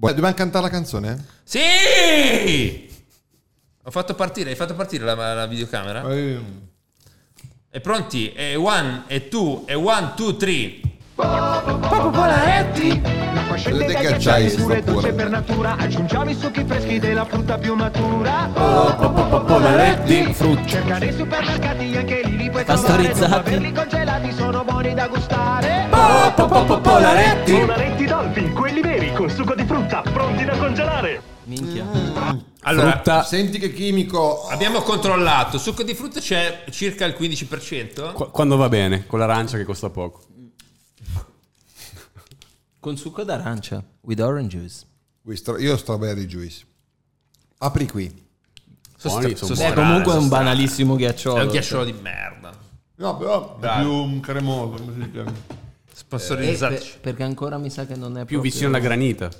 Boh, dobbiamo cantare la canzone? Sì! Ho fatto partire, hai fatto partire la, la videocamera? Eh, E pronti? E one, e two, e one, two, three. Popolaretti Vedete che ghiacciai acciai pure sto dolce per natura Aggiungiamo i succhi freschi della frutta più matura Popolaretti, frutti. Cerca nei supermercati anche lì li puoi Pastorizzati. trovare congelati sono buoni da gustare Popolaretti. Polaretti Dolphin, quelli veri, con succo di frutta, pronti da congelare. Minchia. Allora, Frutta. Senti che chimico. abbiamo controllato. Succo di frutta c'è circa il 15%. Qu- Quando va bene, con l'arancia che costa poco. Con succo d'arancia. With orange juice. Stro- Io strawberry juice. Apri qui. Sono Buoni, sono È buoni. comunque sono un banalissimo È ghiacciolo. un ghiacciolo di merda. No, però è Dai. più un cremoso. come si chiama? Eh, Sponsorizzarci. per- perché ancora mi sa che non è Più proprio- vicino alla granita.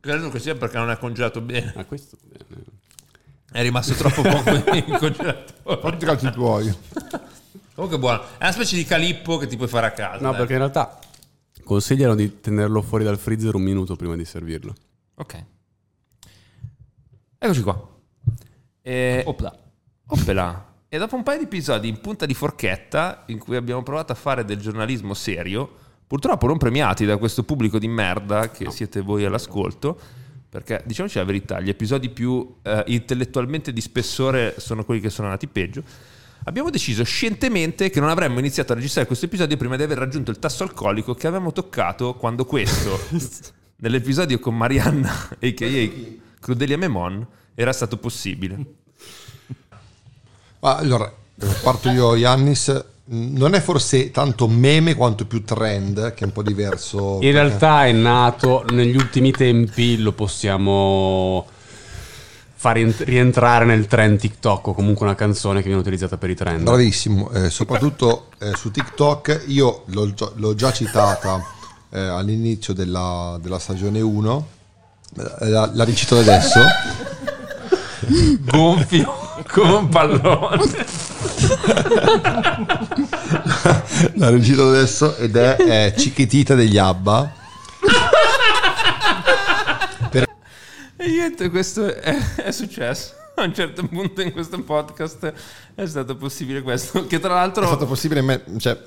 Credo che sia perché non è congelato bene. Ah, questo. bene. È rimasto troppo poco in congelatore. Fatti cazzi tuoi. Comunque buono. È una specie di calippo che ti puoi fare a casa. No, dai. perché in realtà consigliano di tenerlo fuori dal freezer un minuto prima di servirlo. Ok. Eccoci qua. E... Opla. Oppela. E dopo un paio di episodi in punta di forchetta, in cui abbiamo provato a fare del giornalismo serio, purtroppo non premiati da questo pubblico di merda che siete voi all'ascolto, perché diciamoci la verità, gli episodi più eh, intellettualmente di spessore sono quelli che sono andati peggio. Abbiamo deciso scientemente che non avremmo iniziato a registrare questo episodio prima di aver raggiunto il tasso alcolico che avevamo toccato quando questo, nell'episodio con Marianna, a.k.a. Crudelia Memon, era stato possibile. Allora, parto io, Yannis. Non è forse tanto meme quanto più trend, che è un po' diverso. In realtà è nato negli ultimi tempi, lo possiamo far ent- rientrare nel trend TikTok o comunque una canzone che viene utilizzata per i trend. Bravissimo, eh, soprattutto eh, su TikTok. Io l'ho, già- l'ho già citata eh, all'inizio della, della stagione 1. Eh, La, la ricito adesso. gonfio come un pallone. La ricito adesso ed è eh, Chiquitita degli Abba. E niente, questo è, è successo. A un certo punto in questo podcast è stato possibile questo. Che tra l'altro. È stato possibile, me- cioè,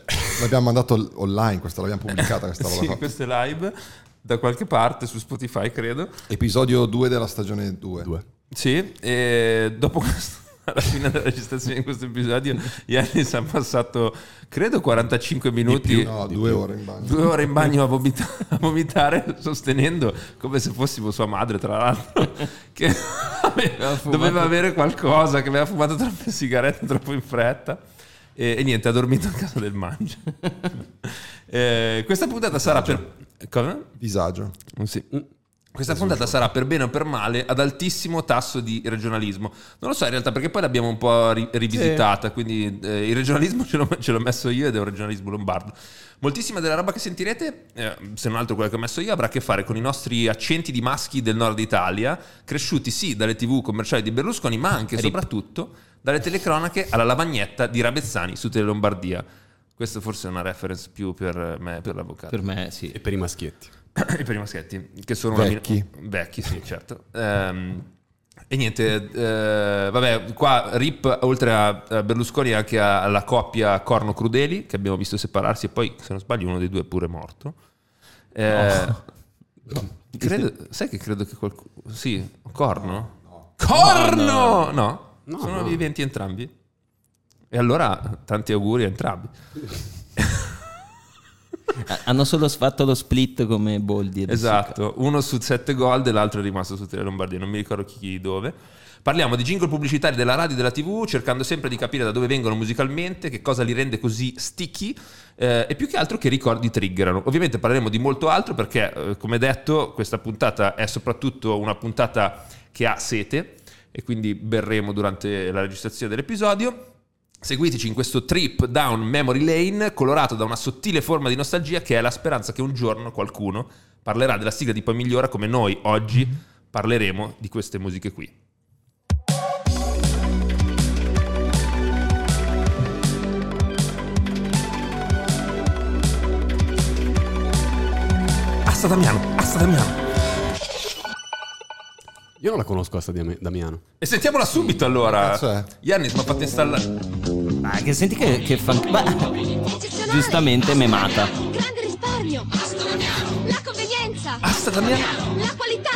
l'abbiamo mandato online, questa l'abbiamo pubblicata questa sì, roba qua. questo è live da qualche parte su Spotify, credo. Episodio 2 della stagione 2. Sì, e dopo questo, alla fine della registrazione di questo episodio, Yannis ha passato, credo, 45 minuti. No, due ore in bagno. Due ore in bagno a, vomita- a vomitare, sostenendo come se fossimo sua madre, tra l'altro, che aveva- doveva avere qualcosa, che aveva fumato troppe sigarette troppo in fretta. E, e niente, ha dormito a casa del mangia. Eh, questa puntata sarà per. Cosa? Disagio. Sì. Questa puntata sarà per bene o per male ad altissimo tasso di regionalismo. Non lo so in realtà perché poi l'abbiamo un po' ri- rivisitata, quindi eh, il regionalismo ce l'ho, ce l'ho messo io ed è un regionalismo lombardo. Moltissima della roba che sentirete, eh, se non altro quella che ho messo io, avrà a che fare con i nostri accenti di maschi del nord Italia, cresciuti sì dalle tv commerciali di Berlusconi, ma anche e soprattutto dalle telecronache alla lavagnetta di Rabezzani su Tele Lombardia. Questo forse è una reference più per me, per l'avvocato Per me sì. E per i maschietti. i maschietti che sono Vecchi. min- vecchi sì certo. Ehm, e niente eh, vabbè qua Rip oltre a, Berlusconi anche alla coppia Corno Crudeli che abbiamo visto separarsi e poi se non sbaglio uno dei due è pure morto. Eh, credo, sai che credo che qualcuno sì Corno? Corno! No, sono no. viventi entrambi. E allora tanti auguri a entrambi Hanno solo fatto lo split come Boldi. Esatto, uno su sette gol l'altro è rimasto su Tele Lombardia, non mi ricordo chi dove. Parliamo di jingle pubblicitari della radio e della tv, cercando sempre di capire da dove vengono musicalmente, che cosa li rende così sticky eh, e più che altro che ricordi triggerano. Ovviamente parleremo di molto altro perché, eh, come detto, questa puntata è soprattutto una puntata che ha sete e quindi berremo durante la registrazione dell'episodio. Seguiteci in questo trip down memory lane colorato da una sottile forma di nostalgia che è la speranza che un giorno qualcuno parlerà della sigla di Poi Migliora come noi oggi parleremo di queste musiche qui. Asta Damiano, Asta Damiano. Io non la conosco questa di Damiano. E sentiamola subito allora. Yannis mi ha fatto installare. Ah, che senti che, che fan... Beh, Eccezionale. giustamente memata. Grande risparmio. La convenienza. Asta Damiano. La qualità.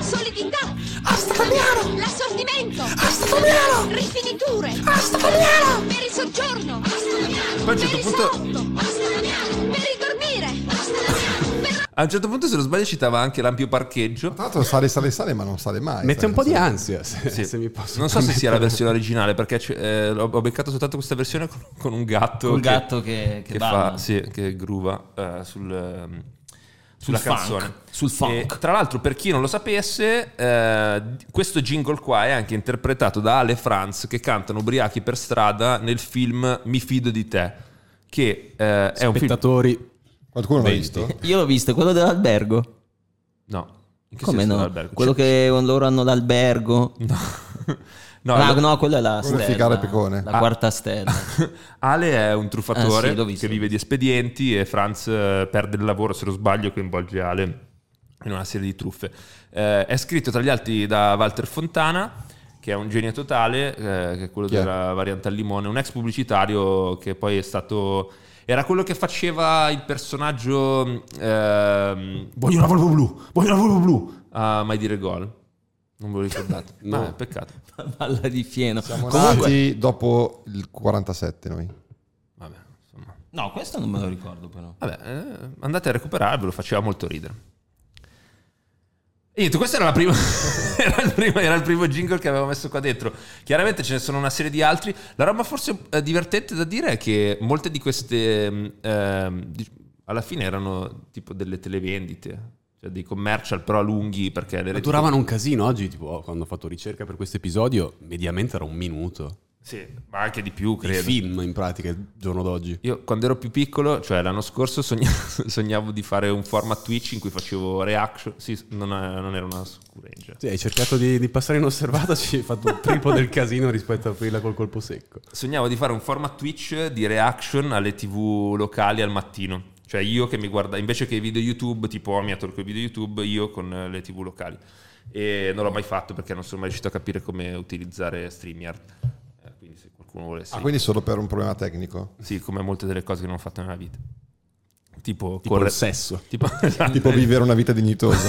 Solidità. L'assortimento. Rifiniture. Per il soggiorno. Poi a un certo per il punto- salotto. Per il dormire. A un certo punto, se non sbaglio, citava anche l'ampio parcheggio. Tra l'altro sale, sale, sale, ma non sale mai. Mette sale, un po' di ansia, se, Sì. se mi posso non so se sia la versione originale, perché eh, ho beccato soltanto questa versione con, con un gatto. Un che- gatto che, che, che balla. fa, sì, che gruva eh, sul, ehm, sulla funk, canzone. sul funk. E, tra l'altro, per chi non lo sapesse, eh, questo jingle qua è anche interpretato da Ale Franz che cantano ubriachi per strada nel film Mi fido di te, che eh, è un film... Qualcuno l'ha visto? Io l'ho visto, quello dell'albergo. No. Come no? l'albergo? Quello C'è- che loro hanno l'albergo. No. no, No, lo- no, quella è la Quello è stella. Picone. La quarta stella. Ale è un truffatore Ah, sì, che vive di espedienti e Franz eh, perde il lavoro, se non sbaglio, coinvolge Ale in una serie di truffe. Eh, è scritto tra gli altri da Walter Fontana, che è un genio totale, eh, che è quello Chi è? della variante al limone, un ex pubblicitario che poi è stato... Era quello che faceva il personaggio... ehm, voglio una Volvo blu, voglio una Volvo blu, a mai dire gol. Non ve lo ricordate? No. Vabbè, peccato. Balla di fieno. Siamo Comunque, nati dopo il 47 noi. Vabbè, insomma. no, questo non me lo ricordo però. Vabbè, eh, andate a recuperarvelo, faceva molto ridere. E niente, questo era, la prima, era, il primo, era il primo jingle che avevo messo qua dentro. Chiaramente ce ne sono una serie di altri. La roba forse eh, divertente da dire è che molte di queste mm, ehm, alla fine erano tipo delle televendite, cioè dei commercial però lunghi perché le duravano un casino oggi, tipo quando ho fatto ricerca per questo episodio, mediamente era un minuto. Sì, ma anche di più, credo. film in pratica il giorno d'oggi. Io quando ero più piccolo, cioè l'anno scorso, sogna- sognavo di fare un format Twitch in cui facevo reaction. Sì, non, non era una scureggia. Sì, hai cercato di, di passare inosservata, ci hai fatto un triplo del casino rispetto a aprirla col colpo secco. Sognavo di fare un format Twitch di reaction alle tv locali al mattino. Cioè io che mi guarda, invece che i video YouTube, tipo Omiator con i video YouTube, io con le tv locali. E non l'ho mai fatto perché non sono mai riuscito a capire come utilizzare StreamYard. Qualcuno volesse... Ah, quindi solo per un problema tecnico? Sì, come molte delle cose che non ho fatto nella vita. Tipo, Tipo il sesso. Tipo, Tipo vivere una vita dignitosa.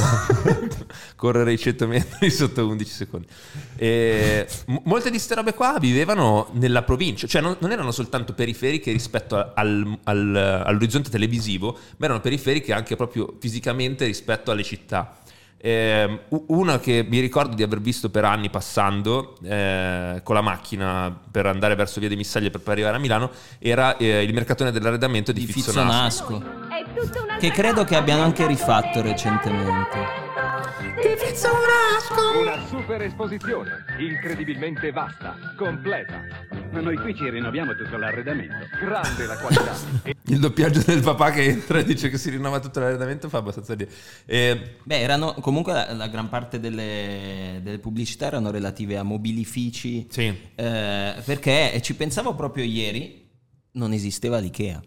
correre i 100 metri sotto 11 secondi. E m- molte di queste robe qua vivevano nella provincia, cioè non, non erano soltanto periferiche rispetto al, al- all'orizzonte televisivo, ma erano periferiche anche proprio fisicamente rispetto alle città. U- una che mi ricordo di aver visto per anni passando eh, con la macchina per andare verso via dei Missaglie per poi arrivare a Milano era eh, il mercatone dell'arredamento di, Di Fizzonasco. Fizzonasco. Che credo che abbiano anche rifatto recentemente. Una super esposizione, incredibilmente vasta, completa. Ma noi qui ci rinnoviamo tutto l'arredamento. Grande la qualità. Il doppiaggio del papà che entra e dice che si rinnova tutto l'arredamento fa abbastanza ridere. E Beh, erano comunque la, la gran parte delle, delle pubblicità erano relative a mobilifici. Sì. eh, perché e ci pensavo proprio ieri, non esisteva l'IKEA.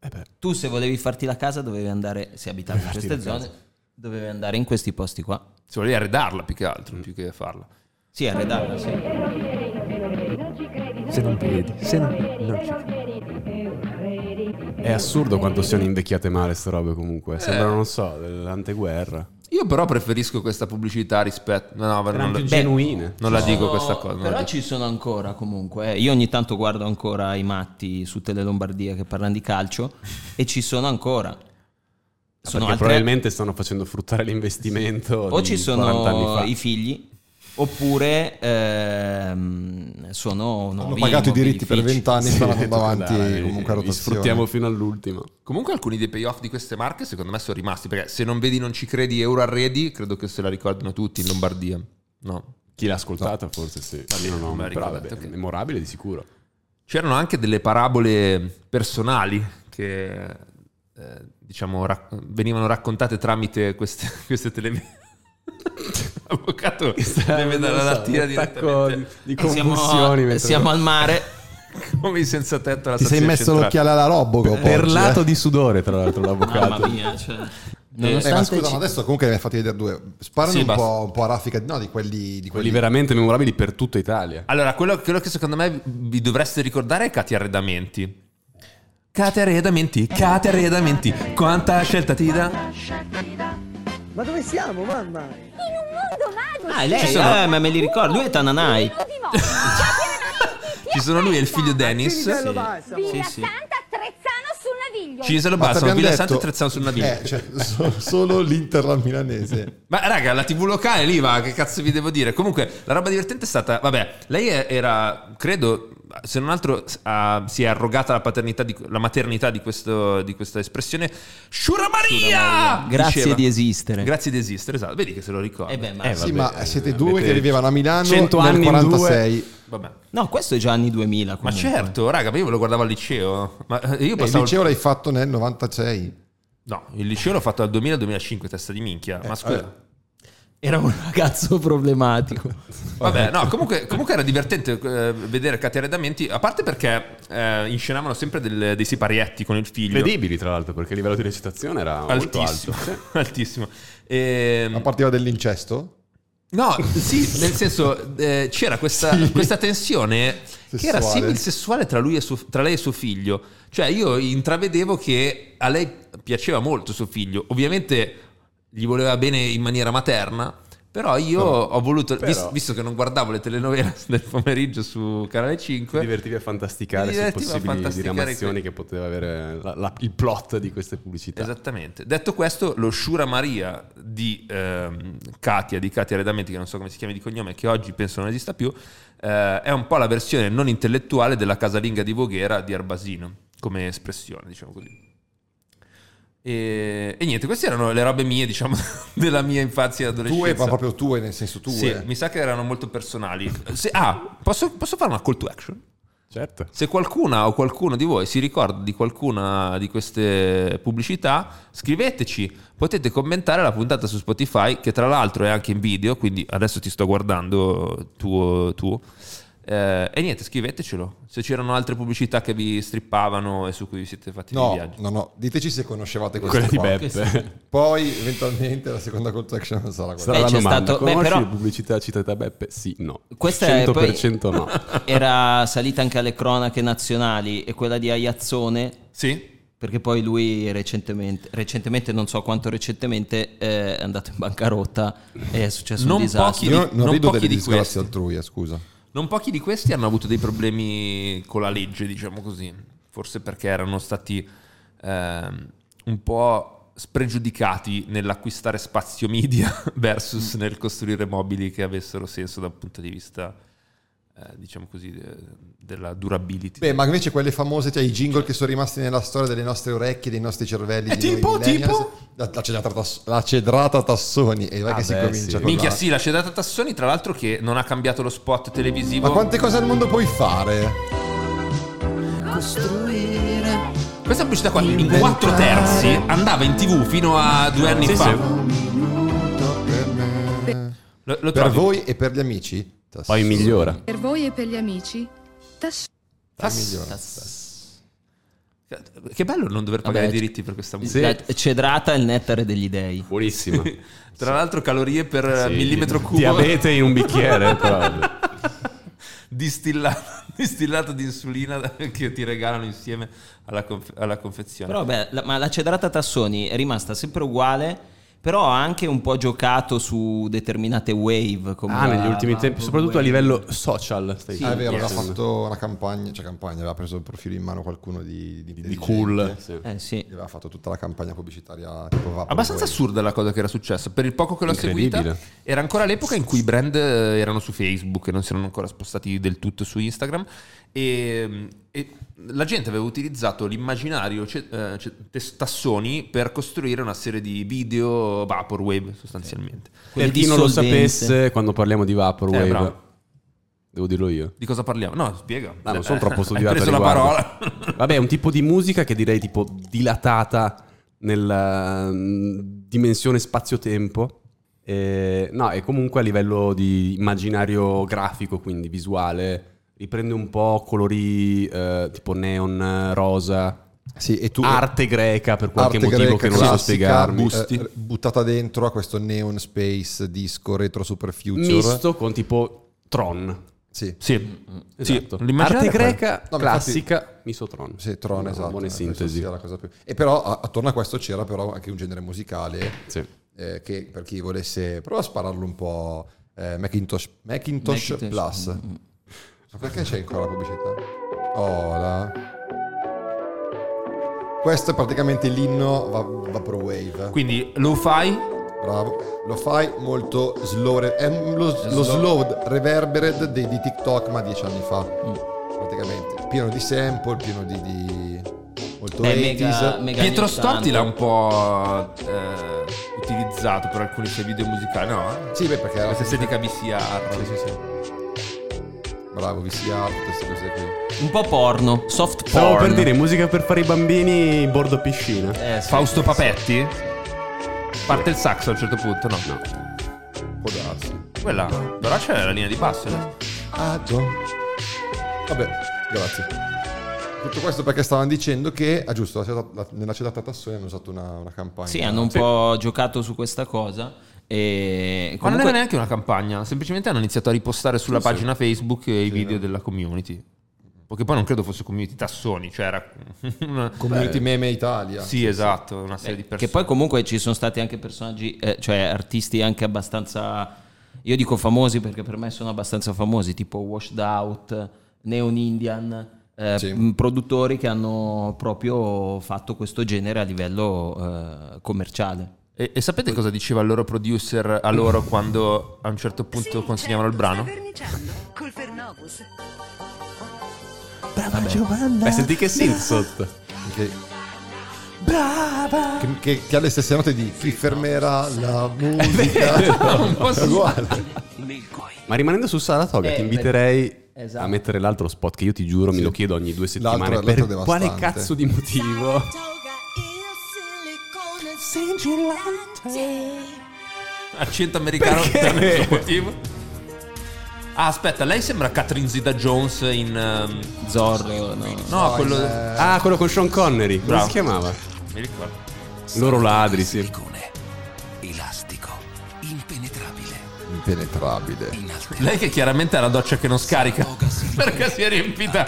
Eh beh, Tu se volevi farti la casa dovevi andare, se abitavi in queste zone, dovevi andare in questi posti qua. Se volevi arredarla più che altro, più che farla. Sì, arredarla, sì. Se non vedi, se non, non ci è assurdo quanto siano invecchiate male queste robe comunque. Sembrano, non so, dell'anteguerra. Io però preferisco questa pubblicità rispetto... No, no, non, più la- genuine. non la dico No, questa cosa. Però dico. ci sono ancora comunque. eh. Io ogni tanto guardo ancora i matti su Tele Lombardia che parlano di calcio e ci sono ancora. Sono altre- probabilmente stanno facendo fruttare l'investimento. o di ci 40 anni sono fa. i figli oppure ehm, sono Hanno nuovi pagato i diritti per vent'anni e stanno Sì, andando avanti dai, comunque a rotazione. Sfruttiamo fino all'ultimo. Comunque alcuni dei payoff di queste marche secondo me sono rimasti, perché se non vedi non ci credi Euro Arredi, credo che se la ricordino tutti in Lombardia. No. Chi l'ha ascoltata forse sì. Io no, non me la però ricordate, vabbè, ok. memorabile di sicuro. C'erano anche delle parabole personali che eh, diciamo rac- venivano raccontate tramite queste, queste televisioni. L'avvocato deve dare la lattina di, direttamente di Siamo, convulsioni. mentre- siamo al mare. come i senza tetto alla Ti sei messo centrale. l'occhiale alla Roboco perlato eh? di sudore, tra l'altro, Mamma l'avvocato. mia, cioè. Eh, ma Nonostante scusa, ci- ma adesso comunque ne hai fatti vedere due. Sparano Sì, un, po', un po' a raffica, no, di quelli, di Quelli quelli veramente memorabili per tutta Italia. Allora, quello, quello che secondo me vi dovreste ricordare è Cati Arredamenti. Cati Arredamenti, Cati Arredamenti, quanta scelta ti dà? Ma dove siamo, mamma? In un mondo magico. Ah, lei, Ci sono- eh, ma me li ricordo. Lui è Tananai. Ci sono lui e il figlio Dennis. Livello basso. Villa Sì, sì. Ma Basso, Villa detto- Santa e Trezzano sul Naviglio. Eh, cioè, so- solo l'Inter al milanese. Ma raga, la TV locale lì va, che cazzo vi devo dire? Comunque, la roba divertente è stata, vabbè, lei era, credo, se non altro ha- si è arrogata la paternità, di, la maternità di, questo, di questa espressione. Shura Maria! Grazie Diceva. di esistere. Grazie di esistere, esatto. Vedi che se lo ricorda. Eh beh, ma- Eh, sì, vabbè, ma siete eh, due avete che vivevano a Milano 100 nel anni in 46. Vabbè. No, questo è già anni 2000 Ma comunque. certo, raga, ma io ve lo guardavo al liceo. Ma eh, io E il passavo... liceo l'hai fatto nel 96. No, il liceo l'ho fatto dal 2000 al 2005, testa di minchia. Ma scusa. eh. Era un ragazzo problematico. Vabbè, no, comunque, comunque era divertente eh, vedere Cati Arredamenti, a parte perché eh, inscenavano sempre del- dei siparietti con il figlio. Credibili, tra l'altro, perché il livello di recitazione era molto Altissimo, alto. altissimo. E, Ma partiva dell'incesto? No, sì, nel senso eh, c'era questa, questa tensione che era Sessuale. simil sessuale tra, lui e suo- tra lei e suo figlio. Cioè io intravedevo che a lei piaceva molto suo figlio. Ovviamente gli voleva bene in maniera materna, però io ho voluto, però- vis- visto che non guardavo le telenovela del pomeriggio su Canale Ti 5, divertivi a fantasticare Mi su possibili fantasticare diramazioni que- che poteva avere la- la- il plot di queste pubblicità. Esattamente. Detto questo, lo Shura Maria di ehm, Katia, di Katia Redamenti, che non so come si chiama di cognome, che oggi penso non esista più, eh, è un po' la versione non intellettuale della casalinga di Voghera di Arbasino, come espressione, diciamo così. E, e niente, queste erano le robe mie, diciamo, della mia infanzia e Tue, adolescenza. ma proprio tue, nel senso tue. Sì, mi sa che erano molto personali. Se- ah, posso, posso fare una call to action? Certo. Se qualcuna o qualcuno di voi si ricorda di qualcuna di queste pubblicità, scriveteci. Potete commentare la puntata su Spotify, che tra l'altro è anche in video, quindi adesso ti sto guardando tu. tu. Eh, e niente, scrivetecelo. Se c'erano altre pubblicità che vi strippavano e su cui vi siete fatti dei No, viaggi. no, no, diteci se conoscevate Quella di. Beppe. Poi eventualmente la seconda call to action sarà quella. Sarà Beh, la c'è domanda. stato- beh, Conosci però- le pubblicità citate da Beppe? Sì, no. Questa è 100% poi- no. Era salita anche alle cronache nazionali e quella di Aiazzone, Sì? perché poi lui recentemente, recentemente non so quanto recentemente, eh, è andato in bancarotta e è successo Non un disastro. pochi- Io non non rido pochi delle di disgrazie altrui, eh, scusa. Non pochi di questi hanno avuto dei problemi con la legge, diciamo così. Forse perché erano stati ehm, un po' spregiudicati nell'acquistare spazio media versus nel costruire mobili che avessero senso dal punto di vista, eh, diciamo così, de- della durability. Beh, ma invece quelle famose, cioè i jingle che sono rimasti nella storia delle nostre orecchie, dei nostri cervelli. Eh, di noi tipo, tipo? La, la cedrata Tass- la cedrata Tassoni. E vai Ah, che si beh, comincia sì. Minchia, la- sì, la Cedata Tassoni, tra l'altro, che non ha cambiato lo spot televisivo. Ma quante cose al mondo puoi fare? Questa pubblicità qua in quattro terzi andava in tv fino a due anni Sì, fa. sì. Lo, lo Per trovi? voi e per gli amici? Tassoni. Poi migliora. Per voi e per gli amici, tass- Poi migliora. Che bello non dover pagare Vabbè, i diritti per questa musica. Cedrata è il nettare degli dei. Buonissima. Tra l'altro calorie per Sì, millimetro cubo Diabete in un bicchiere, però. distillato, distillato di insulina che ti regalano insieme alla, conf- alla confezione. Però beh, la- ma la cedrata Tassoni è rimasta sempre uguale, però ha anche un po' giocato su determinate wave. Come Ah, la negli ultimi tempi, Bubble soprattto a Wave. livello social. Stai Ah, è vero, aveva dicendo. fatto una campagna, cioè campagna, aveva preso il profilo in mano qualcuno di, di, di cool. sì. Eh sì. E Aveva fatto tutta la campagna pubblicitaria tipo. Abbastanza assurda la cosa che era successa. Per il poco che l'ho seguita, era ancora l'epoca in cui i brand eh, erano su Facebook e non si erano ancora spostati del tutto su Instagram. E, e la gente aveva utilizzato l'immaginario eh, Tassoni per costruire una serie di video Vaporwave sostanzialmente. Per chi non lo sapesse, quando parliamo di Eh, Vaporwave, bravo. devo dirlo io. Di cosa parliamo? No, spiega. Ah, non sono troppo Hai studiato preso a la parola. Vabbè, è un tipo di musica che direi tipo dilatata nella mm, dimensione spazio-tempo. Eh, no, e comunque a livello di immaginario grafico, quindi visuale, riprende un po' colori eh, tipo neon, rosa, Sì, e tu arte greca per qualche motivo greca che non so spiegarmi. eh, buttata dentro a questo neon space disco retro super future. Misto con tipo Tron. Sì. Sì, Esatto. sì. Arte greca No, classica, misto Tron. Sì, Tron, Una esatto. Buona eh, sintesi. sia la cosa più- E però attorno a questo c'era però anche un genere musicale Sì. eh, che per chi volesse prova a spararlo un po' eh, Macintosh, Macintosh, Macintosh. Plus. Ma perché c'è ancora la pubblicità? Oh, la... Questo è praticamente l'inno va- Vaporwave. Quindi lo fai Bravo. Lo fai molto slow. re- È lo, lo slow reverbered di, di TikTok, ma dieci anni fa. Praticamente. Pieno di sample, pieno di. di molto È 80s. mega, mega Pietro Storti l'ha 80. un po' eh, utilizzato per alcuni suoi video musicali, no? Sì, beh, perché era Questa estetica VCR. Sì, sì, sì. Bravo, VCR, tutte queste cose qui. Un po' porno, soft porn. Stavo per dire musica per fare i bambini bordo piscina. Eh, sì. Fausto Papetti? Parte il sax a un certo punto, no? No. Può darsi. Quella, però c'è la linea di basso. eh. Ado. Vabbè, grazie. Tutto questo perché stavano dicendo che, ah giusto, la città- la- nella città Tassoni hanno usato una, una campagna. Sì, hanno un po' giocato su questa cosa. E Ma non comunque- era neanche una campagna, semplicemente hanno iniziato a ripostare sulla pagina Facebook i video della community. Perché poi non credo fosse community tassoni, cioè era una Community Meme Italia. Sì, esatto, una serie di persone. Che poi comunque ci sono stati anche personaggi, eh, cioè artisti anche abbastanza, io dico famosi perché per me sono abbastanza famosi, tipo Washed Out, Neon Indian, eh, Sì. produttori che hanno proprio fatto questo genere a livello eh, commerciale. E, e sapete cosa diceva il loro producer a loro quando a un certo punto consegnavano il brano? Col Fernovus. Beh, senti che synth sotto. Che, che, che- che ha le stesse note di chi fermerà la musica. un po' È sì. uguale. Ma rimanendo su Saratoga, Eh, ti inviterei esatto. a mettere l'altro spot che io ti giuro, Sì. me lo chiedo ogni due settimane. L'altro- per l'altro quale devastante. cazzo di motivo? Accento americano per nessun motivo. Ah, aspetta, lei sembra Catherine Zeta Jones in. ehm, Zorro, no. no, quello. Ah, quello con Sean Connery. Come Bravo. si chiamava? Mi ricordo. Loro ladri, sì. Elastico. Impenetrabile. Impenetrabile. Lei che chiaramente ha la doccia che non scarica. Perché si è riempita.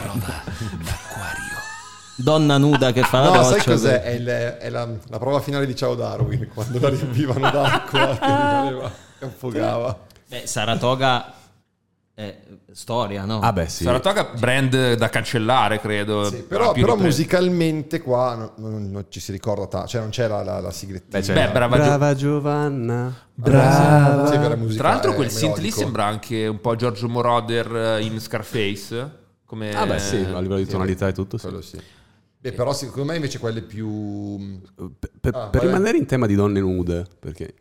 Donna nuda che fa la No, doccia. sai cos'è? È, il- è la, la prova finale di Ciao Darwin, quando la riempivano d'acqua che rimaneva, che affogava. Beh, Saratoga è storia, no? Ah, beh, sì. Saratoga brand da cancellare, credo. Sì, però, però musicalmente qua non, non- non ci si ricorda tanto, cioè non c'era la, la siglettina. Beh, Beh, brava, brava Giovanna. Brava. Sì, musica- Tra l'altro quel synth lì sembra anche un po' Giorgio Moroder in Scarface. Come... Ah, beh, sì, a livello di tonalità e tutto. Sì. Quello sì. Beh, però secondo me invece quelle più... Per, per- Ah, per rimanere in tema di donne nude, perché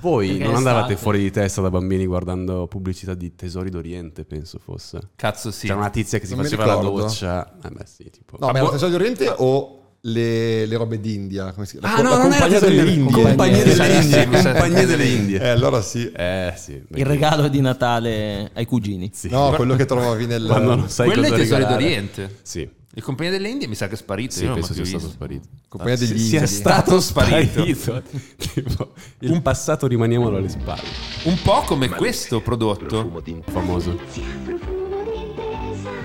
voi Perché non andavate estate. fuori di testa da bambini guardando pubblicità di Tesori d'Oriente, penso fosse. Cazzo sì. C'era una tizia che si Non faceva la doccia. Eh beh, sì, tipo. No, ma era Tesoro d'Oriente o le, le robe d'India? Come si chiama? Ah, no, non era compagnia Tesori delle d'Oriente, Indie. Compagnia delle Indie. Compagnia delle Indie. Eh, allora sì. Eh, sì. Il regalo di Natale ai cugini. Sì. No, quello che trovavi nel... Quando non sai Quello è Tesori d'Oriente. Sì. Il compagnia delle Indie mi sa che è sparito. Sì, io non penso sia più stato visto. sparito. Compagnia degli sia Indie. stato sparito. sparito. Tipo, il passato rimaniamolo alle spalle. Un po' come questo prodotto. Famoso.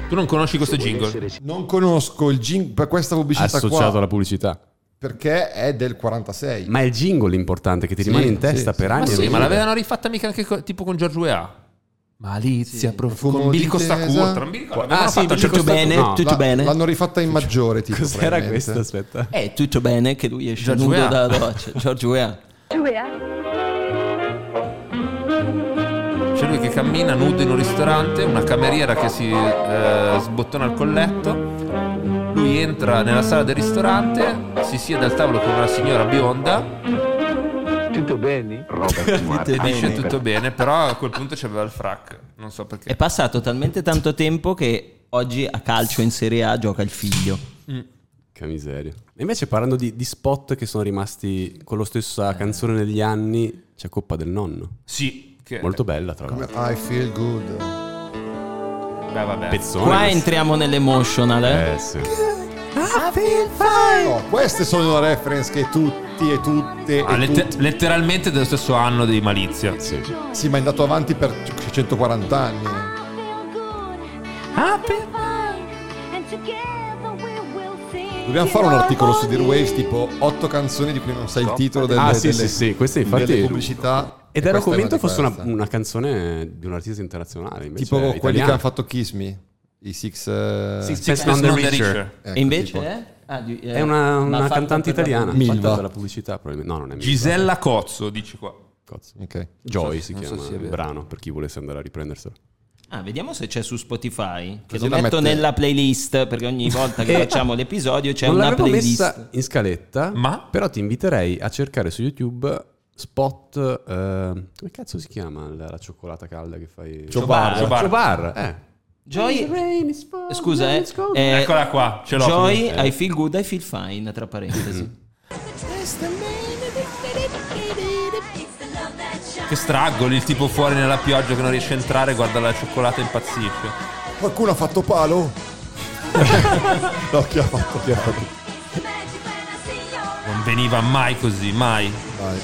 Tu non conosci questo jingle? Non conosco il jingle per questa pubblicità Associato qua, alla pubblicità. perché è del 46. Ma è il jingle l'importante che ti rimane in testa sì, per sì. anni. Ma sì, ma l'avevano rifatta mica anche co- tipo con Giorgio Weah. Malizia, prof- Profumo con Billy di mi ricordo. Ah, sì, fatto tutto bene. No, tutto La- bene? L'hanno rifatta in maggiore, tipo. Cos'era questo? Aspetta. È tutto bene che lui esce George nudo Weah. dalla doccia. George Weah. C'è lui che cammina nudo in un ristorante, una cameriera che si eh, sbottona il colletto. Lui entra nella sala del ristorante, si siede al tavolo con una signora bionda Tutto bene? e dice tutto bene, però a quel punto c'aveva il frac, non so perché. È passato talmente tanto tempo che oggi a calcio in Serie A gioca il figlio. Che miseria. E invece parlando di, di spot che sono rimasti con la stessa canzone negli anni, c'è Coppa del Nonno. Sì, che... Molto bella, tra Come l'altro. I feel good. Beh, vabbè. Pezzone. Qua entriamo nell'emotional, eh? Eh sì. No, queste sono reference che tutti e tutte Ah, e lette- tutti- letteralmente dello stesso anno di Malizia. Sì. Sì, ma è andato avanti per 140 anni. Dobbiamo fare un articolo su Dear Waves tipo 8 canzoni di cui non sai il titolo delle, Ah, sì, delle- sì, sì, queste infatti- delle pubblicità. Ed ero convinto fosse una, una canzone di un artista internazionale. Invece Tipo quelli che italiana. hanno fatto Kiss Me, i Six... eh, Six None the Richer. ecco, e invece tipo. è? Ah, di- eh, È una, una cantante italiana. Fatta per la pubblicità, probabilmente. No, non è Milva. Gisella Cozzo, dici qua. Cozzo. Ok. Joy so- si so chiama è il brano per chi volesse andare a riprenderselo. Ah, vediamo se c'è su Spotify. Che Così lo metto mette- nella playlist perché ogni volta che Eh, facciamo l'episodio c'è non una playlist. messa in scaletta, Ma? però ti inviterei a cercare su YouTube spot. eh, come cazzo si chiama la, la cioccolata calda che fai? Ciobar. Ciobar. Ciobar, eh. Joy, scusa, eh, eh, Eccola qua, ce l'ho. Joy, Eh. I feel good, I feel fine, tra parentesi. Che straggoli, il tipo fuori nella pioggia che non riesce a entrare, guarda la cioccolata e impazzisce. Qualcuno ha fatto palo? no, chi ha fatto? Chi ha fatto? Non veniva mai così, mai. Vai.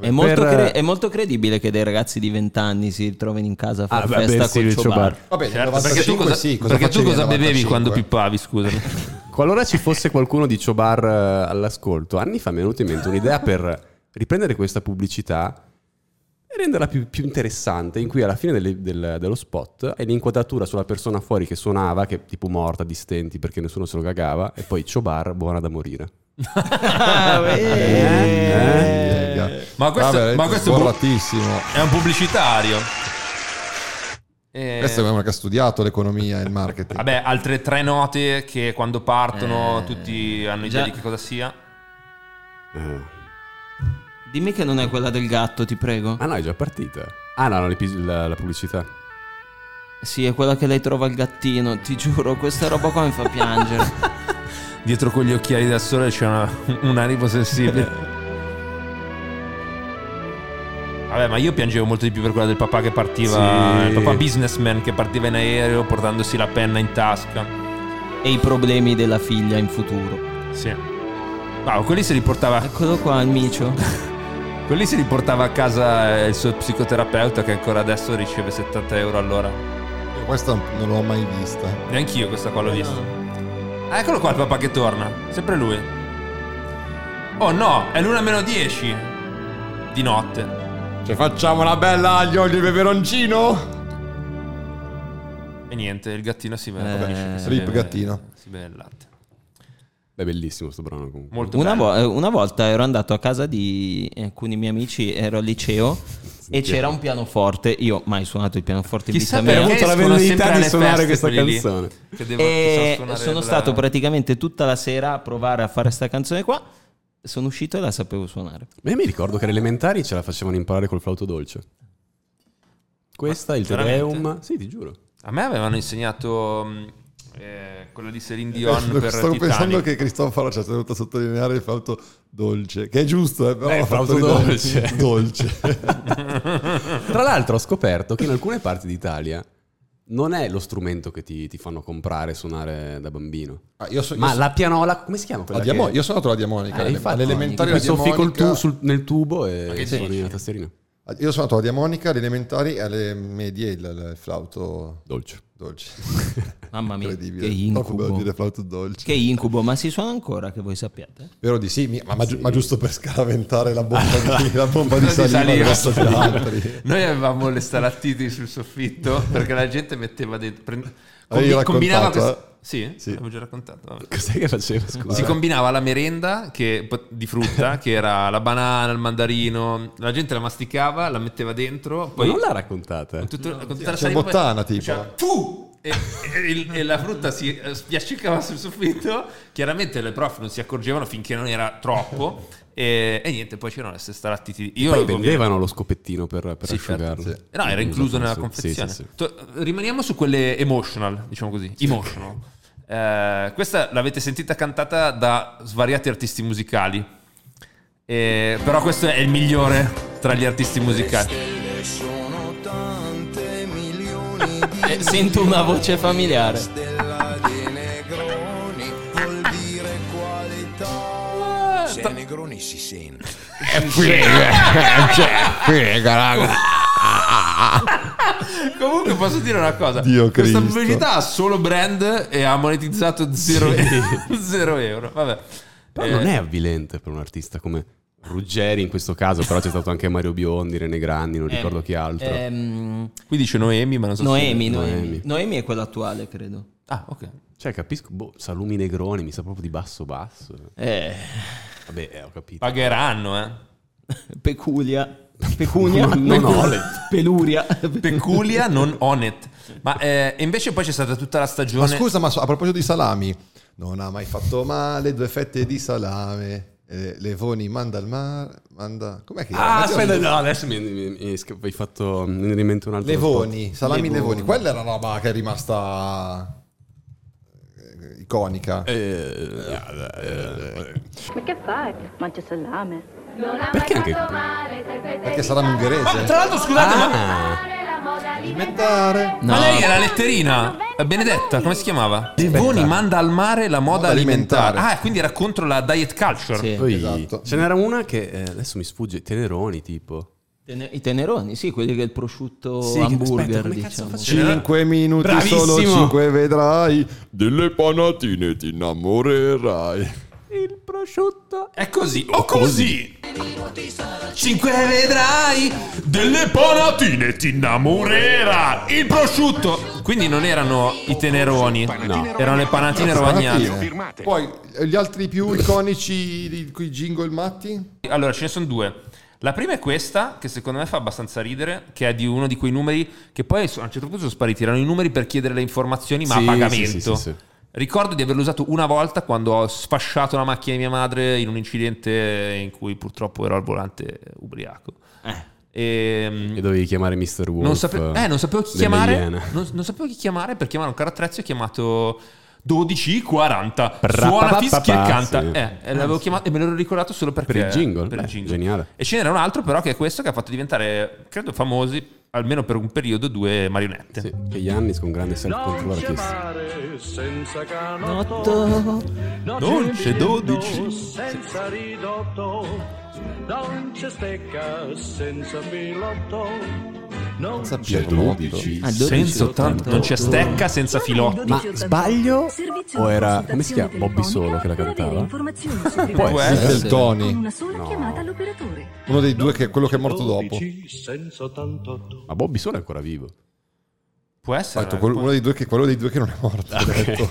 È molto, Per- cre- è molto credibile che dei ragazzi di 20 anni si ritrovino in casa a fare Ah, vabbè, festa sì, col. Chobar. Vabbè, Certo, perché tu 95 cosa, sì, cosa perché tu cosa bevevi 95? quando pippavi, scusami? Qualora ci fosse qualcuno di Chobar eh, all'ascolto, anni fa mi è venuta in mente un'idea per riprendere questa pubblicità e renderla più, più interessante, in cui alla fine delle- del- dello spot hai l'inquadratura sulla persona fuori che suonava, che è tipo morta di stenti perché nessuno se lo cagava, e poi Chobar buona da morire. Eh, Ma questo, Vabbè, ma questo è è un pubblicitario. Eh, Questo è uno che ha studiato l'economia e il marketing. Vabbè, altre tre note che quando partono Eh, tutti hanno idea già. di che cosa sia. Dimmi che non è quella del gatto, ti prego. Ah no, è già partita. Ah no, no, la, la pubblicità. Sì, è quella che lei trova il gattino, ti giuro, questa roba qua mi fa piangere. Dietro quegli occhiali da sole c'è una- un animo sensibile. Vabbè, ma io piangevo molto di più per quella del papà che partiva, Sì. il papà businessman che partiva in aereo portandosi la penna in tasca. e i problemi della figlia in futuro. Sì. Wow, quelli se li portava, Eccolo qua, il micio. quelli se li portava a casa eh, il suo psicoterapeuta che ancora adesso riceve 70 euro all'ora. Io Questa non l'ho mai vista. Neanch'io questa qua l'ho vista. Ah, eccolo qua il papà che torna. Sempre lui. Oh no, è l'una meno 10 di notte. Cioè, facciamo una bella aglio di peperoncino? E niente, il gattino si beve. Eh, si Rip gattino. Si beve il latte. Beh, bellissimo sto brano comunque. Molto Una, bello. vo- una volta ero andato a casa di alcuni miei amici, ero al liceo e c'era un pianoforte. Io mai suonato il pianoforte in Chissà vita mia. perché avuto la sempre di suonare questa canzone. Che E sono la- stato praticamente tutta la sera a provare a fare sta canzone qua. Sono uscito e la sapevo suonare. Beh, mi ricordo che alle elementari ce la facevano imparare col flauto dolce. Questa, il Te veramente? Deum. Sì, ti giuro. A me avevano insegnato mh, eh, quello di Celine Dion Stavo per pensando Titanic. che Cristoforo ci ha tenuto a sottolineare il flauto dolce, che è giusto, eh, però Eh, flauto dolce. dolce. Tra l'altro ho scoperto che in alcune parti d'Italia non è lo strumento che ti, ti fanno comprare e suonare da bambino. Ah, io so- io Ma so- la pianola, come si chiama quella la diamo- che- Io sono andato alla diamonica, Eh, all'elementare che la soffi col diamonica- tu- sul- nel tubo e suoni la tastierina. Io sono andato alla diamonica, alle elementari e alle medie il, il flauto Dolce. dolce. Mamma mia, Incredibile. che incubo. dire flauto dolce. Che incubo, ma si suona ancora che voi sappiate? Vero di sì, ma, ma giu- ma giusto per scaraventare la bomba di, la bomba di Di saliva saliva. Noi avevamo le stalattiti sul soffitto perché la gente metteva dentro. combi- combinava questo- Sì, Sì. l'avevo già raccontato. vabbè. Cos'è che faceva? Scusa. Si combinava la merenda che- di frutta, che era la banana, il mandarino. La gente la masticava, la metteva dentro. Ma Poi non l'ha raccontata? con tutto- con tutta la C'è saliva, bottana, tipo. faceva "Fu!" E, e e la frutta si eh, spiaccicava sul soffitto. Chiaramente le prof non si accorgevano finché non era troppo. E, e niente, poi c'erano queste stalattiti. Io Poi vendevano lo scopettino per, per Sì, certo, asciugarlo. sì. Eh No, era incluso nella Sì, confezione. sì, sì. To- Rimaniamo su quelle emotional, diciamo così. Emotional. Eh, questa l'avete sentita cantata da svariati artisti musicali. Eh, però questo è il migliore tra gli artisti musicali. Eh, sento una voce familiare. Negroni si sente. È figa, cioè, figa, raga. Comunque posso dire una cosa. Dio Questa Cristo. pubblicità ha solo brand e ha monetizzato 0 euro. Vabbè. Però Eh, non è avvilente per un artista come Ruggeri in questo caso, però c'è stato anche Mario Biondi, Rene Grandi, non ricordo chi altro. Ehm, Qui dice Noemi, ma non so Noemi, se... Noemi. Noemi. Noemi è quella attuale, credo. Ah, ok. Cioè, capisco, boh, Salumi Negroni, mi sa proprio di basso basso. Eh, Vabbè, eh, ho capito. Pagheranno, eh. peculia. Pecunia. Non- non Olet. Peluria. Peculia, non onet. Ma eh, e invece poi c'è stata tutta la Ma stagione... scusa, ma a proposito di salami, non ha mai fatto male due fette di salame. Eh, Levoni manda al mare, manda... Com'è che Ah, ma- aspetta, no, adesso mi, mi, mi, mi hai fatto venire in mente un altro Levoni, spot. salami Levoni. Levoni. Quella era una roba che è rimasta iconica. Eh, Ma che fai? Mangia salame. perché anche Perché salame ungherese. Tra l'altro, scusate, ma... Ah, Alimentare. Ma lei è la letterina? Eh, Benedetta, come si chiamava? Levoni manda al mare la moda Moda alimentare. alimentare. Ah, quindi era contro la diet culture. Sì. poi Esatto. ce n'era una che eh, adesso mi sfugge, Teneroni tipo. Tene- I teneroni, sì, quelli che è il prosciutto Sì, hamburger, aspetta, diciamo. faceva? 5 minuti, Bravissimo. solo 5 vedrai. Delle panatine ti innamorerai. Il prosciutto. È così o così. Cinque vedrai delle panatine ti innamorerà il prosciutto. Quindi non erano i teneroni, no. erano le panatine rovagnate. Poi gli altri più iconici di quei jingle matti? Allora, ce ne sono due. La prima è questa, che secondo me fa abbastanza ridere, che è di uno di quei numeri che poi a un certo punto sono spariti. Erano i numeri per chiedere le informazioni, ma Sì, a pagamento. sì. Ricordo di averlo usato una volta quando ho sfasciato la macchina di mia madre in un incidente in cui purtroppo ero al volante ubriaco. E, E dovevi chiamare Mr. Wolf. non, sape- eh, non sapevo chi chiamare. Non, non sapevo chi chiamare per chiamare un carro attrezzi. Ho chiamato 1240. Prapapapapa, Suona fischia e canta. sì. Eh, e, l'avevo chiamato, e me l'ero ricordato solo perché. Per il jingle? per il Beh, jingle. geniale. E ce n'era un altro, però, che è questo che ha fatto diventare, credo, famosi, almeno per un periodo, due marionette. Sì, che Yannis con grande self-control artistico. Notto. Non c'è 12. senza ridotto, non c'è stecca senza filotto. Non Sapete, Ah, 12 Senza 80. Non c'è stecca senza filotto. Ma sbaglio? O era, come si chiama? Bobby Solo che la cantava? Può essere. del Tony. Una sola chiamata all'operatore. Uno dei due che è quello che è morto dopo. senza 88. Ma Bobby Solo è ancora vivo. Può essere. detto, quello, uno dei due che, quello dei due che non è morto. detto.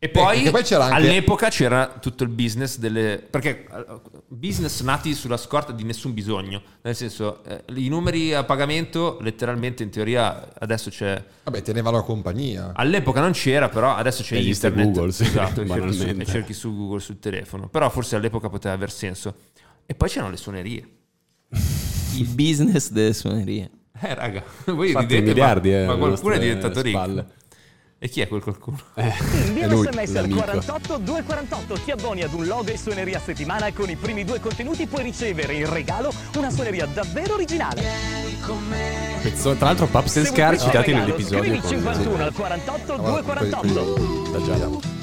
E poi, poi c'era anche- all'epoca c'era tutto il business delle... Perché eh, business nati sulla scorta di nessun bisogno. Nel senso, eh, i numeri a pagamento, letteralmente in teoria adesso c'è... Vabbè, teneva la compagnia. All'epoca non c'era, però adesso c'è Esiste internet. Google, sì, esatto, e cerchi, su, e cerchi su Google sul telefono. Però forse all'epoca poteva aver senso. E poi c'erano le suonerie. Il business delle suonerie. Eh, raga, voi Infatti, ridete, miliardi, ma, eh, ma qualcuno è diventato ricco. E chi è quel qualcuno? Invia È lui, un sms al l'amico. 48 248, ti abboni ad un log e suoneria a settimana e con i primi due contenuti puoi ricevere in regalo una suoneria davvero originale. Pezzo- tra l'altro Paps and Scar citati regalo, nell'episodio scrivi con 51 al 48 Ah, guarda, quelli- 248. da Giada.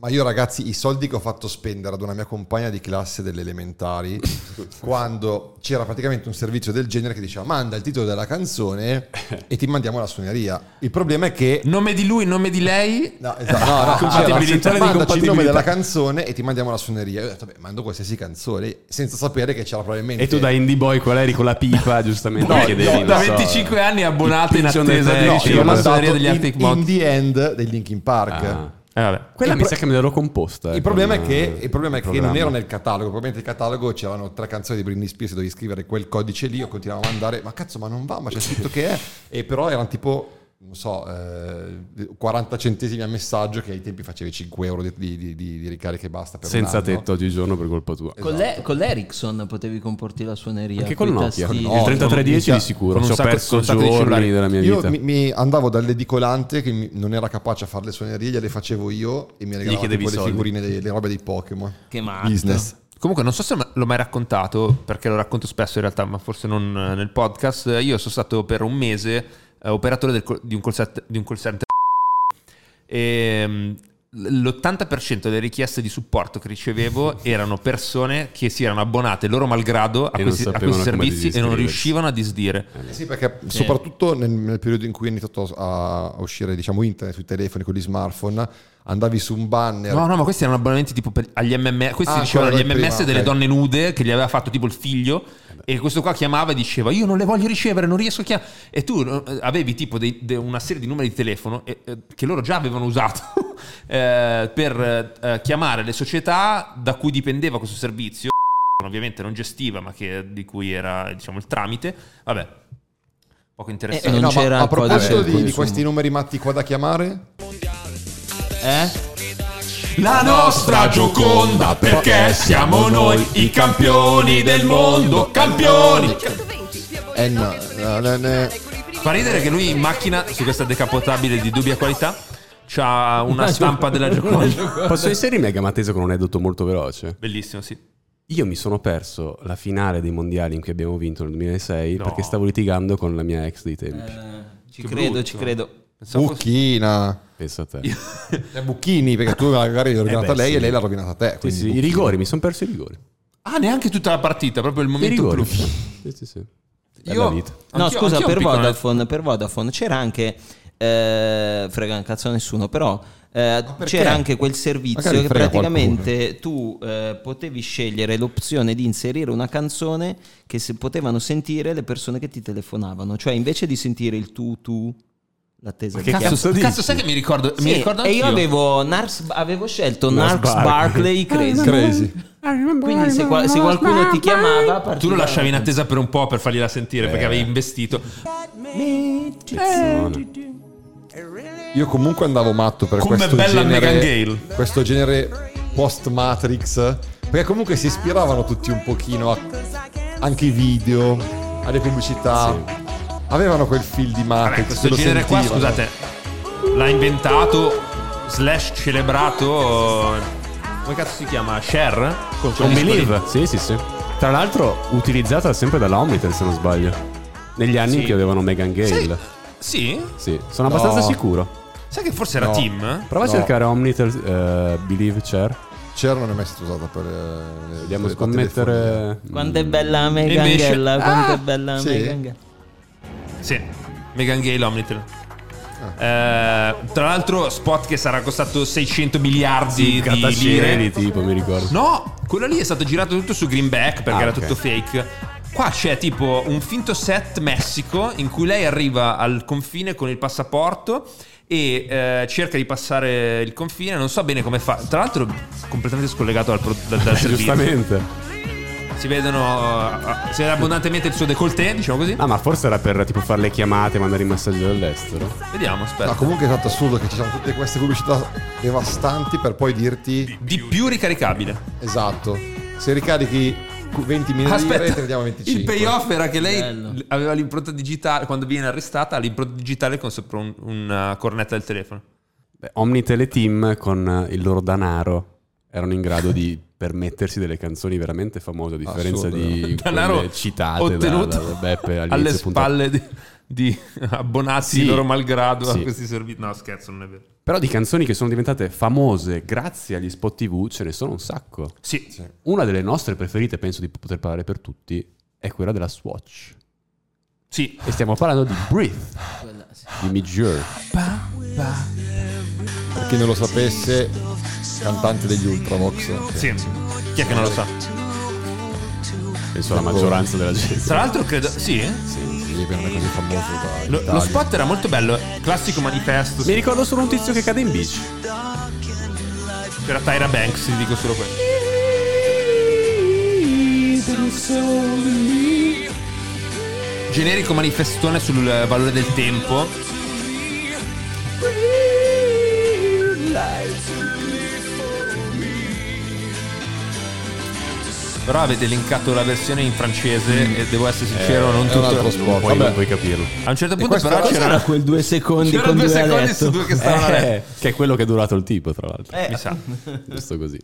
Ma io ragazzi, i soldi che ho fatto spendere ad una mia compagna di classe delle elementari, quando c'era praticamente un servizio del genere che diceva manda il titolo della canzone e ti mandiamo la suoneria. Il problema è che... Nome di lui, nome di lei? No, esatto, no, no, Compatibilità c'era, mandaci il nome della canzone e ti mandiamo la suoneria. Io ho detto, beh, mando qualsiasi canzone senza sapere che c'era probabilmente... E tu da indie boy qual eri con la pipa, giustamente No, chiedevi, no, da non so, 25 anni abbonato in attesa di. No, ricevere la suoneria degli in, Arctic in Monkeys. the end dei Linkin Park. Ah. Eh, vabbè. Quella Il mi pro- sa che me l'ero composta. eh, Il problema, è che, eh, il problema è che non ero nel catalogo. Probabilmente nel catalogo c'erano tre canzoni di Britney Spears. Dovevi scrivere quel codice lì. Io continuavo a mandare, ma cazzo, ma non va, ma c'è scritto che è. E però erano tipo, non so, eh, 40 centesimi a messaggio. Che ai tempi facevi 5 euro di, di- di- di ricariche e basta. Per Senza tetto oggigiorno per colpa tua. Esatto. Con, l'E- con l'Ericsson potevi comporti la suoneria. Anche con Nokia. tastini. No, il 3310 minchia, di sicuro. Ci ho sacco- perso giorni della mia Io vita. mi, mi andavo dall'edicolante che mi- non era capace a fare le suonerie, gliele facevo io e mi tipo le figurine, dei- le robe dei Pokémon. Che matto. Business. Comunque, non so se l'ho mai raccontato, perché lo racconto spesso in realtà, ma forse non eh, nel podcast. Io sono stato per un mese eh, operatore del di, un call center, di un call center. E, mm, l'80% delle richieste di supporto che ricevevo erano persone che si erano abbonate loro malgrado a questi, a questi servizi e non riuscivano a disdire. Eh sì, perché soprattutto nel, nel periodo in cui è iniziato a, uscire diciamo, internet sui telefoni con gli smartphone, andavi su un banner. No, no, ma questi erano abbonamenti tipo per- agli MMS. Questi Ah, ricevevano gli quello del MMS prima, delle ok. donne nude che gli aveva fatto tipo il figlio. E questo qua chiamava e diceva: Io non le voglio ricevere, non riesco a chiamare. E tu eh, avevi tipo dei- de- una serie di numeri di telefono eh, che loro già avevano usato eh, per eh, chiamare le società da cui dipendeva questo servizio. Ovviamente non gestiva, ma che, di cui era diciamo il tramite. Vabbè, poco interessante. Eh, non No, a proposito di, di questi numeri matti qua da chiamare, Eh? La nostra Gioconda perché siamo noi i campioni del mondo, campioni. eh no, no, no, no. Fa ridere che lui in macchina su questa decapotabile di dubbia qualità c'ha una stampa della Gioconda. Posso inserire Mega Matese con un aneddoto molto veloce? Bellissimo, sì. Io mi sono perso la finale dei mondiali in cui abbiamo vinto nel 2006 No. perché stavo litigando con la mia ex dei tempi. Ci Che credo, brutto. ci credo. Pensavo fosse- Bucchina. Pensa a te. Eh, Bucchini, perché tu magari l'hai rovinata Eh beh, lei sì. e lei l'ha rovinata te. Sì, quindi sì, I Bucchini. rigori, mi sono perso i rigori. Ah, neanche tutta la partita, proprio il I momento rigori. clou. Sì, sì, sì. È Io- la vita. No, Anch'io- scusa, anch'io ho per piccolo- Vodafone, per Vodafone c'era anche. Eh, frega un cazzo a nessuno, però. eh, c'era anche quel servizio Magari che praticamente tu eh, potevi scegliere l'opzione di inserire una canzone che se potevano sentire le persone che ti telefonavano, cioè invece di sentire il tu tu l'attesa che cazzo Cazzo, dici? cazzo, sai che mi ricordo? mi Sì, ricordo e io avevo, Nars- avevo scelto Nars Narks Barkley. Crazy. Crazy. Quindi se, qua- se qualcuno ti chiamava, Tu lo lasciavi in attesa per un po' per fargliela sentire perché Eh. avevi investito. Pezzone. Io comunque andavo matto per Come questo bella Megan genere, Gale. questo genere post-Matrix, perché comunque si ispiravano tutti un pochino a- anche i video, alle pubblicità. Avevano quel fil di Matrix. Vabbè, questo genere qua, sentivano. scusate, l'ha inventato slash celebrato. Come cazzo si chiama? Share? Con quegli Believe. Sì, sì, sì. Tra l'altro utilizzata sempre dalla Omnitel se non sbaglio. Negli anni in cui avevano Megan Gale. Sì? Sì, sono abbastanza No. sicuro. Sai che forse era No. Team? Prova a No. cercare Omnitel eh, Believe Chair. Cer non è mai stata usata per. eh, le- Vediamo le- la telefonia. scommettere. Quanto è bella Megan invece- Gale, quanto Ah, è bella sì. Megan Gale. Sì, Megan Gale Omnitel. Ah. Eh, tra l'altro, spot che sarà costato 600 miliardi di Grattacieli lire. tipo, mi ricordo. No, quello lì è stato girato tutto su Greenback perché Ah, era ok. tutto fake. Qua c'è tipo un finto set Messico in cui lei arriva al confine con il passaporto e eh, cerca di passare il confine, non so bene come fa. Tra l'altro completamente scollegato dal, pro- dal- dal servizio. Giustamente. Si vedono eh, si vede abbondantemente il suo décolleté, diciamo così. Ah, ma forse era per tipo fare le chiamate, mandare i messaggi dall'estero. Vediamo, aspetta. No, comunque è stato assurdo che ci siano tutte queste pubblicità devastanti per poi dirti Di più ricaricabile. esatto. Se ricarichi 20 milioni di lire ne diamo 25. il payoff era che lei Bello. aveva l'impronta digitale, quando viene arrestata, ha l'impronta digitale con sopra un- una cornetta del telefono. Beh, Omnitel e Team con eh, il loro danaro erano in grado di permettersi delle canzoni veramente famose, a differenza Assurdo, di Danaro quelle citate ottenuto da, da Beppe alle spalle di, di abbonati Sì. loro malgrado Sì. a questi servizi. No, scherzo, non è vero. Però di canzoni che sono diventate famose grazie agli spot TV ce ne sono un sacco. Sì, Una delle nostre preferite, penso di poter parlare per tutti, è quella della Swatch. sì. E stiamo parlando di Breathe, di Mijur. Per chi non lo sapesse, cantante degli Ultravox. sì. Chi è che non lo sa? Penso la maggioranza della gente. Tra l'altro, credo. Sì? Sì, sì, così famoso da Lo, lo spot era molto bello. Classico manifesto. Mi ricordo solo un tizio che cade in bici. C'era Tyra Banks, ti dico solo questo. Generico manifestone sul valore del tempo. Però avete linkato la versione in francese e devo essere sincero, non un altro tutto. spot. Poi Vabbè. non puoi capirlo. A un certo punto però era- c'era, quel due secondi c'era con due due secondi su due che stavano. Eh, che è quello che è durato il tipo, tra l'altro. Eh, Mi sa. Giusto così.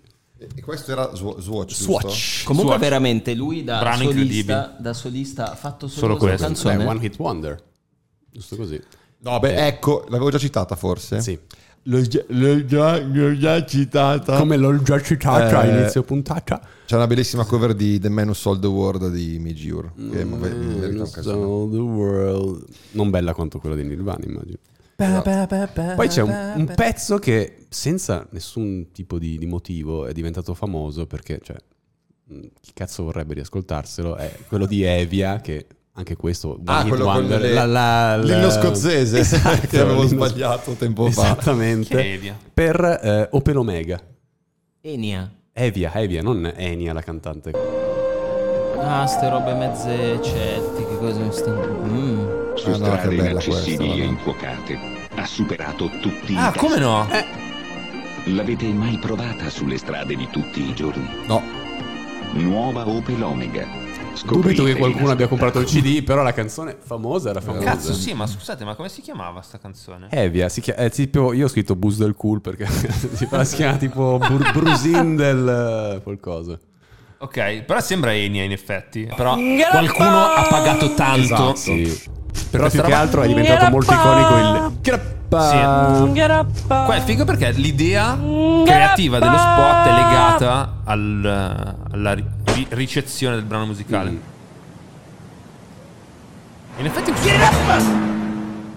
E questo era Sw- Swatch. Swatch. Comunque Swatch. veramente lui da Brano solista, da solista ha fatto solo, Solo questa questo. canzone. Beh, one hit wonder. Giusto così. No, beh, ecco, l'avevo già citata forse. Sì. L'ho già, l'ho già- l'ho già citata. Come l'ho già citata a Eh, inizio puntata. C'è una bellissima cover di The Man Who Sold the World di Mijiur. Che un casino. So the world. Non bella quanto quella di Nirvana, immagino. Esatto. Poi c'è un, un pezzo che senza nessun tipo di, di motivo è diventato famoso perché, cioè, mh, chi cazzo vorrebbe riascoltarselo? È quello di Evia, che anche questo... Ah, quello con Wonder, le- la- la- la- l'inno scozzese, Esatto, che avevo sbagliato tempo fa. Esattamente. È Evia? Per eh, Open Omega. Enia. Evia, Evia, non Enia la cantante. Ah, ste robe mezze celtiche, cose stanno... Mm. Su Ah, no, strade bella inaccessibili e no? infuocate. Ha superato tutti i Ah, come no? L'avete mai provata sulle strade di tutti i giorni? No. Nuova Opel Omega. Dubito Scoprite che qualcuno abbia comprato il CD, però la canzone famosa era famosa. Cazzo, sì, ma scusate, ma come si chiamava sta canzone? Evia, si chiama, è tipo, io ho scritto Bus del Cool perché si, chiama tipo Bur- Brusin del eh, qualcosa. Ok, però sembra Enia in effetti. Però qualcuno ha pagato tanto. Esatto, Sì. Però più che altro è diventato molto iconico il Sì. Qua è figo perché l'idea creativa dello spot è legata al- alla ri- ricezione del brano musicale. Mm. In effetti questo spot,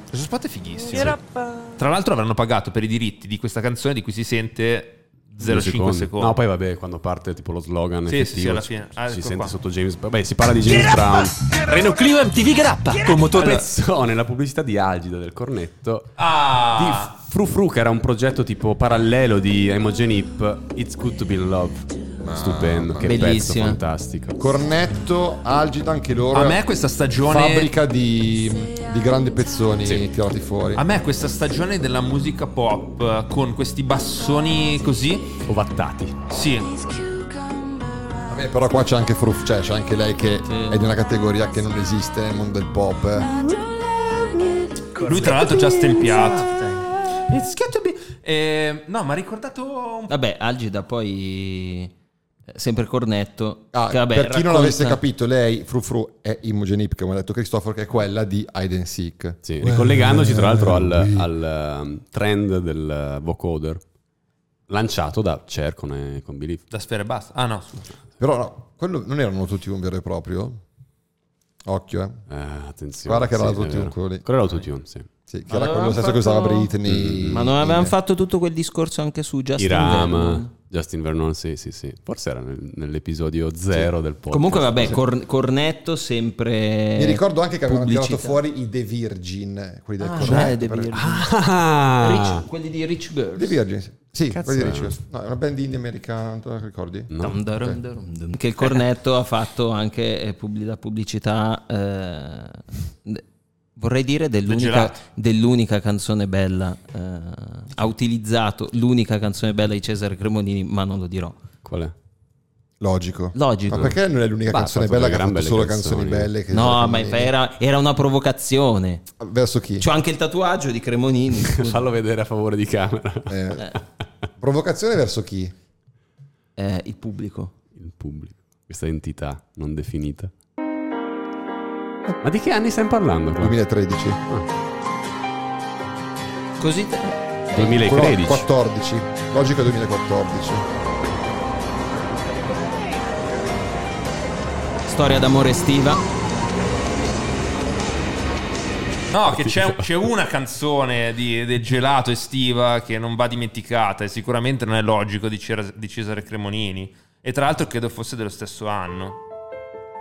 questo spot è fighissimo. Tra l'altro avranno pagato per i diritti di questa canzone di cui si sente 0,5 secondi. No, poi vabbè, quando parte tipo lo slogan Sì, sì, effettivo, sì, alla fine. Ah, si ecco sente qua. sotto James Vabbè, si parla di James Brown. Renault Clio MTV Grappa con motore Pezzone, la pubblicità di Algida del cornetto Ah! di Fru Fru che era un progetto tipo parallelo di Imogen Heap It's Good to Be in Love stupendo che pezzo Bellissimo. fantastico Cornetto, Algida, anche loro. A me questa stagione Fabbrica di, di grandi pezzoni tirati fuori. A me questa stagione della musica pop con questi bassoni così ovattati Sì. Vabbè, però qua c'è anche Fruf, cioè c'è anche lei che è di una categoria che non esiste nel mondo del pop. eh. Lui tra l'altro già stempiato. It's got to be- Eh, no, ma ha ricordato Vabbè, Algida poi... Sempre cornetto. Ah, che, vabbè, per chi non racconta- l'avesse capito, lei, Fru Fru, è Imogen Heap, come ha detto Cristoforo, che è quella di Hide and Seek. Sì, ricollegandoci tra l'altro al, al, um, trend del vocoder lanciato da Cher con, con Believe. Da sfere basta. Ah no, scusa. Però no, quello non erano tutti un vero e proprio? Occhio, eh. Eh, attenzione. Guarda che era Sì, l'autotune quello lì. Quello era l'autotune, sì. Sì, che Ma era non quello avevamo stesso che usava fatto- Britney. Ma non avevamo fatto tutto quel discorso anche su Justin Irama, Vernon? Justin Vernon, sì, sì, sì. Forse era nel- nell'episodio zero del podcast. Comunque vabbè, cor- cornetto sempre... Mi ricordo anche che avevano pubblicità. tirato fuori i The Virgin, quelli del Ah, cornetto, beh, The per- Virgin. Ah! Rich- quelli di Rich Girls. The Virgin, sì. sì. Cazzo quelli di è? Ricci. No, è una band indie americana, te la ricordi? No. Dum darum dum. Che il cornetto ha fatto anche eh, la pubblicità, eh, vorrei dire, dell'unica, dell'unica canzone bella. eh, ha utilizzato l'unica canzone bella di Cesare Cremonini, ma non lo dirò. Qual è? Logico. Logico. Ma perché non è l'unica Bah, canzone bella che ha fatto solo canzoni canzoni. belle? Che No, ma era, era una provocazione. Verso chi? C'ho anche il tatuaggio di Cremonini. Fallo vedere a favore di camera. Eh, provocazione verso chi? Eh, il pubblico. Il pubblico. Questa entità non definita. Ma di che anni stiamo parlando? qua? 2013. Così te- 2013. 14. Logico 2014. storia d'amore estiva. No, che c'è, c'è una canzone di, del gelato estiva che non va dimenticata e sicuramente non è logico di, Cera- di Cesare Cremonini. E tra l'altro credo fosse dello stesso anno.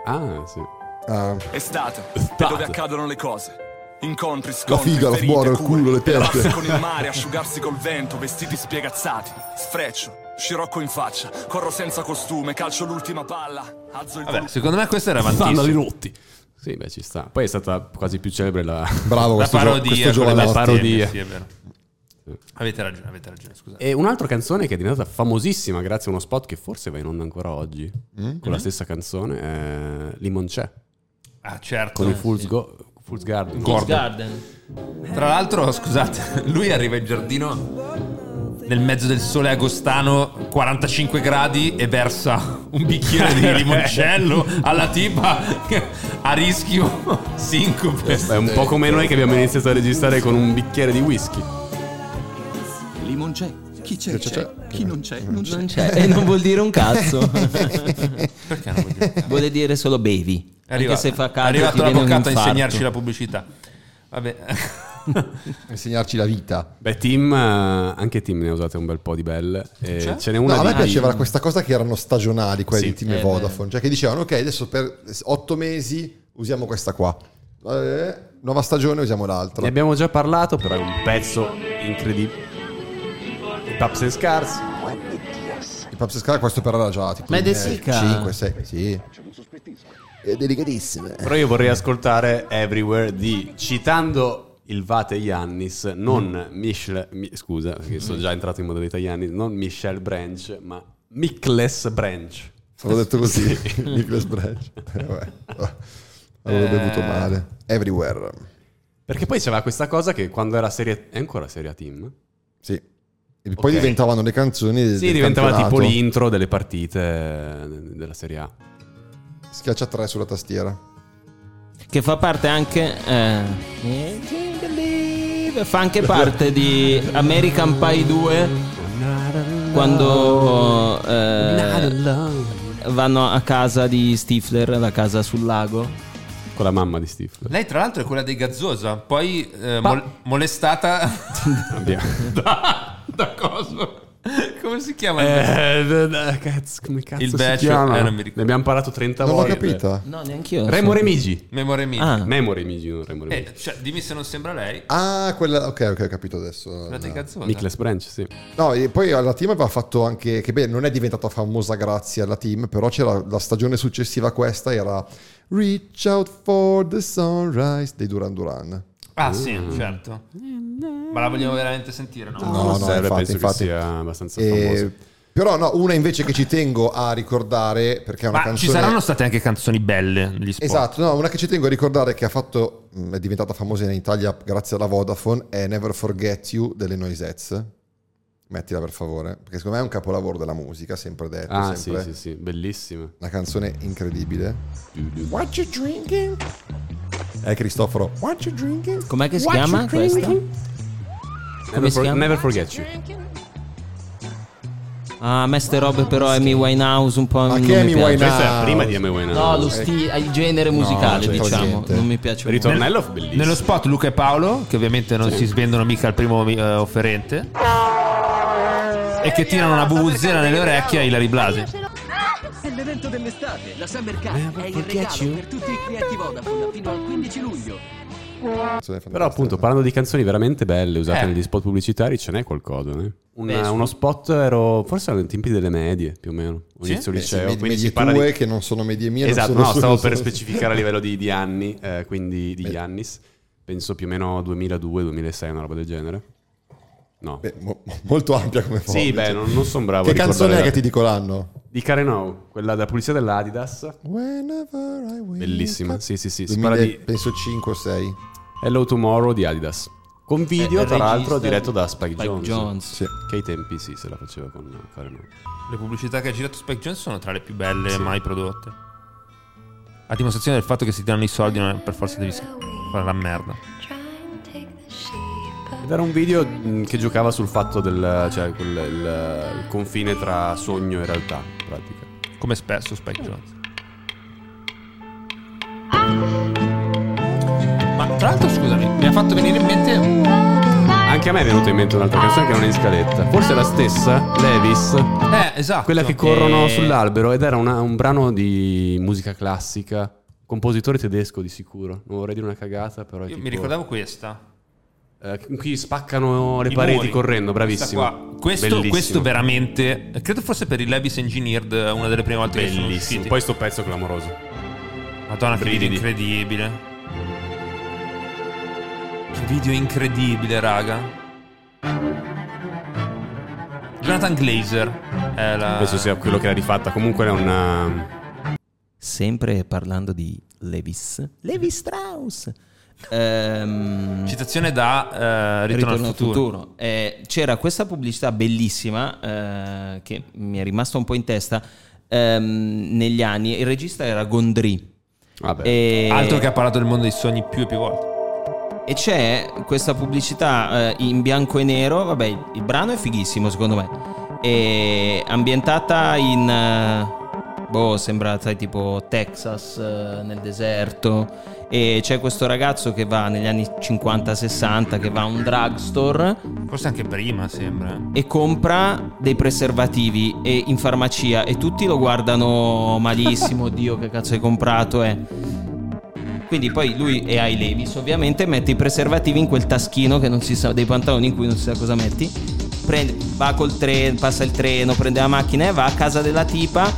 Ah, sì. Ah, Estate, Estate. dove accadono le cose. Incontri, scontri, figa, la fuori, il culo, le tette. con il mare, asciugarsi col vento, vestiti spiegazzati, sfreccio, scirocco in faccia, corro senza costume, calcio l'ultima palla, alzo il Vabbè, secondo me questo era Vandali avantissimo. rotti. Sì, beh, ci sta. Poi è stata quasi più celebre la... bravo La gio- parodia, le giovanotto. parodia. Sì, è vero. Avete ragione, avete ragione, scusate. E un'altra canzone che è diventata famosissima grazie a uno spot che forse va in onda ancora oggi, con la stessa canzone, è Limoncello, Ah, certo. con il Fool's, Go- Fool's Garden. Fool's Garden. Tra l'altro, scusate, lui arriva in giardino nel mezzo del sole agostano, 45 gradi, e versa un bicchiere di limoncello alla tipa a rischio sincope. È un po' come noi che abbiamo iniziato a registrare con un bicchiere di whisky. c'è. Chi c'è, C'è, c'è. c'è. Chi non c'è, non c'è. Non c'è. E non vuol dire un cazzo. Perché non vuol dire? Vuole dire solo bevi. È arrivato, se fa è caldo arrivato viene un l'avvocato a insegnarci la pubblicità. Vabbè. Insegnarci la vita. Beh, Tim, eh, anche Tim ne ha usate un bel po' di belle. E Cioè? ce n'è No, una a me piaceva questa cosa che erano stagionali quelli Sì. di Team Eh, e Vodafone, cioè che dicevano ok adesso per otto mesi usiamo questa qua, Eh, nuova stagione usiamo l'altra. Ne abbiamo già parlato, però è un pezzo incredibile. Paps and Scars. I Paps Scar questo però era già tipo Ma è De eh, Sica. 5, 6, sì. È delicatissimo. Però io vorrei ascoltare Everywhere di citando il Vate Yannis, non Michel, mi- scusa, perché sono già entrato in modalità Yannis, non Michel Branch, ma Mikles Branch. L'ho detto così, Sì. Nicholas Branch. Eh, vabbè. Avevo Eh. bevuto male. Everywhere. Perché poi c'era questa cosa che quando era serie è ancora serie team? Sì. E poi Ok. diventavano le canzoni Sì, del diventava tipo campionato. l'intro delle partite della Serie A. Schiaccia 3 sulla tastiera. Che fa parte anche. eh, fa anche parte di American Pie 2. Quando eh, vanno a casa di Stifler, la casa sul lago. Con la mamma di Stifler. Lei, tra l'altro, è quella dei Gazzosa. Poi eh, mol- molestata da, da coso. Come si chiama? il- Eh, d- d- cazzo, come cazzo Il si chiama? eh, non mi ricordo. Ne abbiamo parlato 30 Non l'ho volte. capita. No, neanche io. Remo Remigi. Memo Remigi. Ah. Memo Remigi, non Remo Remigi. Eh, cioè, dimmi se non sembra lei. Ah, quella. Ok, ok, ho capito adesso. Gazzosa. Mikles Branch, sì. No, e poi alla team aveva fatto anche. Che beh, non è diventata famosa grazie alla team, però c'era la stagione successiva a questa, era Reach Out for the Sunrise dei Duran Duran. Ah, sì, certo. Ma la vogliamo veramente sentire? No, No, no, serve, infatti, penso infatti. che sia abbastanza E- famoso. Però no, una invece che ci tengo a ricordare perché è una Ma canzone ci saranno state anche canzoni belle negli spot. Esatto, no, una che ci tengo a ricordare che ha fatto mh, è diventata famosa in Italia grazie alla Vodafone è Never Forget You delle Noisettes. Mettila per favore, perché secondo me è un capolavoro della musica, sempre detto, Ah, sì, sempre sì, sì, bellissima. una canzone incredibile. What you drinking? Eh Cristoforo, what you drinking? Com'è che si What chiama questa? Never, si for- chiama? Never Forget You. Ah, me ste robe però Amy Winehouse un po' Ma non che mi Amy piace. Winehouse? Questa è prima di Amy Winehouse. No, lo sti- il genere musicale, c'entra diciamo. niente. Non mi piace. Il ritornello bellissimo. Nello spot Luca e Paolo, che ovviamente non si svendono mica al primo eh, offerente, e che tirano una bubuzzera nelle orecchie a Ilari Blasi. L'evento dell'estate, la Summer Car è il regalo per tutti i clienti Vodafone fino al 15 luglio. Però appunto parlando di canzoni veramente belle usate Eh. negli spot pubblicitari ce n'è qualcosa. eh? Un- Beh, uno spot ero forse erano i tempi delle medie più o meno, Sì? inizio Eh, sì, liceo. med- quindi medie tue di... che non sono medie mie, non Esatto, sono no, stavo sono- per specificare a livello di, di anni, eh, quindi di Yannis, penso più o meno 2002-2006, una roba del genere. No. Beh, mo- molto ampia come forma. sì, beh, non, non sono bravo Che a canzone è la- che ti dico l'anno? Di Carenou, quella della pulizia dell'Adidas. Whenever I wake Bellissima, up. sì, sì, sì. Si 2000, parla di penso 5 o 6. Hello Tomorrow di Adidas. Con video, Eh, tra l'altro, diretto da Spike, Spike Jones. Jones. Sì. Che ai tempi sì, se la faceva con Carenou. Le pubblicità che ha girato Spike Jones sono tra le più belle mai prodotte. A dimostrazione del fatto che si ti danno i soldi, non è per forza devi fare la merda. Ed era un video mh, che giocava sul fatto del cioè quel- il, il confine tra sogno e realtà, in pratica. Come spesso Spike Jones. Ma tra l'altro, scusami, mi ha fatto venire in mente. Anche a me è venuta in mente un'altra canzone che non è in scaletta. Forse la stessa, Levis, Eh, esatto. quella che corrono Eh. sull'albero ed era una- un brano di musica classica, compositore tedesco di sicuro. Non vorrei dire una cagata, però è Io tipo- mi ricordavo questa. Eh, in cui spaccano le I pareti muri. correndo, bravissimo. Questo, Bellissimo. questo veramente. Credo forse per il Levis Engineered, una delle prime volte che sono bellissimo. usciti. Poi sto pezzo clamoroso. Madonna, che video incredibile. Che video incredibile, raga. Jonathan Glazer è la... Penso sia quello che l'ha rifatta. Comunque è una Sempre parlando di Levis. Levi Strauss. Ehm, Citazione da eh, Ritorno, al futuro. Eh, c'era questa pubblicità bellissima eh, che mi è rimasta un po' in testa ehm, negli anni. Il regista era Gondry. Vabbè. E- Altro che ha parlato del mondo dei sogni più e più volte. E c'è questa pubblicità eh, in bianco e nero, vabbè, il, il brano è fighissimo secondo me. È ambientata in... boh, sembra sai, tipo Texas eh, nel deserto. E c'è questo ragazzo che va negli anni 50-60, che va a un drugstore Forse anche prima, sembra. e compra dei preservativi e in farmacia e tutti lo guardano malissimo, Dio che cazzo hai comprato eh. Quindi poi lui e ai Levis ovviamente mette i preservativi in quel taschino che non si sa, dei pantaloni in cui non si sa cosa metti. Prende, va col treno, passa il treno, prende la macchina e va a casa della tipa,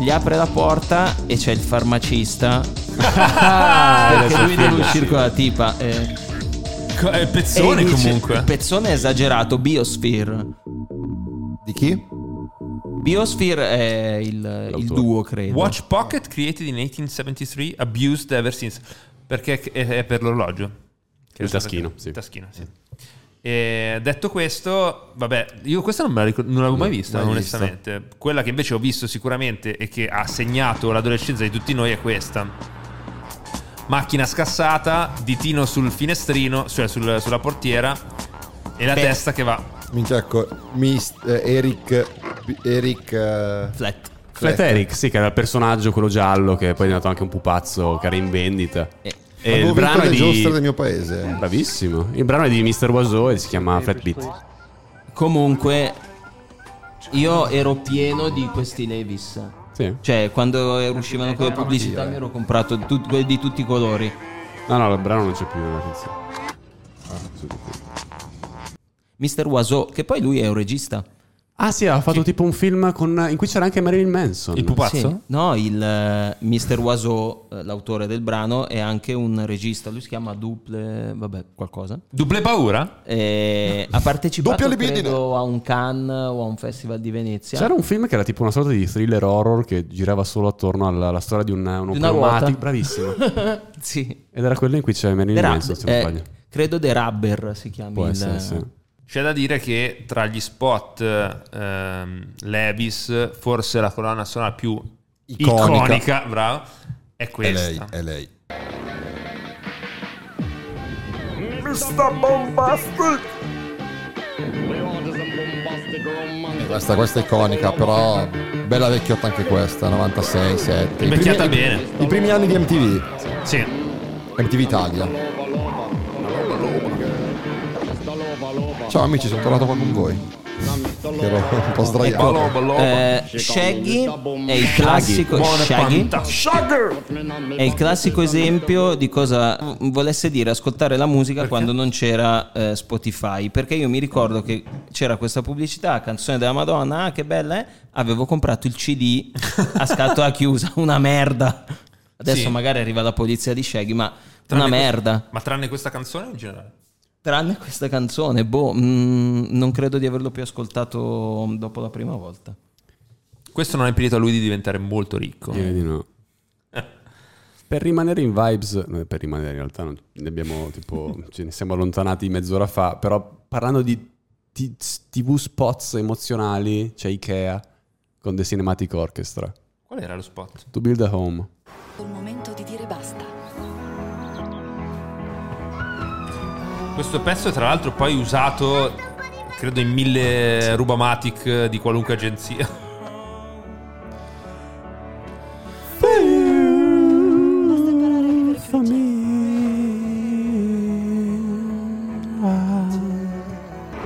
gli apre la porta e c'è il farmacista. perché lui deve uscire con la tipa. eh. Co- È pezzone E dice- comunque. Pezzone esagerato, Biosphere. Di chi? Biosphere è il, il duo, credo. Watch Pocket created in 1873, abused ever since. Perché è, per l'orologio. Che Il taschino, perché- sì. Il taschino, sì. E detto questo, vabbè, io questa non, me la ricor- non l'avevo mai vista, mai onestamente. Quella che invece ho visto sicuramente e che ha segnato l'adolescenza di tutti noi è questa. Macchina scassata, ditino sul finestrino, cioè sul- sulla portiera, e la Beh. testa che va. Minchia, ecco, Mist- eh, Eric... Eric... eh, Flat. Flat Eric, sì, che era il personaggio, quello giallo, che poi è diventato anche un pupazzo che era in vendita. Eh. E Avevo il brano è giostre del di... mio paese. Bravissimo. Il brano è di Mr. Waso e si chiama Flat Beat. Comunque, io ero pieno di questi Levis. Sì. Cioè, quando uscivano quelle pubblicità mi ero comprato tut- quelli di tutti i colori. No, no, il brano non c'è più nella canzone. Mr. Waso, che poi lui è un regista. Ah sì, ha fatto tipo un film con- in cui c'era anche Marilyn Manson. Il pupazzo? Sì. No, il eh, Mr. Waso, eh, l'autore del brano, è anche un regista. Lui si chiama Duple, vabbè, qualcosa. Duple paura? E ha partecipato credo a un Cannes o a un festival di Venezia. C'era un film che era tipo una sorta di thriller horror che girava solo attorno alla, alla storia di un, un Di una ruota. pneumatic. Bravissimo. sì. Ed era quello in cui c'è Marilyn Manson, se non eh, sbaglio. credo The Rubber si chiami. Può il- essere, sì. C'è da dire che tra gli spot ehm, Levis, forse la colonna sonora più Iconica. iconica, bravo, è È questa. lei, è lei. Questa, questa è iconica, però bella vecchiotta anche questa, 96, 7. I Invecchiata primi- bene. I primi anni di MTV, Sì. MTV Italia. Ciao amici, sono tornato qua con voi. Che ero un po' sdraiato. Eh, Shaggy è il classico Shaggy è il classico esempio di cosa volesse dire ascoltare la musica quando non c'era eh, Spotify. Perché io mi ricordo che c'era questa pubblicità, canzone della Madonna, ah, che bella è. Avevo comprato il CD a scatola chiusa, una merda. Adesso Sì. magari arriva la polizia di Shaggy, ma Tranne una merda. Ma tranne questa canzone in generale? Tranne questa canzone, boh, mm, non credo di averlo più ascoltato dopo la prima volta. Questo non ha impedito a lui di diventare molto ricco. Direi di no. Per rimanere in vibes, no, per rimanere in realtà non- ne abbiamo tipo, ce ne siamo allontanati mezz'ora fa, però parlando di ti- tv spots emozionali, c'è Ikea con The Cinematic Orchestra. Qual era lo spot? To Build a Home. Il momento Questo pezzo è tra l'altro poi usato, credo, in mille rubamatic di qualunque agenzia.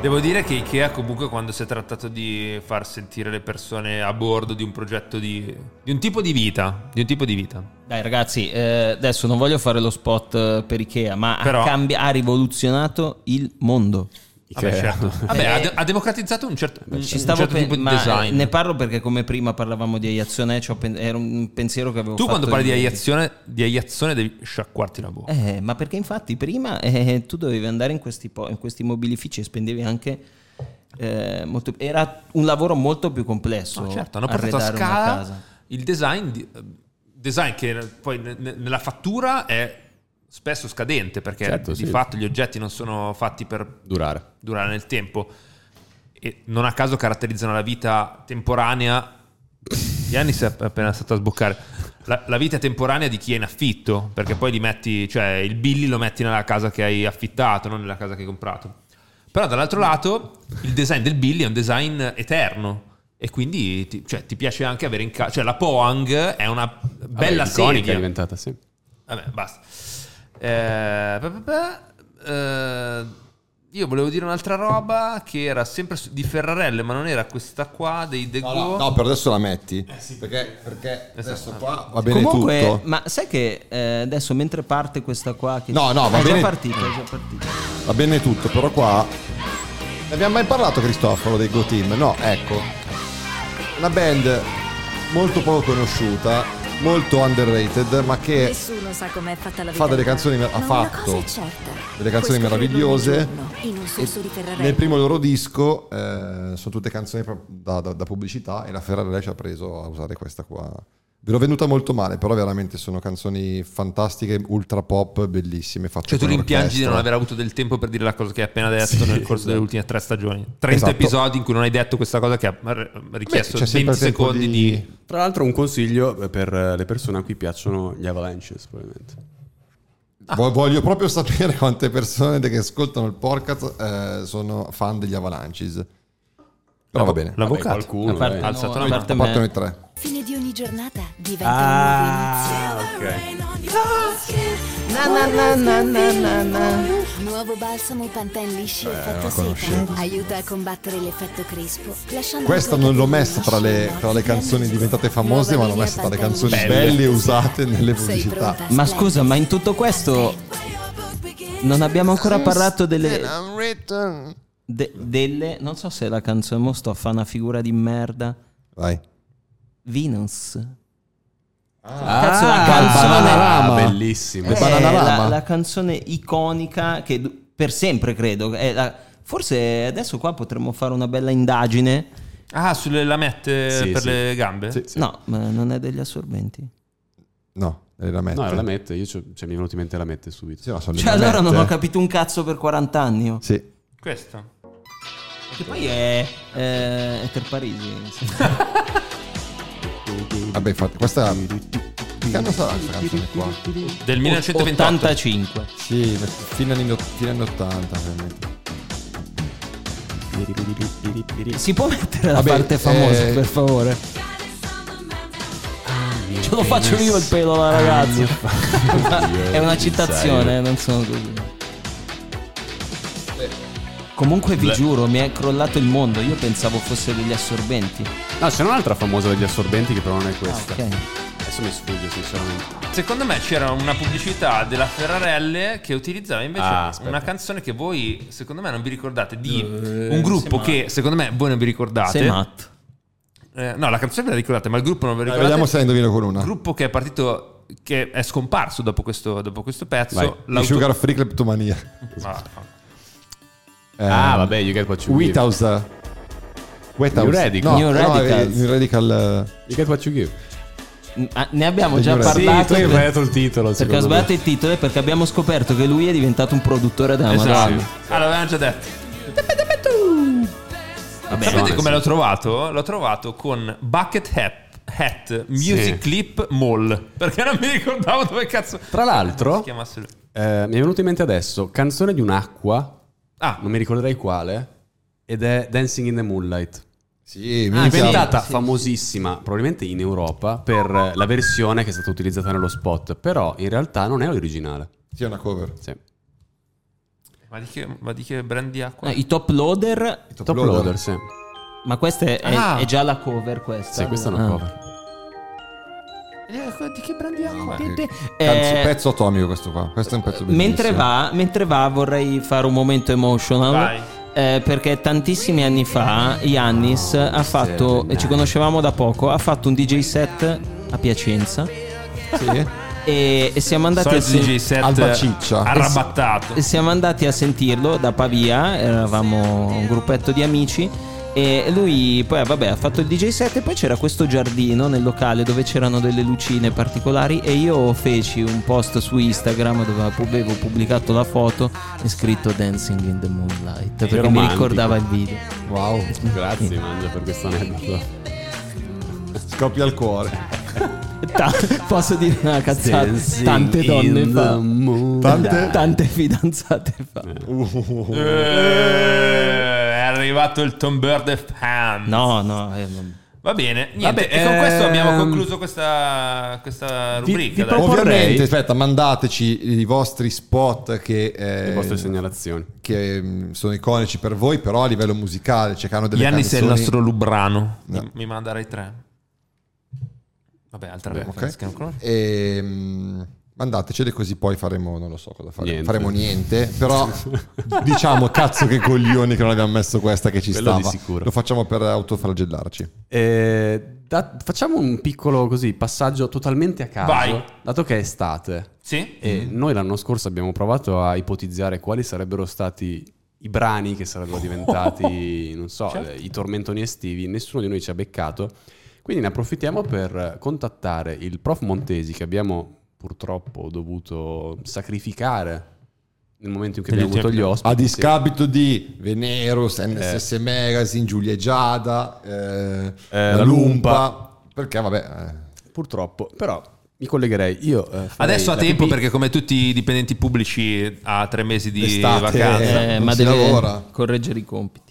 Devo dire che Ikea comunque quando si è trattato di far sentire le persone a bordo di un progetto di, di un tipo di vita, di un tipo di vita. Dai ragazzi, eh, adesso non voglio fare lo spot eh, per Ikea, ma Però- ha, cambi- ha rivoluzionato il mondo. Vabbè, certo. Vabbè, Eh, ha, de- ha democratizzato un certo, un Ci stavo certo pe- tipo di ma, design. Ne parlo perché come prima parlavamo di Aiazione, c'ho pen- era un pensiero che avevo Tu quando parli di. Aiazione, di Aiazione devi sciacquarti la bocca. Eh, ma perché infatti prima eh, tu dovevi andare in questi, po- in questi mobilifici e spendevi anche... eh, molto- era un lavoro molto più complesso. No, certo, hanno portato a scala casa. il design, di- eh, design che poi ne- ne- nella fattura è spesso scadente perché Certo, di sì. fatto gli oggetti non sono fatti per Durare. durare nel tempo e non a caso caratterizzano la vita temporanea. Gianni si è appena stato a sboccare. la, la vita temporanea di chi è in affitto, perché poi li metti, cioè il billy lo metti nella casa che hai affittato, non nella casa che hai comprato. Però dall'altro lato il design del billy è un design eterno e quindi ti, cioè, ti piace anche avere in casa, cioè la Poang è una bella Vabbè, sedia. è diventata, sì. Vabbè, basta. Eh, pa, pa, eh, io volevo dire un'altra roba che era sempre su- di Ferrarelle, ma non era questa qua dei The No, Go. no, no, per adesso la metti. Perché, perché adesso qua va bene Comunque, tutto. ma sai che eh, adesso mentre parte questa qua che No, no, va è bene- già partita, è già partita. Va bene tutto, però qua... Ne abbiamo mai parlato Cristoforo dei Go Team? No, ecco. Una band molto poco conosciuta, molto underrated, ma che Nessuno sa com'è fatta la vita. fa delle canzoni, ha Ma una fatto certa. delle canzoni meravigliose. giorno, in un sorso di Ferrarelle. Nel primo loro disco eh, sono tutte canzoni da, da- da pubblicità e la Ferrari ci ha preso a usare questa qua. Ve l'ho venuta molto male, però veramente sono canzoni fantastiche, ultra pop, bellissime. Cioè tu rimpiangi di non aver avuto del tempo per dire la cosa che hai appena detto Sì, nel corso esatto. delle ultime tre stagioni. 30 Esatto. episodi in cui non hai detto questa cosa che ha richiesto sempre 20 tempo secondi di- di... Tra l'altro un consiglio per le persone a cui piacciono gli Avalanches, probabilmente. Vo- Voglio proprio sapere quante persone che ascoltano il podcast eh, sono fan degli Avalanches. Però va bene. L'avvocato. qualcuno, A parte- dai. ha alzato No, la a mano. parte A parte me. tre. Fine di ogni giornata diventa Ah, un nuovo inizio. ok. Na, na, na, na, na, na, na. Nuovo balsamo Pantene liscio effetto la seta. Aiuta a combattere l'effetto crispo. lasciando Questa non l'ho messa tra le, tra le canzoni diventate famose, ma l'ho messa tra le canzoni belle liscio. usate nelle pubblicità. pronta? Ma scusa, ma in tutto questo non abbiamo ancora parlato delle de- delle non so se la canzone mo sto a fa una figura di merda. Vai. Venus. Ah, Cazzo, la il canzone-. Il È Bananarama. la, la canzone iconica che per sempre credo. è la- forse adesso qua potremmo fare una bella indagine. Ah, sulle lamette Sì, per sì. le gambe? Sì, sì. No, ma non è degli assorbenti. No, eh, la mette. No, la mette, io c'ho- cioè, mi è venuto in mente la mette subito. Sì, no, le Cioè, allora non ho lamette. capito un cazzo per 40 anni. io. Sì. Questa? Che poi è. è, è per Parisi. sì. Vabbè, infatti, questa... Che anno sarà questa canzone qua? Del 1928. 85. Sì, fine anni, fine anni 80. ovviamente. Si può mettere la Vabbè, parte famosa, eh, per favore? Ce lo faccio io il pelo alla ragazza. è una citazione, eh, non sono così. Comunque vi giuro, mi è crollato il mondo. Io pensavo fosse degli assorbenti. No, c'è un'altra famosa degli assorbenti che però non è questa. Ah, ok. Adesso mi sfugge, sinceramente. Secondo me c'era una pubblicità della Ferrarelle che utilizzava invece Ah, una canzone che voi, secondo me, non vi ricordate. Di un gruppo che, secondo me, voi non vi ricordate. Sei matto. Eh, no, la canzone ve la ricordate, ma il gruppo non ve la Dai, ricordate. vediamo se la indovino con una. Il gruppo che è partito, che è scomparso dopo questo, dopo questo pezzo. Vai. Sugar Free Kleptomania. Ah, ah, vabbè, you get what you give. Wheathouse. Wheathouse. New Radical. No, New no, Radicals. eh, New Radical. eh, You get what you give. Ah, Ne abbiamo già Uredi. Sì, parlato. tu hai per- sbagliato il titolo. perché ho secondo sbagliato il titolo e perché abbiamo scoperto che lui è diventato un produttore da esatto. Madonna. Ah, l'avevamo già detto. Vabbè, Sapete sì. come l'ho trovato? L'ho trovato con Bucket Hat, Hat Music Sì. Clip Mall. Perché non mi ricordavo dove cazzo Tra l'altro, si chiamasse lui. eh, mi è venuto in mente adesso, canzone di un'acqua, Ah, non mi ricorderei quale, ed è Dancing in the Moonlight. Sì, È minchia. diventata sì, famosissima, probabilmente in Europa, per la versione che è stata utilizzata nello spot, però in realtà non è l'originale. Sì, è una cover. Sì. ma di che, ma di che brand di acqua? No, I top loader. Top Loader, sì. Ma questa è, è- Ah. è già la cover questa. Sì, questa è una Ah. cover. Eh, Di che brand di acqua? Che Eh, Canzo- pezzo atomico questo qua. Questo è un pezzo bellissimo. Mentre va, mentre va, vorrei fare un momento emotional. Vai. eh, perché tantissimi anni fa Yannis ha fatto, e ci conoscevamo da poco, ha fatto un DJ set a Piacenza Sì. e, e siamo andati a sen- DJ set Alba Ciccia. arrabattato. e siamo andati a sentirlo da Pavia, eravamo un gruppetto di amici e lui poi vabbè ha fatto il DJ set e poi c'era questo giardino nel locale dove c'erano delle lucine particolari e io feci un post su Instagram dove avevo pubblicato la foto e scritto Dancing in the Moonlight perché mi romantico. ricordava il video. Wow. Grazie, Mangia, per questo aneddoto. Scoppia il cuore. Ta- posso dire una cazzata? Dancing Tante donne fa. Tante? Tante fidanzate fa. Eh, è arrivato il Tom Bird fan. No, no. eh, non- Va bene, niente. Vabbè, e con questo ehm, abbiamo concluso questa, questa vi- rubrica. vi proporrei- Ovviamente, aspetta, mandateci i vostri spot che, eh, Le vostre segnalazioni. che mm, sono iconici per voi, però a livello musicale cercano delle Gianni sei il canzoni. nostro Lubrano. No. Mi, mi manda Rai 3. Vabbè, altra Beh, reference ok. che non conosco. E, mm, mandatecele così poi faremo, non lo so cosa faremo, Niente. faremo niente, però diciamo cazzo che coglioni che non abbiamo messo questa che ci Quello stava. Lo facciamo per autoflagellarci. Eh, da- facciamo un piccolo così passaggio totalmente a caso, Vai. dato che è estate. Sì? E noi l'anno scorso abbiamo provato a ipotizzare quali sarebbero stati i brani che sarebbero diventati, non so, Certo. eh, i tormentoni estivi. Nessuno di noi ci ha beccato. Quindi ne approfittiamo per contattare il prof Montesi che abbiamo purtroppo dovuto sacrificare nel momento in cui abbiamo avuto gli ospiti. A discapito di Veneros, NSS Magazine, Giulia Giada, eh, la la Lumpa, Lumpa. perché vabbè... eh, Purtroppo, però mi collegherei. Io eh, Adesso ha tempo pipì. perché come tutti i dipendenti pubblici ha tre mesi di D'estate, vacanza. Eh, Eh, non ma si deve lavora. correggere i compiti.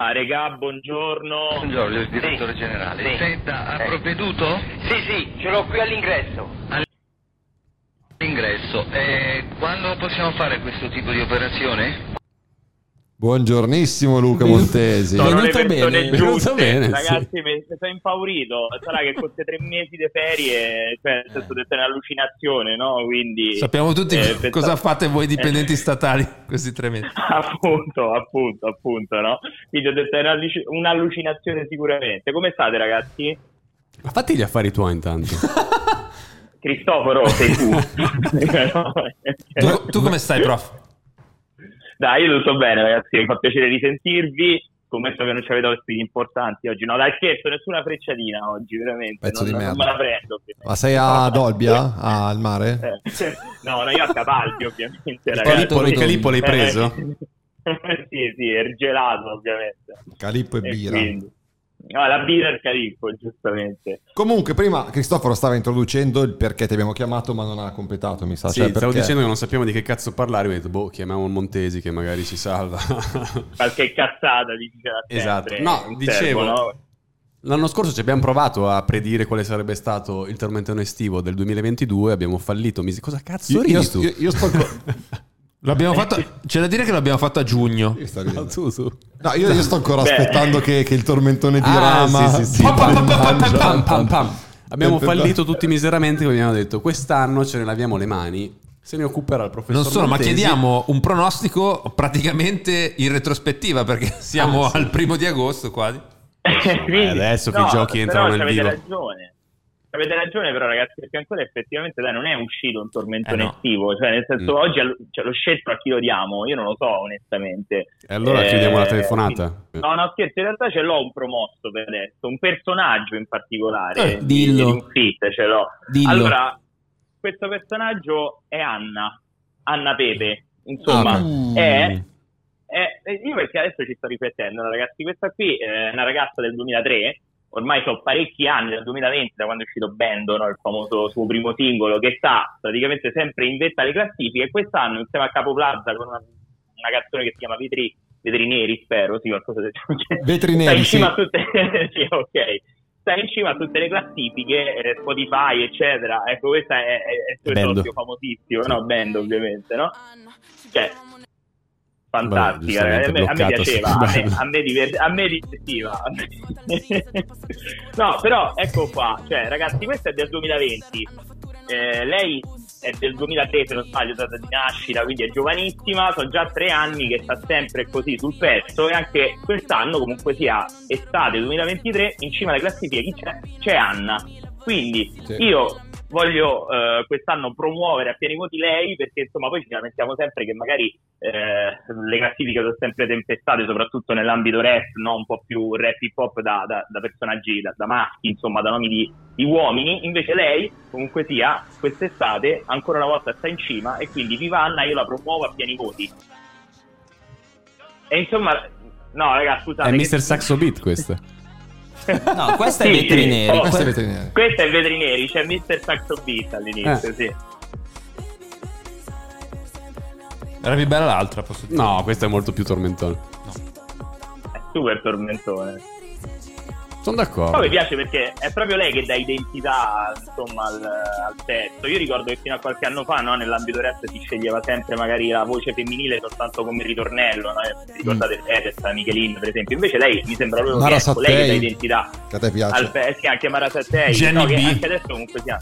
Ah, regà, buongiorno. Buongiorno, il direttore generale. Senta, ha provveduto? Sì, sì, ce l'ho qui all'ingresso. All'ingresso. E quando possiamo fare questo tipo di operazione? Buongiornissimo Luca Montesi. Sono Venuto bene, venuto giuste, bene, ragazzi, mi mi sono impaurito. Sarà che queste tre mesi di ferie, cioè, nel senso, deve essere un'allucinazione, no? Quindi... Sappiamo tutti eh, cosa fate voi dipendenti Eh, statali questi tre mesi. appunto, appunto, appunto, no? Quindi ho detto è un'alluci- un'allucinazione sicuramente. Come state, ragazzi? Ma fatti gli affari tuoi intanto. Cristoforo, sei tu. Tu, tu come stai, prof? Dai, io tutto bene, ragazzi. Mi fa piacere risentirvi. Scommetto che non ci avete ospiti importanti oggi. No, dai, scherzo, nessuna frecciatina oggi, veramente. Pezzo non, di non merda. me la prendo. Ma sei a Dolbia? Al mare? Eh, no, no, io a Capaldi, ovviamente. Calippo, calippo l'hai preso? Eh, sì, sì, è gelato, ovviamente. Calippo e E birra. quindi- No, la birra il calippo, giustamente. Comunque, prima Cristoforo stava introducendo il perché ti abbiamo chiamato, ma non ha completato, mi sa. Sì, Cioè, stavo perché- dicendo che non sappiamo di che cazzo parlare. Mi ho detto, boh, chiamiamo il Montesi che magari ci salva. Qualche cazzata dice la Esatto. No, dicevo- serbo, no? L'anno scorso ci abbiamo provato a predire quale sarebbe stato il tormentone estivo del 2022. Abbiamo fallito. Mi... Cosa cazzo Io, ridi io, tu? io- io sto L'abbiamo fatto, c'è da dire che l'abbiamo fatto a giugno. io sto. No, tu, tu. No, io, io sto ancora Beh. aspettando che, che il tormentone di Ah, Rama sì, sì, sì. pam, Pam, pam, pam. Abbiamo fallito tutti miseramente. Quindi abbiamo detto: quest'anno ce ne laviamo le mani. Se ne occuperà il professor Non solo, ma chiediamo un pronostico praticamente in retrospettiva perché siamo Ah, sì. al primo di agosto quasi. Quindi- adesso che i giochi entrano nel vivo. ragione. Avete ragione, però, ragazzi, perché ancora effettivamente dai, non è uscito un tormentone Eh, no. estivo. Cioè, nel senso, Mm. oggi cioè, lo scelto a chi lo diamo, io non lo so, onestamente. E allora Eh, chiudiamo la telefonata. quindi- No, no, scherzo, in realtà ce l'ho un promosso per adesso, un personaggio in particolare. Eh, di- dillo. di un fit, ce l'ho. Dillo. Allora, questo personaggio è Anna, Anna Pepe. Insomma, Ah, ok. è, è- Io perché adesso ci sto riflettendo, ragazzi, questa qui è una ragazza del 2003, ormai sono parecchi anni, dal 2020, da quando è uscito Bendo, no, il famoso suo primo singolo, che sta praticamente sempre in vetta alle classifiche, e quest'anno insieme a Capo Plaza con una, una canzone che si chiama Vetri, Vetri Neri, spero, sì, qualcosa del Vetri sta neri, sì. tutte sì, ok. Sta in cima a tutte le classifiche, eh, Spotify, eccetera. Ecco, questa è, è, è il suo famosissimo, no? Band, ovviamente, no? Cioè, fantastica, ragazzi. a me, a me piaceva, a me, a me, diver- a me divertiva. no, però ecco qua, cioè, ragazzi, questa è del 2020. Eh, lei è del 2003, se non sbaglio, data di nascita, quindi è giovanissima. Sono già tre anni che sta sempre così sul pezzo. E anche quest'anno, comunque sia estate 2023, in cima alle classifiche chi c'è? C'è Anna. Quindi Sì. io voglio eh, quest'anno promuovere a pieni voti lei perché insomma poi ci lamentiamo sempre che magari eh, le classifiche sono sempre tempestate soprattutto nell'ambito rap no? un po' più rap hip hop da, da- da personaggi da, da maschi insomma da nomi di, di uomini invece lei comunque sia quest'estate ancora una volta sta in cima e quindi viva Anna io la promuovo a pieni voti e insomma no raga scusate È Mr. Saxo Beat questo. No, questa è Sì, Vetrineri. sì. Oh, Questo è veterinari. Questa è Vetrineri, c'è Mr. Saxo Beat all'inizio, Eh. sì. Era più bella l'altra, posso dire. No, questa è molto più tormentone. È super tormentone. Sono Poi d'accordo. mi piace perché è proprio lei che dà identità insomma al, al testo. Io ricordo che fino a qualche anno fa no, nell'ambito rap si sceglieva sempre magari la voce femminile soltanto come ritornello. No? Se Ricordate Fedez, Michelin per esempio. Invece lei mi sembra proprio Mara che ecco, lei che dà identità Che a te piace. al sì, anche Mara Sattei. Jenny no, che B. anche adesso comunque sia.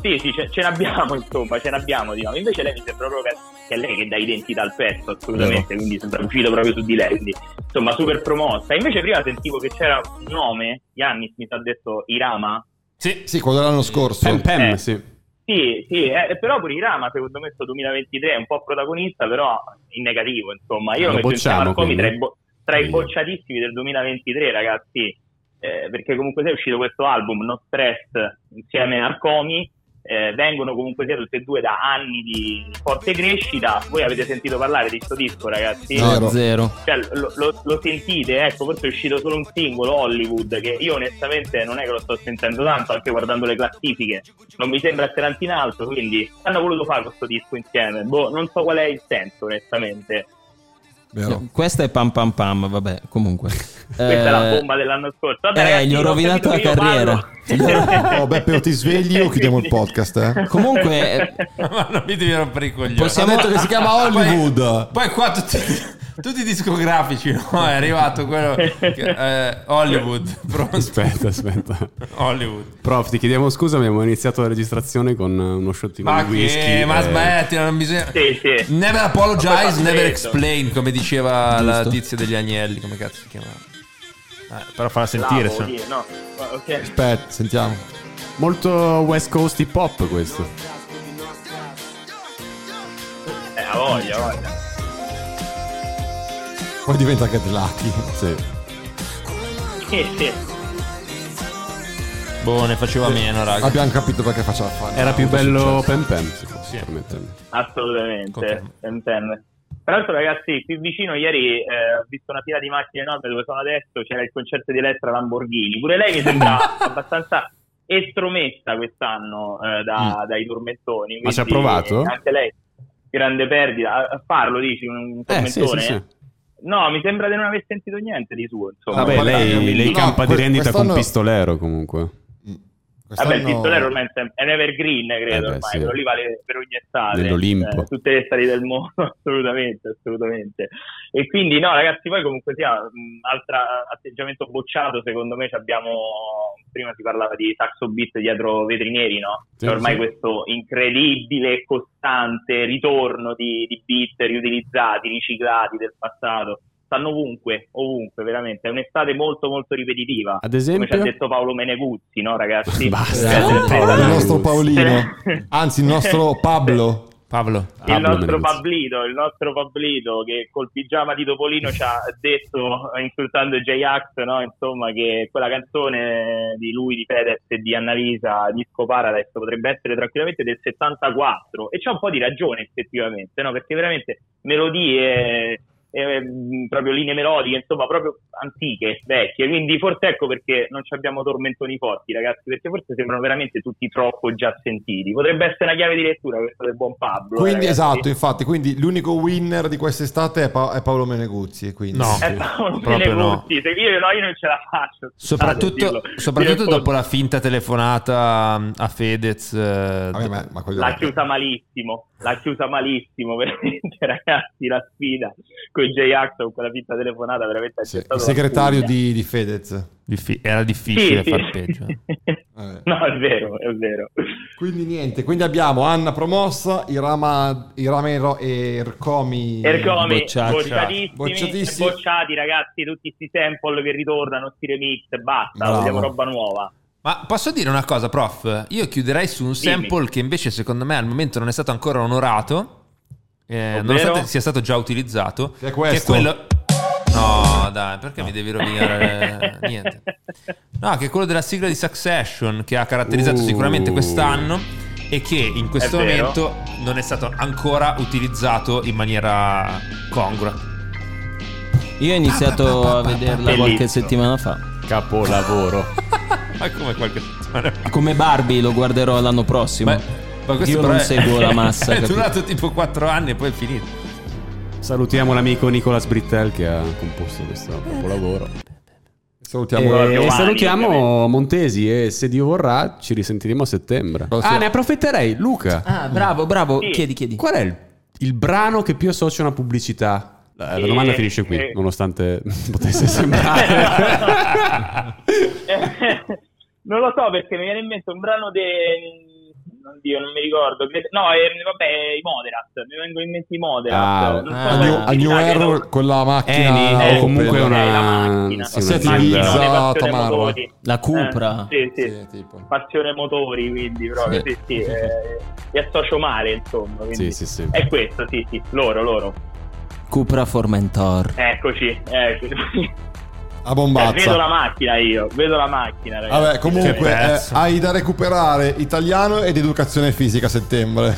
Sì, sì, ce, ce n'abbiamo insomma, ce n'abbiamo diciamo. Invece lei mi sembra proprio che, che è lei che dà identità al pezzo assolutamente, quindi sembra uscito proprio su di lei, quindi insomma super promossa. Invece prima sentivo che c'era un nome, Yannis mi sa detto Irama, Sì. Sì, quello dell'anno scorso. Pem Pem, Eh. sì. sì, sì, eh, però pure Irama secondo me sto 2023 è un po' protagonista, però in negativo, insomma. Io Lo lo metto bocciamo, Arcomi tra, i bo- tra i bocciatissimi del 2023, ragazzi, eh, perché comunque sia uscito questo album, No Stress, insieme a Arcomi, eh, vengono comunque sia tutti e due da anni di forte crescita. Voi avete sentito parlare di questo disco, ragazzi? No. No, zero. Cioè, lo, lo- lo sentite, ecco, forse è uscito solo un singolo Hollywood che io onestamente non è che lo sto sentendo tanto, anche guardando le classifiche, non mi sembra essere tanto in alto, quindi hanno voluto fare questo disco insieme. Boh, non so qual è il senso, onestamente. Vero. Questa è pam pam pam, vabbè, comunque. Questa è la bomba dell'anno scorso. Vabbè, eh, ragazzi, gli ho ho rovinato capito la carriera. parlo. Oh, Beppe, o ti svegli o chiudiamo il podcast, eh? Comunque, Ma non mi devi rompere i coglioni. Possiamo- detto che si chiama Hollywood. Poi qua tutti, tutti i discografici, no? È arrivato quello che, eh, Hollywood. Pronto? Aspetta, aspetta. Hollywood. Prof, ti chiediamo scusa, abbiamo iniziato la registrazione con uno shottino Ma di whisky. che, ma eh, smetti, non bisogna. Sì, sì. Never apologize, poi never explain, come diceva la Giusto. tizia degli agnelli, come cazzo si chiamava. Eh, però farla sentire, Lavo, se- sì, no. Ma- ok. Aspetta, sentiamo. Molto West Coast hip hop questo. Eh, ha voglia, ha voglia. Poi diventa Get Lucky. Sì. Sì, sì. Boh, ne faceva meno, raga. Abbiamo capito perché faceva fare. Era più bello. Pem Pem, se posso Sì. permettermi. Assolutamente, Confermo. ten Tra l'altro, ragazzi, qui vicino ieri eh, ho visto una fila di macchine enorme dove sono adesso. C'era il concerto di Elettra Lamborghini. Pure lei mi sembra abbastanza estromessa quest'anno eh, da- dai tormentoni. Ma ci ha provato? Anche lei, grande perdita. A, farlo, dici, un Eh, sì, tormentone? sì, sì. No, mi sembra di non aver sentito niente di suo. Insomma. Vabbè, lei, lei No, campa di que- rendita con pistolero comunque. Vabbè, il Quest'anno- pistolero ormai è un evergreen, credo, Eh beh, ormai, sì. quello lì vale per ogni estate. Nell'Olimpo. Eh, tutte le estati del mondo, assolutamente, assolutamente. E quindi, no, ragazzi, poi comunque sia, un altro atteggiamento bocciato, secondo me, abbiamo, prima si parlava di Saxo Beat dietro Vetrineri, no? Sì, ormai sì. questo incredibile e costante ritorno di, di beat riutilizzati, riciclati del passato. Stanno ovunque, ovunque, veramente. È un'estate molto, molto ripetitiva. Ad Come ci ha esempio? detto Paolo Meneguzzi, no, ragazzi? Basta. Eh, Paolo Il nostro Paolino. Anzi, il nostro Pablo. Pablo. il Pablo nostro Meneguzzi. Pablito, il nostro Pablito che col pigiama di Topolino ci ha detto, insultando J-Ax, no? insomma, che quella canzone di lui, di Fedez e di Annalisa, Disco Paradise, potrebbe essere tranquillamente del 74 e c'ha un po' di ragione effettivamente, no? perché veramente melodie, eh, proprio linee melodiche, insomma, proprio antiche, vecchie, quindi forse ecco perché non ci abbiamo tormentoni forti, ragazzi, perché forse sembrano veramente tutti troppo già sentiti. Potrebbe essere una chiave di lettura questa del buon Pablo. eh, Quindi, ragazzi. esatto, infatti, quindi l'unico winner di quest'estate è, Pa- è Paolo Meneguzzi. e Quindi. No. È Paolo Proprio no. Meneguzzi, se io, no, io non ce la faccio. Soprattutto, soprattutto dopo la finta telefonata a Fedez. eh, Vabbè, ma, ma L'ha chiusa malissimo, l'ha chiusa malissimo, veramente ragazzi, la sfida con J-Ax con quella finta telefonata veramente Sì, il segretario di, di Fedez. diffi- era difficile Sì, sì. far peggio. Eh. No, è vero, è vero. Quindi niente, quindi abbiamo Anna promossa, Irama, Iramero e Ercomi Ercomi Bocciati. bocciatissimi, Bocciatissimi. bocciati ragazzi, tutti questi sample che ritornano, sti remix, basta, Bravo. vogliamo roba nuova. Ma posso dire una cosa, prof? Io chiuderei su un sample che invece secondo me al momento non è stato ancora onorato, eh, Ovvero? nonostante sia stato già utilizzato. Che è questo? quello... No, dai, perché mi devi rovinare niente? No, che è quello della sigla di Succession che ha caratterizzato Uh. sicuramente quest'anno e che in questo È vero. momento non è stato ancora utilizzato in maniera congrua. io ho iniziato a vederla qualche Bellissimo. settimana fa. Capolavoro. Ma come qualche settimana fa. Come Barbie lo guarderò l'anno prossimo. Ma, ma questo Io però non è- seguo la massa. È durato tipo 4 anni e poi è finito. Salutiamo l'amico Nicolas Brittel che ha composto questo capolavoro. Salutiamo e, Giovanni, salutiamo Montesi e se Dio vorrà ci risentiremo a settembre. Ah, ne approfitterei, Luca. Ah, bravo, bravo. Chiedi, chiedi. Qual è il, il brano che più associa una pubblicità? La, la Eh, domanda finisce qui, eh. nonostante potesse sembrare. non lo so perché mi viene in mente un brano di... Oddio, non mi ricordo. No, eh, vabbè, i Moderat. Mi vengono in mente i Moderat. Ah, so a quale New, a New Error no. con la macchina Eni, o Opel. comunque Eh, la una, macchina. sì, una Passione Marra. motori. La Cupra. Eh, sì, sì. Sì, tipo. Passione motori, quindi proprio, Sì. sì, sì. eh, li associo male, insomma. Quindi. Sì, sì, sì. È questo, sì, sì. Loro, loro. Cupra Formentor. Eccoci, eccoci. A Eh, bombazza. vedo la macchina io, vedo la macchina, ragazzi. Vabbè, comunque eh, hai da recuperare italiano ed educazione fisica a settembre.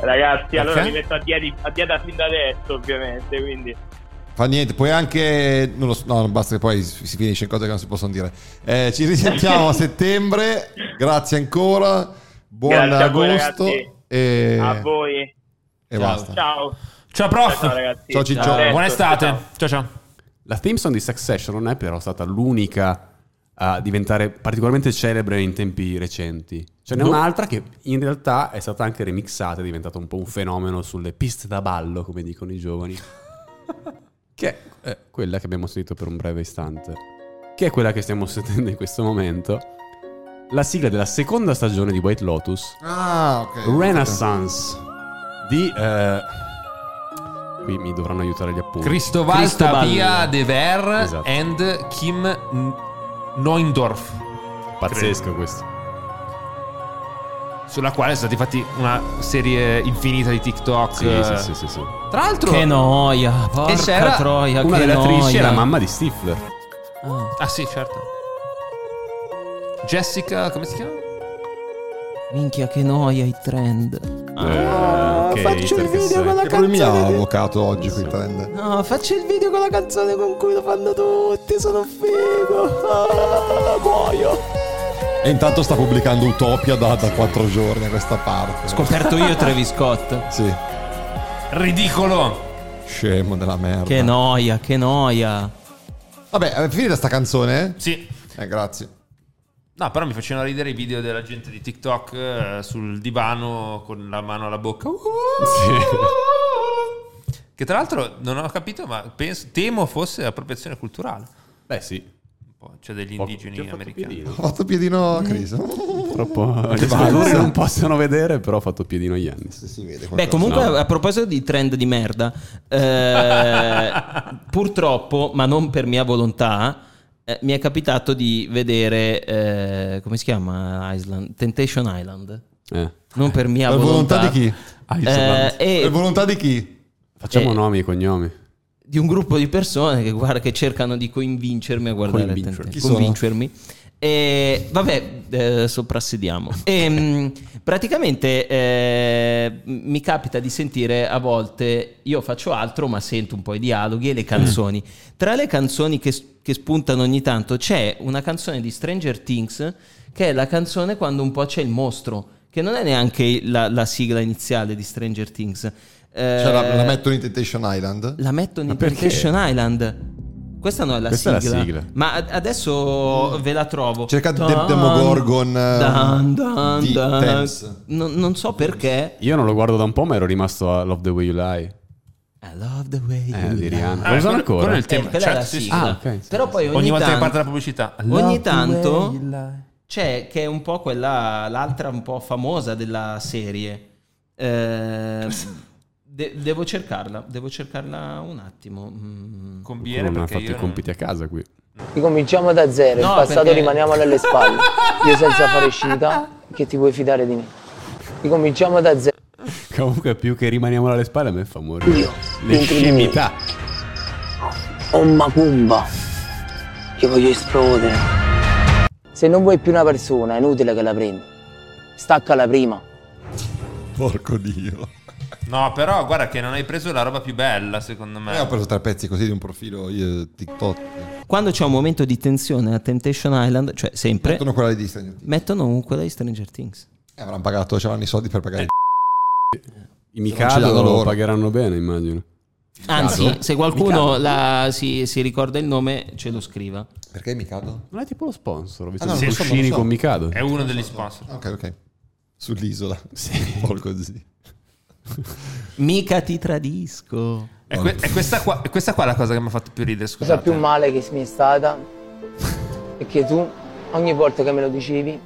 Ragazzi, allora Perché? mi metto a dieta, a dieta fin da adesso, ovviamente, quindi... Fa niente, poi anche. Non lo so, no, basta che poi si finisce in cose che non si possono dire. Eh, ci risentiamo a settembre. Grazie ancora. Buon Grazie a voi, agosto. e A voi. e basta. Ciao. Ciao prof. Ciao, ragazzi. Ciao, Ciccio. Presto. Buona estate. Ciao. Ciao ciao. La theme song di Succession non è però stata l'unica a diventare particolarmente celebre in tempi recenti. Ce n'è No. un'altra che in realtà è stata anche remixata, è diventata un po' un fenomeno sulle piste da ballo, come dicono i giovani. che è eh, quella che abbiamo sentito per un breve istante. Che è quella che stiamo sentendo in questo momento. La sigla della seconda stagione di White Lotus. Ah, ok. Renaissance di... eh, qui mi dovranno aiutare gli appunti. Cristoval Cristobal. Tavia De Ver Esatto. and Kim Neundorf. Pazzesco questo. Sulla quale sono stati fatti una serie infinita di TikTok. Sì, sì, sì, sì, sì. Tra l'altro, Che noia. Porca E c'era troia. Una che delle attrici è la mamma di Stifler. ah, sì, certo. Jessica, come si chiama? Minchia, che noia i trend. Ah, ok, faccio il video con la Che problemi ha canzone. l'avvocato oggi qui trend? No, faccio il video con la canzone con cui lo fanno tutti. Sono figo. Ah, muoio. E intanto sta pubblicando Utopia da, da quattro giorni a questa parte. Scoperto io Travis Scott. Sì. Ridicolo. Scemo della merda. Che noia, che noia. Vabbè, è finita sta canzone? Sì. Eh, grazie. No, però mi facevano ridere i video della gente di TikTok eh, sul divano con la mano alla bocca. Che tra l'altro non ho capito, ma penso- temo fosse appropriazione culturale. Beh, sì. C'è degli Poco- indigeni fatto americani. piedino. Ho fatto piedino a Chris. Purtroppo gli spettatori non possono vedere, però ho fatto piedino agli anni. Si vede Beh, comunque a proposito di trend di merda, eh, purtroppo, ma non per mia volontà, eh, mi è capitato di vedere, eh, come si chiama Island? Temptation Island. Eh. Non per mia Per volontà. volontà di chi? Eh, e Per volontà di chi? Facciamo Eh. nomi e cognomi. di un gruppo di persone che, guarda, che cercano di convincermi a guardare Convincermi. Temptation- Chi sono? E vabbè, eh, soprassediamo. E, mh, praticamente eh, mi capita di sentire a volte, io faccio altro, ma sento un po' i dialoghi e le canzoni. Tra le canzoni che, che spuntano ogni tanto c'è una canzone di Stranger Things che è la canzone quando un po' c'è il mostro, che non è neanche la, la sigla iniziale di Stranger Things. Cioè, la, Eh, la mettono in Temptation Island? la mettono in? Temptation Island. Questa no è la Questa è sigla. la sigla. Ma ad- adesso ve la trovo. Cercate Dan, De- Demogorgon, Dan, dan, di dan. Thames. Non, non so perché. Io non lo guardo da un po', ma ero rimasto a Love the Way You Lie. I love the way Eh, you di lie. Rihanna. Ah, Lo usano quello- ancora? quello è il tema. Eh, è Certo, sì, sì. Ah, ok, sì, Però poi ogni, Ogni volta che tanto, parte la pubblicità. ogni tanto c'è che è un po' quella, l'altra un po' famosa della serie. Eh, de- devo cercarla, devo cercarla un attimo. Mm. Conviene non ha fatto io i non- compiti a casa qui. Ricominciamo da zero, No, il passato perché- rimaniamo alle spalle. Io senza fare scinità, che ti puoi fidare di me. Ricominciamo da zero. Comunque, più che rimaniamo alle spalle, a me fa morire. Io, Le scemità. Ho un macumba. Che voglio esplodere. Se non vuoi più una persona, è inutile che la prendi. Staccala prima. Porco dio. No, però guarda che non hai preso la roba più bella, secondo me. Eh, ho preso tre pezzi così di un profilo io, TikTok. Quando c'è un momento di tensione a Temptation Island, cioè sempre, Mettono quella di Stranger Things. mettono quella di Stranger Things. Eh, avranno pagato, c'erano i soldi per pagare I non ce Mikado lo loro. pagheranno bene, immagino. Anzi, se qualcuno la- si, si ricorda il nome, ce lo scriva. Perché Mikado? Non è tipo lo sponsor, ho visto Ah, no, lo so, con Mikado. È uno degli sponsor. Ok, ok. Sull'isola. Sì. Un po' così. Mica ti tradisco. È, que- è questa qua, è questa qua la cosa che mi ha fatto più ridere, La cosa scusate. più male che mi è stata è che tu ogni volta che me lo dicevi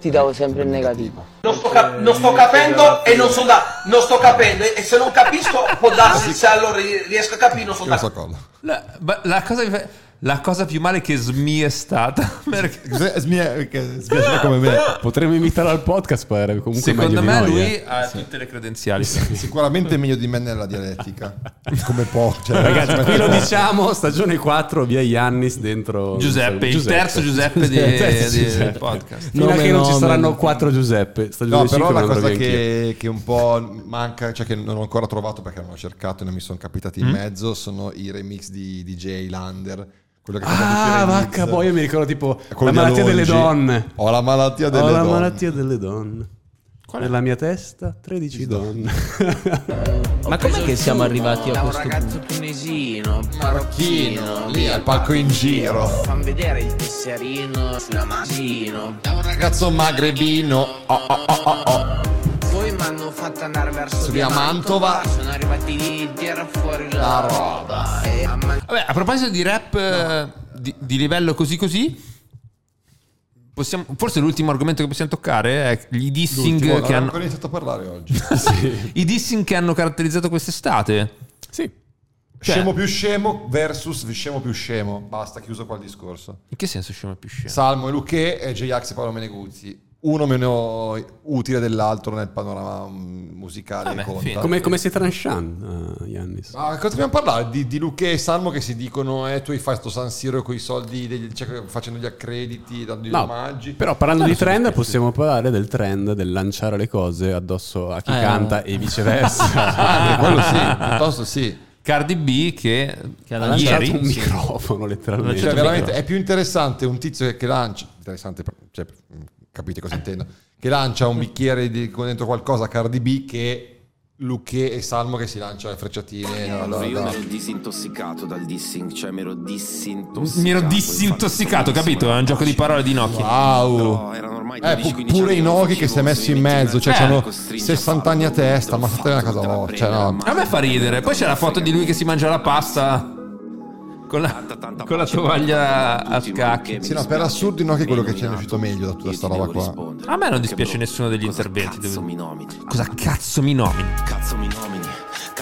ti davo sempre il negativo. Non sto, cap- non sto capendo e non, so da- non sto capendo e se non capisco può darsi se allora ri- riesco a capire non so cosa. La, ma la cosa, che fa- la cosa più male che SMI è stata. perché- che sbiascica come me. Potremmo invitarlo al podcast, poi era comunque Secondo me di noi, lui eh. ha tutte le credenziali. Sicuramente meglio di me nella dialettica. Come può. Cioè, Ragazzi, qui lo diciamo, stagione 4, via Iannis dentro... Giuseppe, il terzo Giuseppe di- Il terzo di- Giuseppe. del podcast. Fino a Nome che non ci saranno quattro Giuseppe. Stagione No, 5 però la cosa che, che un po' manca, cioè che non ho ancora trovato perché non ho cercato e non mi sono capitati in Mm? mezzo, sono i remix di DJ Lander. Quello che Ah, vacca, poi io mi ricordo tipo la malattia delle donne. Ho la malattia delle Ho la donne. malattia delle donne. Nella mia testa 13 donne. Ma com'è che siamo arrivati a questo punto? tunisino, Marocchino, lì al palco in giro. Fammi vedere il tesserino sulla macchino. Ragazzo magrebino. Oh, oh, oh, oh, oh. Poi mi hanno fatto andare verso via Mantova. Sono arrivati lì tirare fuori la, La roba. E Vabbè, a proposito di rap eh, di, di livello così così, possiamo- forse l'ultimo argomento che possiamo toccare è gli dissing L'ultimo, che hanno, ancora iniziato a parlare oggi. i dissing che hanno caratterizzato quest'estate. Sì. Cioè- Scemo più scemo versus scemo più scemo. Basta, chiuso qua il discorso. In che senso scemo più scemo? Salmo e Luché e J-Ax e Paolo Meneguzzi. Uno meno utile dell'altro nel panorama mm, musicale. Conta. fine. come, come sei tranchant, uh, Iannis? Ma cosa dobbiamo parlare? Di, di Luché e Salmo che si dicono eh, tu hai fatto San Siro con i soldi, degli- cioè, facendo gli accrediti, dando gli No, omaggi. però parlando No, di trend questi. possiamo parlare del trend del lanciare le cose addosso a chi Eh, canta e viceversa. Ah, quello sì, piuttosto sì. Cardi B che, Che ha lanciato ieri un microfono letteralmente. Cioè, veramente è più interessante un tizio che, che lancia. Interessante, cioè, capite cosa intendo? Che lancia un bicchiere di, con dentro qualcosa a Cardi B che Luché e Salmo che si lancia le frecciatine. da- Allora, da- io ero disintossicato dal dissing, cioè mi ero disintossicato. mi ero disintossicato, capito? È un gioco di parole di Nokia. Wow! erano ormai Eh, 12-15 pu- pure i che non Noki che si è messo in mezzo, cioè hanno costringe a 60 anni a testa, ma fate una cosa no, cioè no. A me fa ridere. Poi c'è la foto di lui che si mangia la pasta con la, con la tovaglia a scacchi. Sì, no, per assurdo i Noki è quello che ci è uscito meglio da tutta sta roba qua. A me non dispiace nessuno degli interventi. Cosa cazzo mi nomini? Cazzo mi nomini,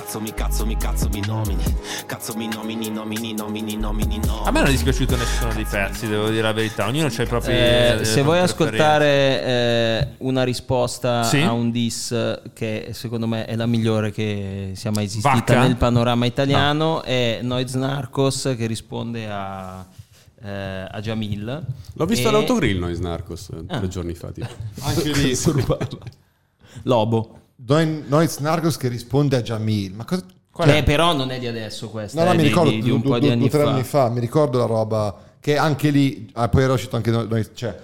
cazzo mi cazzo mi cazzo mi nomini, cazzo mi nomini, nomini, nomini, nomini, nomini. A me non è dispiaciuto nessuno dei pezzi, devo dire la verità. Ognuno c'ha i propri. Eh, le se vuoi ascoltare eh, una risposta Sì? a un diss che secondo me è la migliore che sia mai esistita Vacca? nel panorama italiano è Noiz Narcos che risponde a, eh, a Jamil. L'ho visto E- all'autogrill Noise Narcos eh, Ah. tre giorni fa. Tipo. Anche lì. Lobo. Noiz Narcos che risponde a Jamil. Ma cosa... Che però non è di adesso questa, No, no, è mi di, ricordo di- di due, un po' due- di due- anni tre fa. anni fa, mi ricordo la roba che anche lì, ah, poi era uscito anche noi, cioè,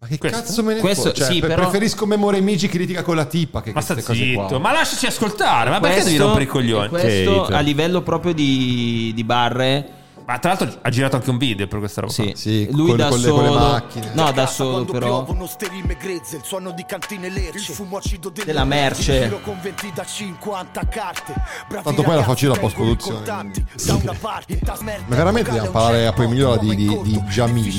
ma che Questo? cazzo me ne Questo- cioè, sì, però- preferisco Memore Migi che litiga con la tipa che Ma sta zitto, qua. ma lasciaci ascoltare. Ma perché devi rompere i coglioni? Questo Che a hate. livello proprio di, di barre Ma tra l'altro ha girato anche un video per questa roba. Sì, Sì, lui con- da con le- con le solo, macchine. no, da solo però Piovono sterime grezze, il suono di cantine lerce, il fumo acido delle Della merce. con 20 da 50 carte. Bravi Tanto poi la faccio io la da smerda, Ma veramente dobbiamo parlare a poi migliore di, di, di Jamil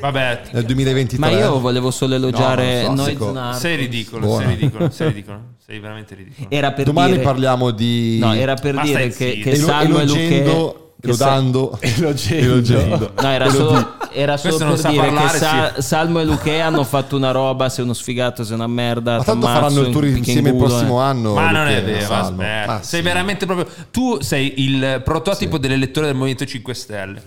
Vabbè, nel 2023. ma io volevo solo elogiare No, Narcos. sei ridicolo, Buono. sei ridicolo, sei ridicolo. Sei veramente ridicolo. Era per Domani dire parliamo di No, era per Ma dire che, che Salmo e sa- elodando, Elogendo. No, era solo, era solo non per sa dire che Sa- Salmo e Luché hanno fatto una roba, sei uno sfigato, sei una merda. ma tanto faranno il tour in insieme il prossimo eh. anno. Ma non Luché è vero, Salmo. aspetta. Ma sei sì. veramente proprio. Tu sei il prototipo dell'elettore del Movimento 5 Stelle.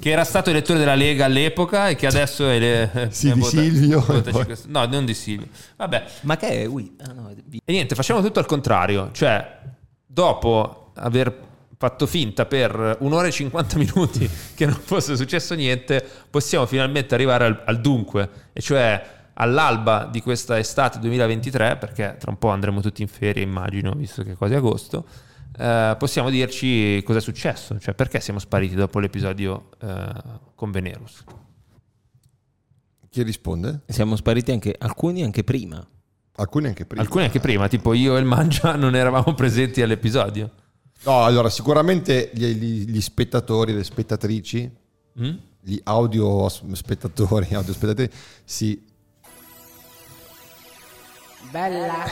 Che era stato elettore della Lega all'epoca e che adesso è. Le, Sì, è di vota- Silvio, vota poi- 5 Stelle. No, non di Silvio. Vabbè. Ma che è? Ui, ah, no, E niente, facciamo tutto al contrario. Cioè, dopo aver fatto finta per un'ora e 50 minuti che non fosse successo niente, possiamo finalmente arrivare al, al dunque, e cioè all'alba di questa estate 2023, perché tra un po' andremo tutti in ferie, immagino, visto che è quasi agosto, eh, possiamo dirci cosa è successo, cioè perché siamo spariti dopo l'episodio eh, con Venerus. Chi risponde? Siamo spariti anche alcuni anche prima. Alcuni anche prima. Alcuni anche prima, tipo io e il Mangia non eravamo presenti all'episodio. No, allora sicuramente gli, gli- gli spettatori, le spettatrici, Mm? gli audio spettatori, audio spettatori, si... Bella.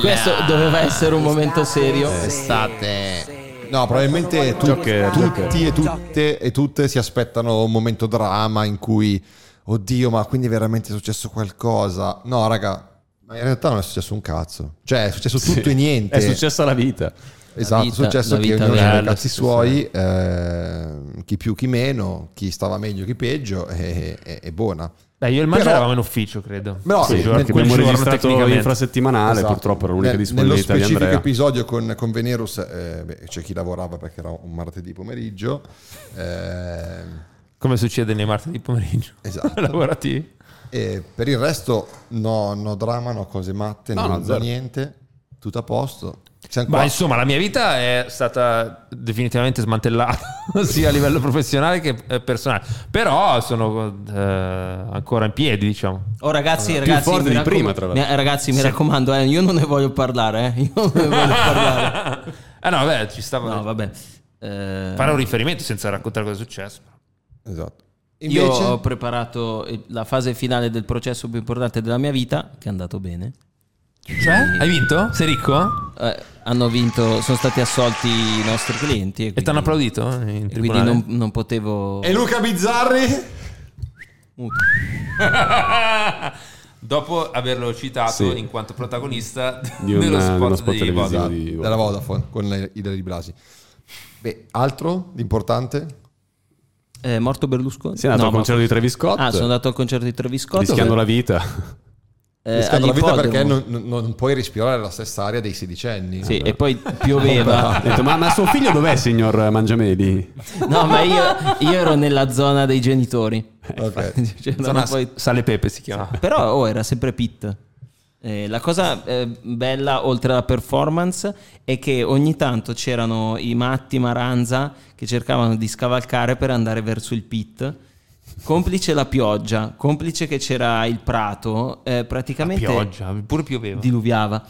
Questo doveva essere un momento serio. Estate. No, probabilmente tu- Joker, tutti Joker. e tutte, e tutte si aspettano un momento drama in cui, oddio, ma quindi veramente è successo qualcosa? No, raga, ma in realtà non è successo un cazzo. Cioè, è successo tutto Sì. e niente. È successa la vita. Esatto, vita- è successo che ognuno ha i reale, cazzi suoi, eh, chi più chi meno, chi stava meglio chi peggio, e, e- e buona. Beh, io e il Però- eravamo in ufficio, credo. No, Sì, sì, perché abbiamo registrato infrasettimanale, Esatto. purtroppo era l'unica Nel- disponibilità Nello specifico episodio con, con Venerus eh, beh, c'è chi lavorava perché era un martedì pomeriggio. eh, Come succede nei martedì pomeriggio. Esatto. Lavorativi. e per il resto no, no drama, no cose matte, No, no, niente, tutto a posto. Siamo Ma qua. insomma, la mia vita è stata definitivamente smantellata, sia a livello professionale che eh, personale. Però sono eh, ancora in piedi, diciamo. Oh ragazzi, Più ragazzi, forte mi di raccom- prima, tra l'altro. mi- ragazzi, mi raccomando, eh, io non ne voglio parlare, eh. Io non ne voglio parlare. Ah no, vabbè, ci stava No, vabbè. Eh, fare un riferimento senza raccontare cosa è successo. Esatto. Io Invece, ho preparato la fase finale del processo più importante della mia vita, che è andato bene. Cioè? Hai vinto? Sei ricco? Eh, hanno vinto, sono stati assolti i nostri clienti. E, E ti hanno applaudito? In e quindi non, non potevo. e Luca Bizzarri? Muto. Dopo averlo citato Sì. in quanto protagonista Di un- dello spot, di televisivo Vodafone. di Esatto, della Vodafone con le- Ilari Blasi. Beh, altro di importante? È morto Berlusconi? Sei andato No, al concerto ma- di Travis Scott, Ah, sono andato al concerto di Travis Scott. rischiando dove- la vita. Eh, Rischiando la vita perché non, non- non puoi respirare la stessa aria dei sedicenni. Sì, e poi pioveva. Ha detto, ma, ma suo figlio dov'è, signor Mangiameli? No, ma io, io ero nella zona dei genitori. Ok. C'erano Zona poi- Sale Pepe si chiama. Però oh, era sempre Pit. Eh, la cosa eh, bella oltre alla performance è che ogni tanto c'erano i matti Maranza che cercavano di scavalcare per andare verso il pit. Complice la pioggia, complice che c'era il prato, eh, praticamente Pioggia, pure pioveva. diluviava.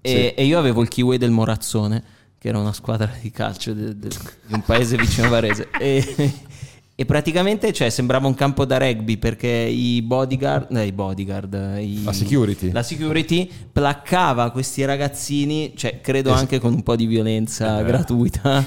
E, Sì. e io avevo il kiwi del Morazzone, che era una squadra di calcio de- de- di un paese vicino a Varese. E, e praticamente cioè, sembrava un campo da rugby perché i bodyguard, eh, i bodyguard i- La security. la security placcava questi ragazzini, cioè, credo anche con un po' di violenza gratuita.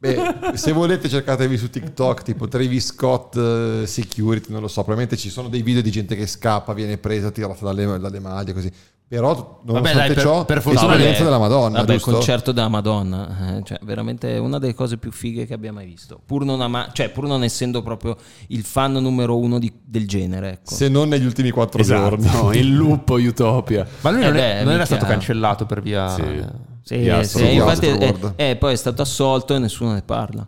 Beh, se volete cercatevi su TikTok tipo Travis Scott eh, Security, non lo so, probabilmente ci sono dei video di gente che scappa, viene presa, tirata dalle, dalle maglie così. Però nonostante dai, per- ciò per fortuna che- della Madonna, Vabbè, il concerto della Madonna, eh, cioè veramente una delle cose più fighe che abbia mai visto. Pur non, ama- cioè, pur non essendo proprio il fan numero uno di- del genere. Ecco. Se non negli ultimi quattro Esatto, giorni. il lupo Utopia. Ma lui Eh non, beh, è, non era stato cancellato per via... Sì. Sì, Via sì, Astro- infatti Astroworld. eh, eh, poi è stato assolto e nessuno ne parla.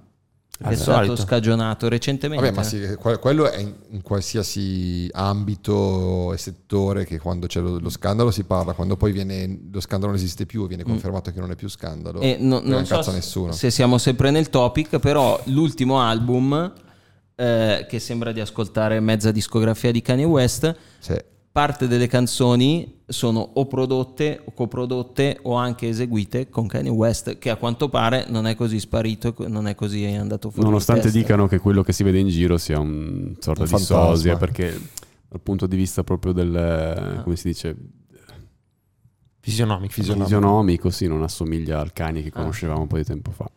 È stato solito. scagionato recentemente. Vabbè, ma sì, que- quello è in, qualsiasi ambito e settore che quando c'è lo, lo scandalo si parla, quando poi viene, lo scandalo non esiste più e viene confermato che non è più scandalo, E no- non non so nessuno. se siamo sempre nel topic, però l'ultimo album, eh, che sembra di ascoltare mezza discografia di Kanye West, Sì. Parte delle canzoni sono o prodotte o coprodotte o anche eseguite con Kanye West, che a quanto pare non è così sparito, non è così andato fuori. Nonostante testa. dicano che quello che si vede in giro sia un sorta Un di fantasma. sosia, perché dal punto di vista proprio del, come si dice, Fisionomico. Fisionomico. fisionomico, sì, non assomiglia al cane che conoscevamo un po' di tempo fa.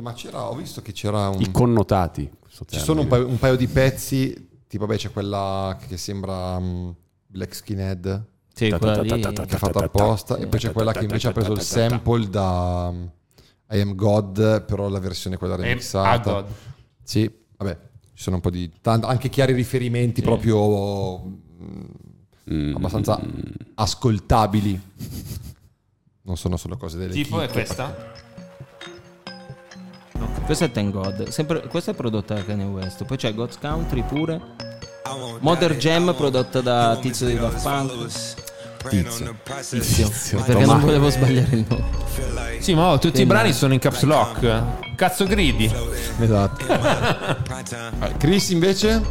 Ma c'era, ho visto che c'era un... I connotati. Ci sono un paio, un paio di pezzi, tipo beh, c'è quella che sembra mm, Black Skinhead, Sì, che ha fatto apposta, e poi c'è quella che invece ha preso il sample da mm, I Am God, però la versione quella remixata. Ah. Sì, vabbè, ci sono un po' di... tant- anche chiari riferimenti proprio mm, abbastanza ascoltabili. Non sono solo cose delle Tipo è chicche. questa? Non Questo è Thank God. Sempre, questa è prodotta da Kanye West. Poi c'è God's Country pure. Modern Jam prodotta da Tizio di Daft Punk. Tizio. Tizio. Perché non volevo sbagliare il nome. Sì, ma oh, tutti Che i brani sono in caps lock. Cazzo gridi. Esatto. Eh, Chris invece?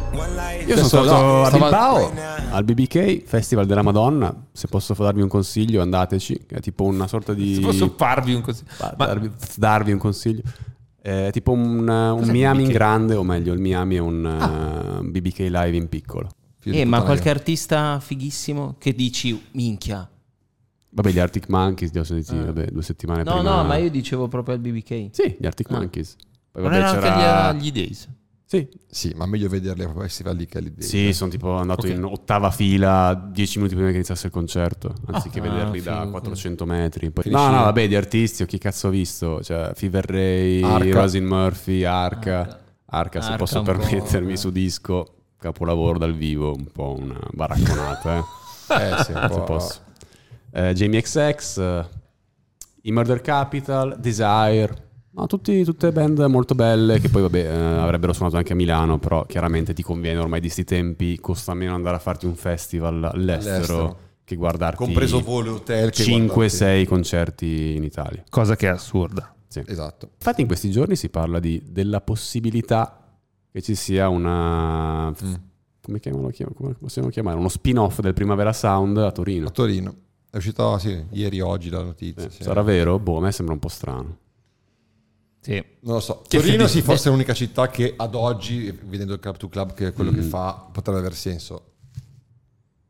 Io sono stato no, a Bilbao al BBK Festival della Madonna. Se posso darvi un consiglio, andateci. È tipo una sorta di. Se posso farvi un così. Ma- darvi, darvi un consiglio. È tipo un, un Miami in grande, o meglio, il Miami è un uh, BBK live in piccolo. Eh, ma qualche artista fighissimo che dici, minchia. Vabbè, gli Arctic Monkeys li ho sentiti vabbè, due settimane No, prima. no, ma io dicevo proprio al BBK. Sì, gli Arctic Ah. Monkeys. Poi Non vabbè, erano anche c'era- gli, gli Days. Sì. Sì, ma meglio vederli a festival lì che lì. Sì, sono tipo andato Ok. in ottava fila dieci minuti prima che iniziasse il concerto, anziché Ah, vederli da figo. 400 metri. Poi- no, no, vabbè, di artisti, chi cazzo ho visto? Cioè, Fever Ray, Arca. Rosin Murphy, Arca. Arca. Arca, se Arca posso un po', permettermi eh. su disco, capolavoro dal vivo, un po' una baracconata, eh. Eh sì, un se po'. posso. Eh, Jamie XX, eh, i Murder Capital, Desire. No, tutti, tutte band molto belle che poi vabbè eh, avrebbero suonato anche a Milano, però chiaramente ti conviene ormai di sti tempi, costa meno andare a farti un festival all'estero, All'estero. che guardarti Compreso volo hotel che 5-6 concerti in Italia. Cosa che è assurda. Sì. Esatto. Infatti in questi giorni si parla di- della possibilità che ci sia una... Come, chiamalo- come possiamo chiamare? Uno spin-off del Primavera Sound a Torino. A Torino. È uscita sì, ieri, oggi la notizia. Eh, sì. Sarà vero? Boh, a me sembra un po' strano. Sì. Non lo so. Che Torino sì, forse è l'unica città che ad oggi, vedendo il club to club, che è quello Mm. che fa, potrebbe aver senso.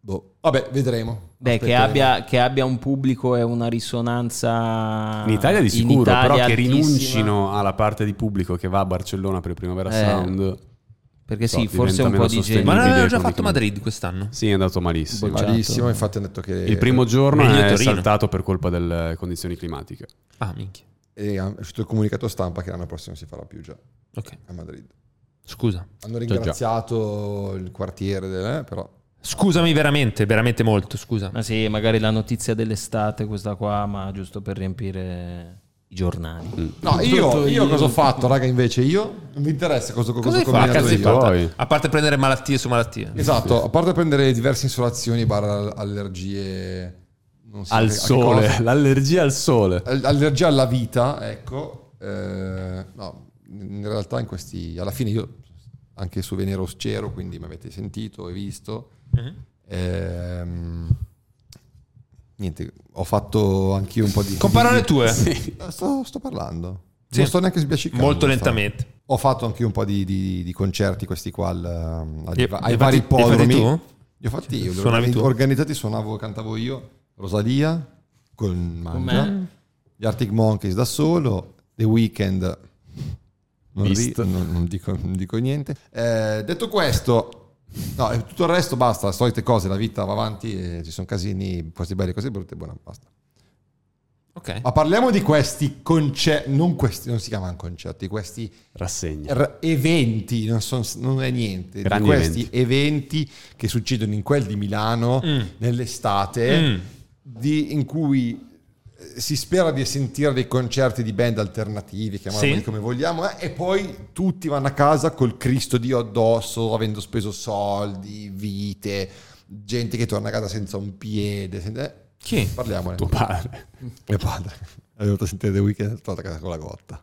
Boh. Vabbè, vedremo. Beh, che abbia, che abbia un pubblico e una risonanza In Italia di sicuro, Italia però che altissima. rinuncino alla parte di pubblico che va a Barcellona per il Primavera Eh, Sound. Perché so, sì, forse un po' di gente. Ma non sostenibile aveva già fatto. Madrid quest'anno? Sì, è andato malissimo. Bocciato. Malissimo, infatti hanno detto che... Il primo giorno è Torino. saltato per colpa delle condizioni climatiche. Ah, minchia. E è uscito il comunicato stampa che l'anno prossimo si farà più già Ok. a Madrid. Scusa. Hanno ringraziato il quartiere, del, eh, però... Scusami veramente, veramente molto, scusa. Ma sì, magari la notizia dell'estate questa qua, ma giusto per riempire i giornali. Mm. No, io, io cosa ho fatto, raga, invece? Io non mi interessa cosa, cosa, Cosa ho fatto? combinato io. A parte prendere malattie su malattie. Esatto, a parte prendere diverse insolazioni, barra allergie... Al sole, cosa. l'allergia al sole. All- Allergia alla vita, ecco. Eh, no, in realtà in questi... Alla fine io anche su Veneros c'ero, quindi mi avete sentito e visto. Mhm. Ehm, niente, ho fatto anch'io un po' di... Con parole tue. Eh, Sto, sto parlando. Sì. Non sto neanche sbiascicando. Molto sto- lentamente. Ho fatto anche un po' di, di- di concerti, questi qua, al, ai, Li- ai vari fatti- tu? Li ho fatti io. Suonavi tu? Organizzati, suonavo e cantavo io. Rosalia, con Mangia. me? Gli Arctic Monkeys da solo. The Weeknd. Non, ri- Visto. non- non dico, non dico niente. Eh, detto questo, no, tutto il resto basta. Le solite cose, la vita va avanti. Ci sono casini, cose belle, cose brutte. Buona, basta. Ok. Ma parliamo di questi concerti, non questi, non si chiamano concerti, questi Rassegna. r- eventi, non, son- non è niente, Grandi di questi eventi. che succedono in quel di Milano Mm. nell'estate, Mm. Di- in cui eh, si spera di sentire dei concerti di band alternativi, chiamiamoli Sì. come vogliamo, eh, e poi tutti vanno a casa col Cristo Dio addosso, avendo speso soldi, vite, gente che torna a casa senza un piede. senza- eh, Chi? Parliamone. Tuo padre. Mio padre. È venuto a sentire The Weeknd è tornato a casa con la gotta.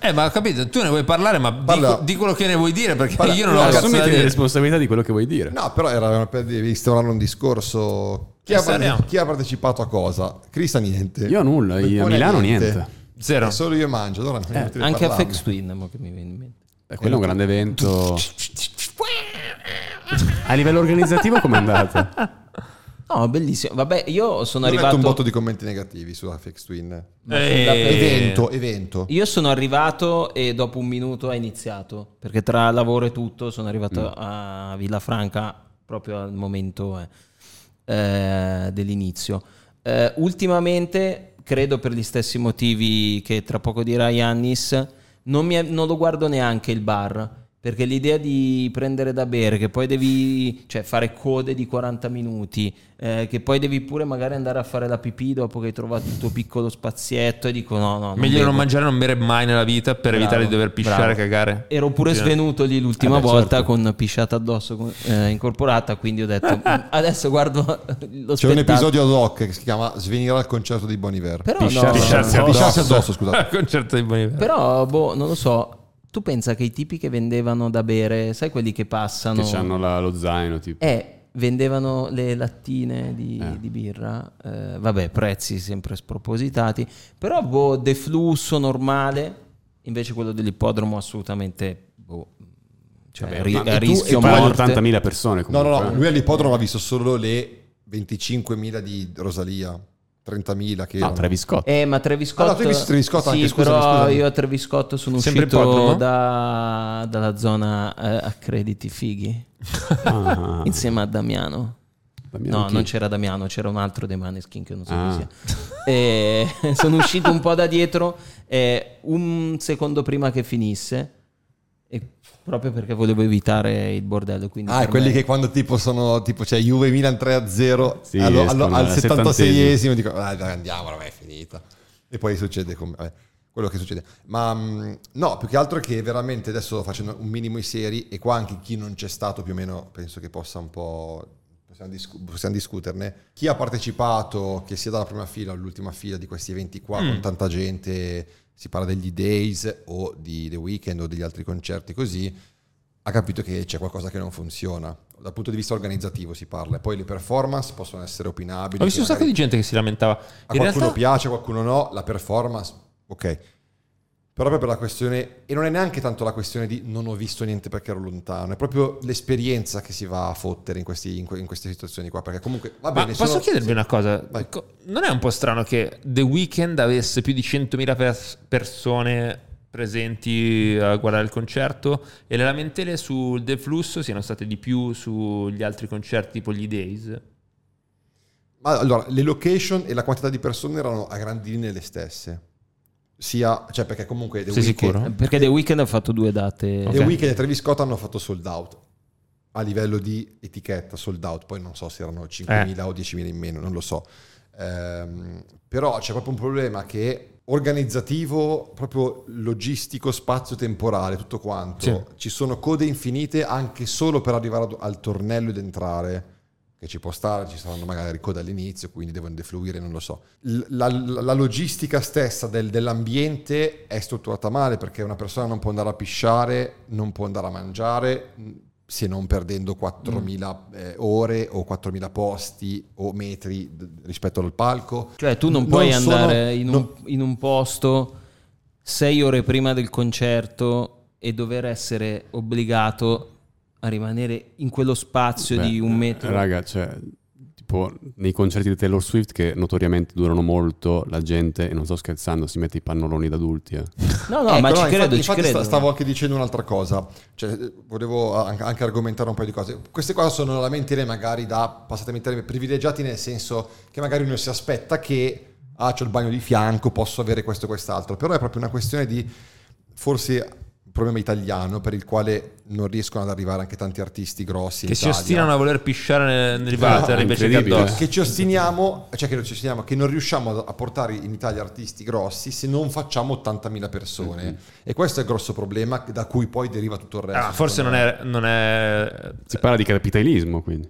Eh, ma ho capito, tu ne vuoi parlare, ma Parla. dico, di quello che ne vuoi dire perché Parla. io non ho cazzo da Assumiti le dire. responsabilità di quello che vuoi dire. No, però era per instaurare un discorso. Chi Eh, ha, speriamo. chi ha partecipato a cosa? Crista niente. Io nulla, io a Milano niente. Zero. E solo io mangio, allora inutile Anche parlarne. FX Twin, mo che mi viene in mente. Beh, quello è un grande evento. A livello organizzativo com'è andata? No, bellissimo. Vabbè, io sono Io ho letto arrivato... un botto di commenti negativi su FX Twin. Eh, Evento, evento. Io sono arrivato e dopo un minuto ha iniziato, perché tra lavoro e tutto sono arrivato a Villafranca proprio al momento eh, eh, dell'inizio. Eh, ultimamente, credo per gli stessi motivi che tra poco dirà Yannis, non, mi è- non lo guardo neanche il bar. Perché l'idea di prendere da bere, che poi devi cioè, fare code di 40 minuti, eh, che poi devi pure magari andare a fare la pipì dopo che hai trovato il tuo piccolo spazietto e dico no, no. Meglio bevo. non mangiare e non bere mai nella vita per Bravo, evitare di dover pisciare e cagare. Ero pure svenuto lì l'ultima Eh beh, volta certo. con pisciata addosso eh, incorporata, quindi ho detto "Mm, adesso guardo lo C'è un spettacolo". episodio ad hoc che si chiama Svenire al concerto di Bon Iver. Però no, Pisciarsi no, Pisciarsi addosso. addosso, scusate. Al concerto di Bon Iver. Però, boh, non lo so. Tu pensa che i tipi che vendevano da bere, sai quelli che passano... Che hanno la- lo zaino, tipo. Eh, vendevano le lattine di, Eh. di birra. eh, vabbè, prezzi sempre spropositati. Però, boh, deflusso normale. Invece quello dell'ippodromo assolutamente... Boh, cioè, Vabbè, ri- a rischio tu morte. 80.000 persone No, comunque. no, no, lui all'ippodromo ha visto solo le 25.000 di Rosalia, 30.000 che No, erano. Travis Scott. Eh, ma Travis Scott. Ah, no, tu hai visto Travis Scott sì, anche, scusami, però scusami. io a Travis Scott sono Sempre uscito ippodromo? da- dalla zona eh, a crediti fighi Ah. insieme a Damiano. Damiano no, chi? non c'era Damiano, c'era un altro dei Maneskin che non so Ah. chi sia. E sono uscito un po' da dietro eh, un secondo prima che finisse. Proprio perché volevo evitare il bordello. Quindi Ah, quelli me- che quando tipo sono tipo c'è Juve Milan 3-0 Sì, allo- allo- al al 76esimo dico "Ah, dai, andiamo, vabbè, è finita. E poi succede come vabbè, quello che succede. Ma mh, no, più che altro è che veramente adesso facendo un minimo i seri e qua anche chi non c'è stato più o meno penso che possa un po' possiamo, discu- possiamo discuterne. Chi ha partecipato, che sia dalla prima fila all'ultima fila di questi eventi qua Mm. con tanta gente, si parla degli Days o di The Weeknd o degli altri concerti così, ha capito che c'è qualcosa che non funziona. Dal punto di vista organizzativo si parla. Poi le performance possono essere opinabili. Ho visto un sacco di gente che si lamentava. A In qualcuno realtà, piace, a qualcuno no. La performance, ok. Però proprio la questione, e non è neanche tanto la questione di non ho visto niente perché ero lontano, è proprio l'esperienza che si va a fottere in, questi- in que- in queste situazioni qua. Perché comunque va bene. posso sono- chiedervi sì. una cosa? Vai. Non è un po' strano che The Weeknd avesse più di 100.000 pers- persone presenti a guardare il concerto e le lamentele sul deflusso siano state di più sugli altri concerti tipo gli Days? Ma allora, le location e la quantità di persone erano a grandi linee le stesse. Sia, cioè perché comunque The Sei Weeknd- sicuro? Perché The Weeknd ha fatto due date. The Weeknd e Travis Scott hanno fatto sold out a livello di etichetta sold out poi non so se erano 5.000 o 10.000 in meno non lo so Ehm, però c'è proprio un problema che organizzativo proprio logistico spazio temporale tutto quanto Sì. ci sono code infinite anche solo per arrivare al tornello ed entrare che ci può stare, ci saranno magari code all'inizio, quindi devono defluire, non lo so. L- La, la logistica stessa del- dell'ambiente è strutturata male perché una persona non può andare a pisciare, non può andare a mangiare, mh, se non perdendo 4.000 eh, ore o 4.000 posti o metri d- rispetto al palco. Cioè, tu non puoi sono- andare in un, non- in un posto sei ore prima del concerto e dover essere obbligato a rimanere in quello spazio Beh, di un metro. Raga, cioè, tipo nei concerti di Taylor Swift che notoriamente durano molto, la gente, e non sto scherzando, si mette i pannoloni da adulti. eh. No, no, Ecco, ma ci infatti- credo, ci infatti credo. sta- Stavo anche dicendo un'altra cosa, cioè, eh, volevo anche, argomentare un paio di cose. Queste cose sono lamentele magari da, passatemi il termine, privilegiati nel senso che magari uno si aspetta che, ah, c'ho il bagno di fianco, posso avere questo e quest'altro, però è proprio una questione di, forse, problema italiano per il quale non riescono ad arrivare anche tanti artisti grossi. in Che si Italia. ostinano a voler pisciare nel, nel No, water invece che incredibile. addosso. che ci ostiniamo, cioè che non ci ostiniamo, che non riusciamo a- portare in Italia artisti grossi se non facciamo 80.000 persone. E questo è il grosso problema da cui poi deriva tutto il resto. Ah, forse non è, non è Si parla di capitalismo, quindi.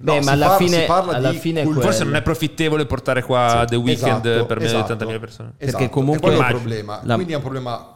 Beh, No, ma si alla parla- fine, alla di fine è cul- quello. Forse non è profittevole portare qua Sì, The Weeknd esatto, per meno di esatto. 80.000 persone. Esatto, Perché comunque- è quello il problema. La- Quindi è un problema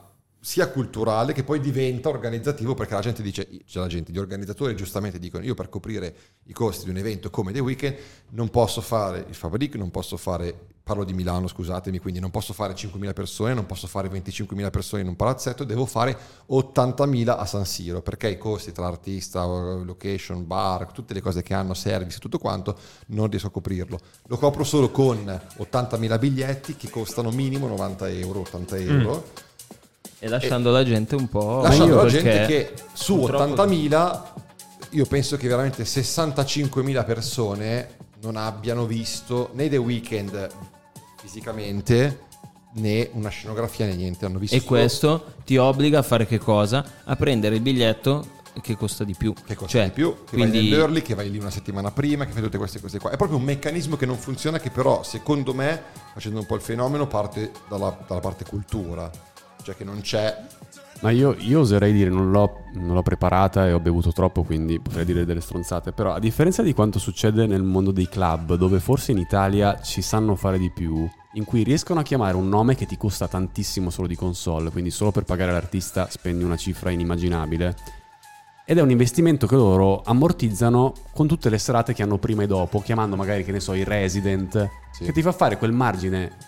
sia culturale che poi diventa organizzativo perché la gente dice, c'è la gente, gli organizzatori giustamente dicono io per coprire i costi di un evento come The Weeknd non posso fare il Fabric, non posso fare, parlo di Milano scusatemi, quindi non posso fare 5.000 persone, non posso fare 25.000 persone in un palazzetto, devo fare 80.000 a San Siro perché i costi tra artista, location, bar, tutte le cose che hanno, service, tutto quanto, non riesco a coprirlo. Lo copro solo con 80.000 biglietti che costano minimo 90 euro, 80 euro. E lasciando la gente un po'. Lasciando la gente che su purtroppo- 80.000 io penso che veramente 65.000 persone non abbiano visto né The Weeknd fisicamente né una scenografia né niente. Hanno visto E solo- questo ti obbliga a fare che cosa? A prendere il biglietto che costa di più. che costa Cioè, di più, che quindi vai nell'early, che vai lì una settimana prima, che fai tutte queste cose qua. È proprio un meccanismo che non funziona, che però, secondo me, facendo un po' il fenomeno, parte dalla, dalla parte cultura. Cioè che non c'è... Ma io, io oserei dire, non l'ho, non l'ho preparata e ho bevuto troppo, quindi potrei dire delle stronzate. Però, a differenza di quanto succede nel mondo dei club, dove forse in Italia ci sanno fare di più, in cui riescono a chiamare un nome che ti costa tantissimo solo di console, quindi solo per pagare l'artista spendi una cifra inimmaginabile. Ed è un investimento che loro ammortizzano con tutte le serate che hanno prima e dopo, chiamando magari, che ne so, i resident, che ti fa fare quel margine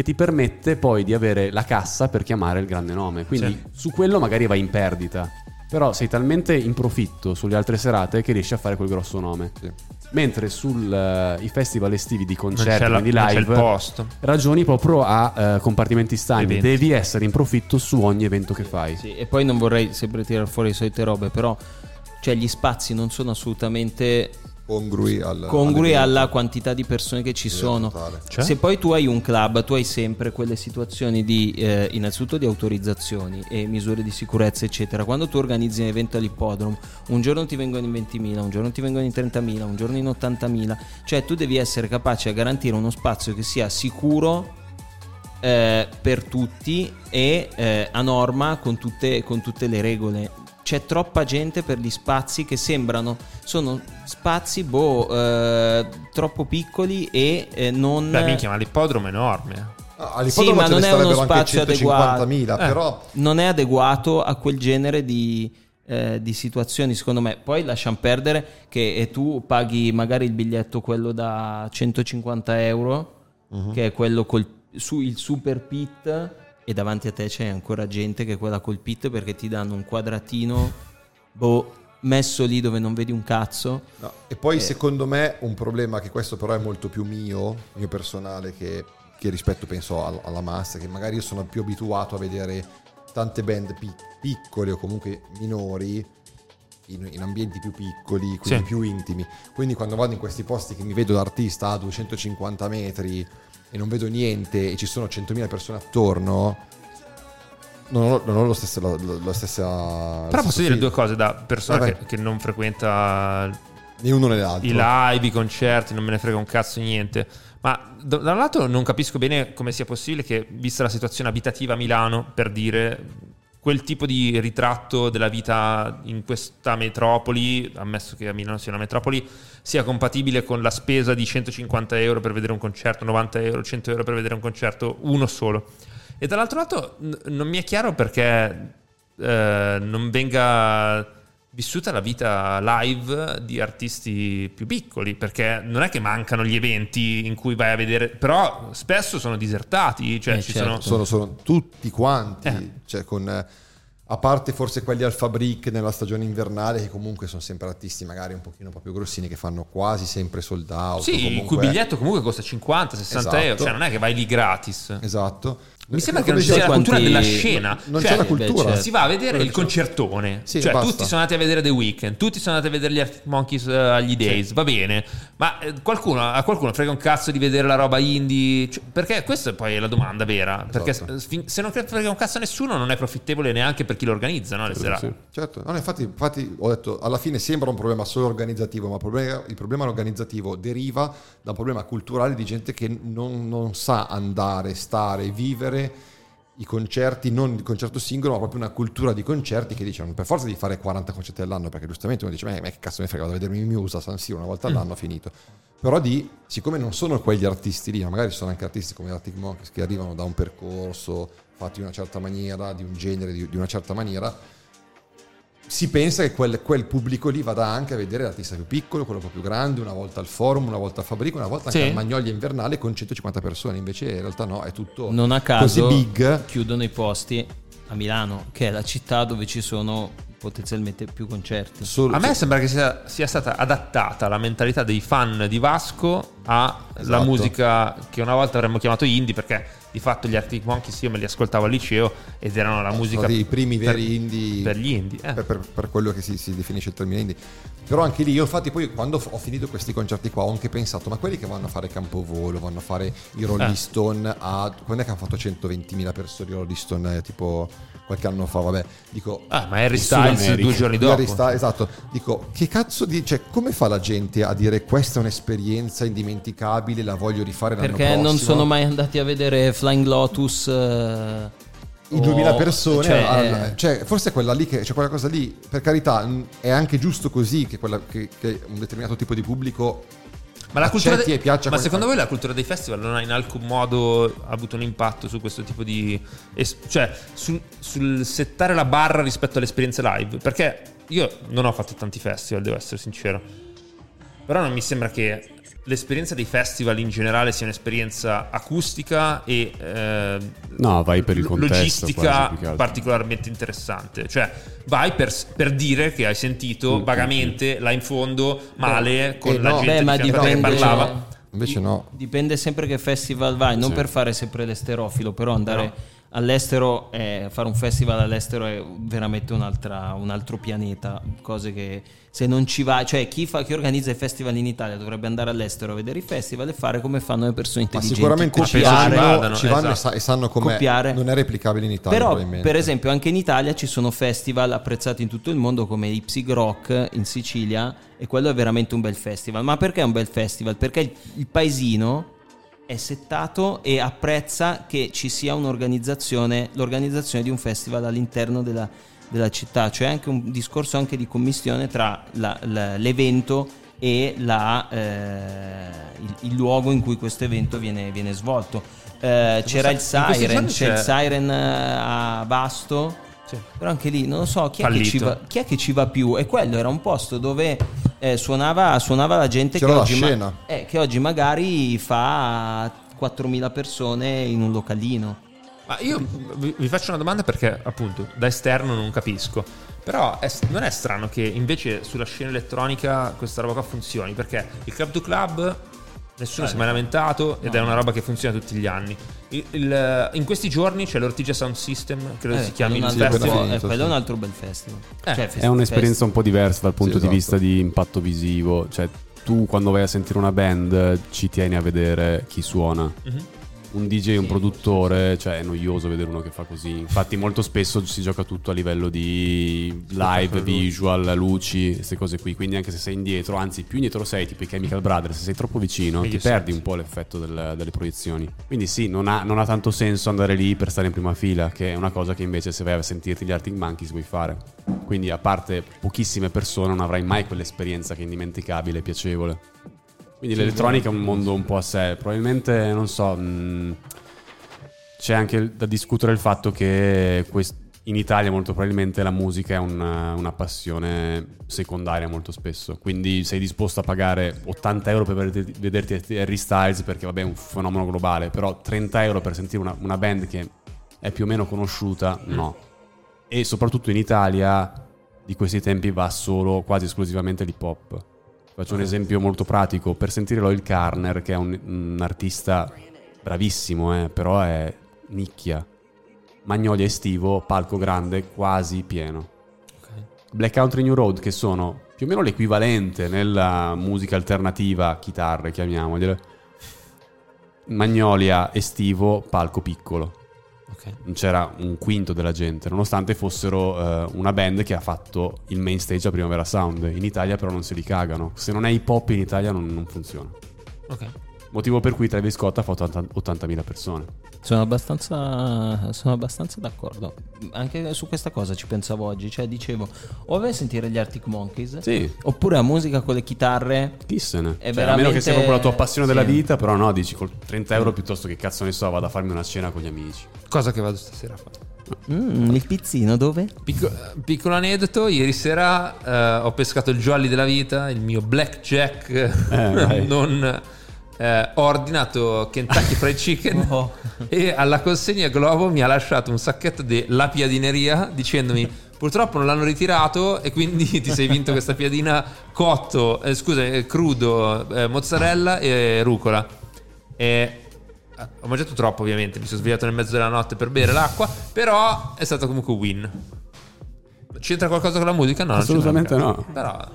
che ti permette poi di avere la cassa per chiamare il grande nome. Quindi su quello magari vai in perdita. Però sei talmente in profitto sulle altre serate che riesci a fare quel grosso nome. Mentre sui festival estivi di concerti, la- c'è live, ragioni proprio a eh, compartimenti stagni. Devi essere in profitto su ogni evento che fai. Sì, e poi non vorrei sempre tirare fuori le solite robe, però cioè, gli spazi non sono assolutamente congrui, al, congrui alla quantità di persone che ci Sì, sono. Cioè? Se poi tu hai un club, tu hai sempre quelle situazioni di eh, innanzitutto di autorizzazioni e misure di sicurezza, eccetera. Quando tu organizzi un evento all'ippodromo, un giorno ti vengono in 20.000, un giorno ti vengono in 30.000, un giorno in 80.000, cioè tu devi essere capace a garantire uno spazio che sia sicuro eh, per tutti e eh, a norma con tutte, con tutte le regole. C'è troppa gente per gli spazi che sembrano sono spazi boh, eh, troppo piccoli e eh, non Beh, minchia, ma l'ippodromo è enorme. Ah, sì, all'ippodromo ma ce ne non è uno anche spazio adeguato. 150.000, Eh, però- non è adeguato a quel genere di, eh, di situazioni, secondo me. Poi lasciamo perdere che eh, tu paghi magari il biglietto quello da 150 euro, Mhm. che è quello col su il super pit, e davanti a te c'è ancora gente che è quella col pit perché ti danno un quadratino boh, messo lì dove non vedi un cazzo. No, E poi Eh. secondo me un problema che questo però è molto più mio, mio personale, che, che rispetto penso al- alla massa, che magari io sono più abituato a vedere tante band pi- piccole o comunque minori in, in ambienti più piccoli, quindi Sì. più intimi. Quindi quando vado in questi posti che mi vedo l'artista a 250 metri e non vedo niente e ci sono 100.000 persone attorno, non ho, non ho lo stesso, la, la- stessa... Però posso dire feel. due cose da persona che, che non frequenta Né uno né l'altro. i live, i concerti, non me ne frega un cazzo niente. Ma da, da un lato non capisco bene come sia possibile che, vista la situazione abitativa a Milano, per dire quel tipo di ritratto della vita in questa metropoli, ammesso che a Milano sia una metropoli, sia compatibile con la spesa di 150 euro per vedere un concerto, 90 euro, 100 euro per vedere un concerto, uno solo. E dall'altro lato n- non mi è chiaro perché eh, non venga vissuta la vita live di artisti più piccoli, perché non è che mancano gli eventi in cui vai a vedere, però spesso sono disertati, cioè Eh, ci certo. sono... sono, sono tutti quanti, cioè con, eh, a parte forse quelli al Fabric nella stagione invernale, che comunque sono sempre artisti magari un pochino un po' più grossini, che fanno quasi sempre sold out. Sì, il comunque- cui biglietto comunque costa 50, 60 Esatto. euro, cioè non è che vai lì gratis. Esatto. Mi sembra che non ci sia la cultura della scena. Non Cioè, c'è la cultura. Si va a vedere il concertone. Sì, cioè, basta. tutti sono andati a vedere The Weeknd, tutti sono andati a vedere gli Arctic Monkeys eh, agli Days, va bene. Ma eh, qualcuno, a qualcuno frega un cazzo di vedere la roba indie? Cioè, perché questa poi è la domanda vera. Perché Esatto. se- fin- se non frega un cazzo a nessuno, non è profittevole neanche per chi lo organizza, no? Le serate. Certo, no, infatti, infatti ho detto, alla fine sembra un problema solo organizzativo, ma il problema, il problema organizzativo deriva da un problema culturale di gente che non, non sa andare, stare, vivere i concerti, non il concerto singolo, ma proprio una cultura di concerti che dicono per forza di fare 40 concerti all'anno, perché giustamente uno dice, ma che cazzo mi frega, vado a vedermi Muse a San Siro una volta all'anno, finito. Però di, siccome non sono quegli artisti lì, ma magari sono anche artisti come Arctic Monkeys che arrivano da un percorso fatti in una certa maniera, di un genere, di, di una certa maniera, si pensa che quel, quel pubblico lì vada anche a vedere l'artista più piccolo, quello un po' più grande, una volta al forum, una volta al Fabrico, una volta anche Sì. al Magnolia invernale con 150 persone. Invece in realtà no, è tutto Non a caso così big. chiudono i posti a Milano, che è la città dove ci sono potenzialmente più concerti. A me sembra che sia, sia stata adattata la mentalità dei fan di Vasco alla Esatto. musica che una volta avremmo chiamato indie perché di fatto gli Arctic Monkeys io me li ascoltavo al liceo ed erano la musica Sono i primi per- veri indie per gli indie. eh. per, per- per quello che si, si definisce il termine indie però anche lì io infatti poi quando ho finito questi concerti qua ho anche pensato ma quelli che vanno a fare Campovolo vanno a fare i Rolling Eh. Stone a quando è che hanno fatto 120.000 persone i Rolling Stone eh, tipo qualche anno fa vabbè dico Ah, ma Harry Styles due giorni Harry dopo. Styles, esatto dico che cazzo di cioè come fa la gente a dire questa è un'esperienza indimenticabile la voglio rifare l'anno Perché non prossimo?" sono mai andati a vedere Flying Lotus. eh, i o- 2000 persone, cioè, al- eh, cioè, forse quella lì che c'è quella cosa lì, per carità, è anche giusto così che, quella- che- che un determinato tipo di pubblico Ma, la cultura de- e piaccia ma secondo voi la cultura dei festival non ha in alcun modo avuto un impatto su questo tipo di... es- cioè sul, sul settare la barra rispetto alle esperienze live? Perché io non ho fatto tanti festival, devo essere sincero. Però non mi sembra che l'esperienza dei festival in generale sia un'esperienza acustica e eh, No, vai per il lo- contesto, logistica quasi, particolarmente interessante. Cioè, vai per, per dire che hai sentito Mm, vagamente là in fondo male con Eh, la no. gente Beh, di ma fianco a te che dipende- parlava. Invece no. Dipende sempre che festival vai, non Sì. per fare sempre l'esterofilo, però andare No. All'estero, è- fare un festival all'estero è veramente un'altra- un altro pianeta, cose che se non ci va, cioè chi, fa, chi organizza i festival in Italia dovrebbe andare all'estero a vedere i festival e fare come fanno le persone Ma intelligenti. sicuramente ci copiare, vanno, ci vanno e, esatto. sa- e sanno com'è. Copiare. Non è replicabile in Italia, Però, probabilmente. per esempio, anche in Italia ci sono festival apprezzati in tutto il mondo come Ipsig Rock in Sicilia e quello è veramente un bel festival. Ma perché è un bel festival? Perché il, il paesino è settato e apprezza che ci sia un'organizzazione, l'organizzazione di un festival all'interno della, della città. C'è anche un discorso anche di commissione tra la- la- l'evento e la, eh, il, il luogo in cui questo evento viene, viene svolto. Eh, c'era il Siren, c'è il Siren eh, a Basto. Però anche lì non lo so chi è, che Fallito. ci va, chi è che ci va più. E quello era un posto dove eh, suonava, suonava la gente che oggi, ma- eh, che oggi magari fa 4.000 persone in un localino. Ma io vi vi faccio una domanda perché appunto da esterno non capisco. Però è- non è strano che invece sulla scena elettronica questa roba qua funzioni. Perché il club to club nessuno si è mai lamentato ed è una roba che funziona tutti gli anni. Il- il- in questi giorni c'è l'Ortigia Sound System, credo Eh, si chiami il quello è festival. eh, quello è un altro bel festival. Eh, Cioè, È un'esperienza un po' diversa dal punto Sì, di esatto. vista di impatto visivo. Cioè, tu quando vai a sentire una band ci tieni a vedere chi suona. Mhm. Un DJ, un produttore, cioè è noioso vedere uno che fa così. Infatti, molto spesso si gioca tutto a livello di live, visual, luci, queste cose qui. Quindi, anche se sei indietro, anzi, più indietro sei, tipo i Chemical Brothers, se sei troppo vicino, ti perdi un po' l'effetto del- delle proiezioni. Quindi, sì, non ha, non ha tanto senso andare lì per stare in prima fila, che è una cosa che invece, se vai a sentirti gli Arctic Monkeys, vuoi fare. Quindi, a parte pochissime persone, non avrai mai quell'esperienza che è indimenticabile e piacevole. Quindi Sì, l'elettronica è un mondo un po' a sé. Probabilmente, non so, mh, c'è anche da discutere il fatto che quest- in Italia molto probabilmente la musica è un- una passione secondaria molto spesso. Quindi sei disposto a pagare 80 euro per vederti, vederti Harry Styles perché vabbè è un fenomeno globale, però 30 euro per sentire una, una band che è più o meno conosciuta, no. E soprattutto in Italia di questi tempi va solo quasi esclusivamente l'hip hop. Faccio un esempio molto pratico, per sentire Loyal Carner, che è un, un artista bravissimo, eh, però è nicchia. Magnolia estivo, palco grande, quasi pieno. Black Country New Road, che sono più o meno l'equivalente nella musica alternativa, chitarre chiamiamole. Magnolia estivo, palco piccolo. Non c'era un quinto della gente, nonostante fossero eh, una band che ha fatto il main stage a Primavera Sound. In Italia però non se li cagano. Se non è hip hop in Italia non, non funziona. Ok. Motivo per cui Travis Scott ha fatto 80 80.000 persone. Sono abbastanza, sono abbastanza d'accordo. Anche su questa cosa ci pensavo oggi. Cioè, dicevo, o vai a sentire gli Arctic Monkeys, Sì. oppure a musica con le chitarre. Chi se ne? È Cioè, A meno che sia proprio la tua passione sì. della vita, però no, dici col 30 euro piuttosto che cazzo ne so, vado a farmi una cena con gli amici. Cosa che vado stasera a fare. Mm, il pizzino dove? Picco- piccolo aneddoto, ieri sera eh, ho pescato il jolly della vita, il mio blackjack, vai. non... eh, ho ordinato Kentucky Fried Chicken Oh. e alla consegna Globo mi ha lasciato un sacchetto di La Piadineria dicendomi purtroppo non l'hanno ritirato e quindi ti sei vinto questa piadina cotto, eh, scusa, eh, crudo, eh, mozzarella e rucola. E ho mangiato troppo ovviamente, mi sono svegliato nel mezzo della notte per bere l'acqua, però è stato comunque win. C'entra qualcosa con la musica? No, Assolutamente no. Però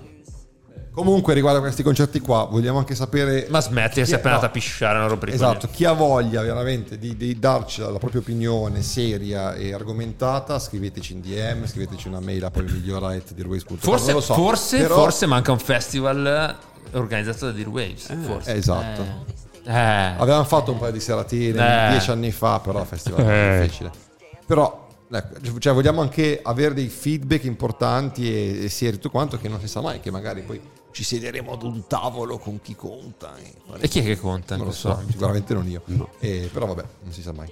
Comunque, riguardo a questi concerti qua, vogliamo anche sapere. Ma smetti, sei è- appena no. andato a pisciare, non rompere i Esatto, chi ha voglia veramente di, di darci la propria opinione seria e argomentata, scriveteci in DM, scriveteci una mail a poi migliorate.com. Forse, non lo so, forse, però- forse manca un festival organizzato da Dear Waves. forse. Esatto. Eh. Avevamo fatto un paio di seratine Eh. dieci anni fa, però il festival è Eh. difficile. Però, ecco, cioè, vogliamo anche avere dei feedback importanti e, e seri tutto quanto, che non si sa mai, che magari poi ci siederemo ad un tavolo con chi conta. E, fare- E chi è che conta Non lo so, ambito? sicuramente non io. Eh, però vabbè, non si sa mai.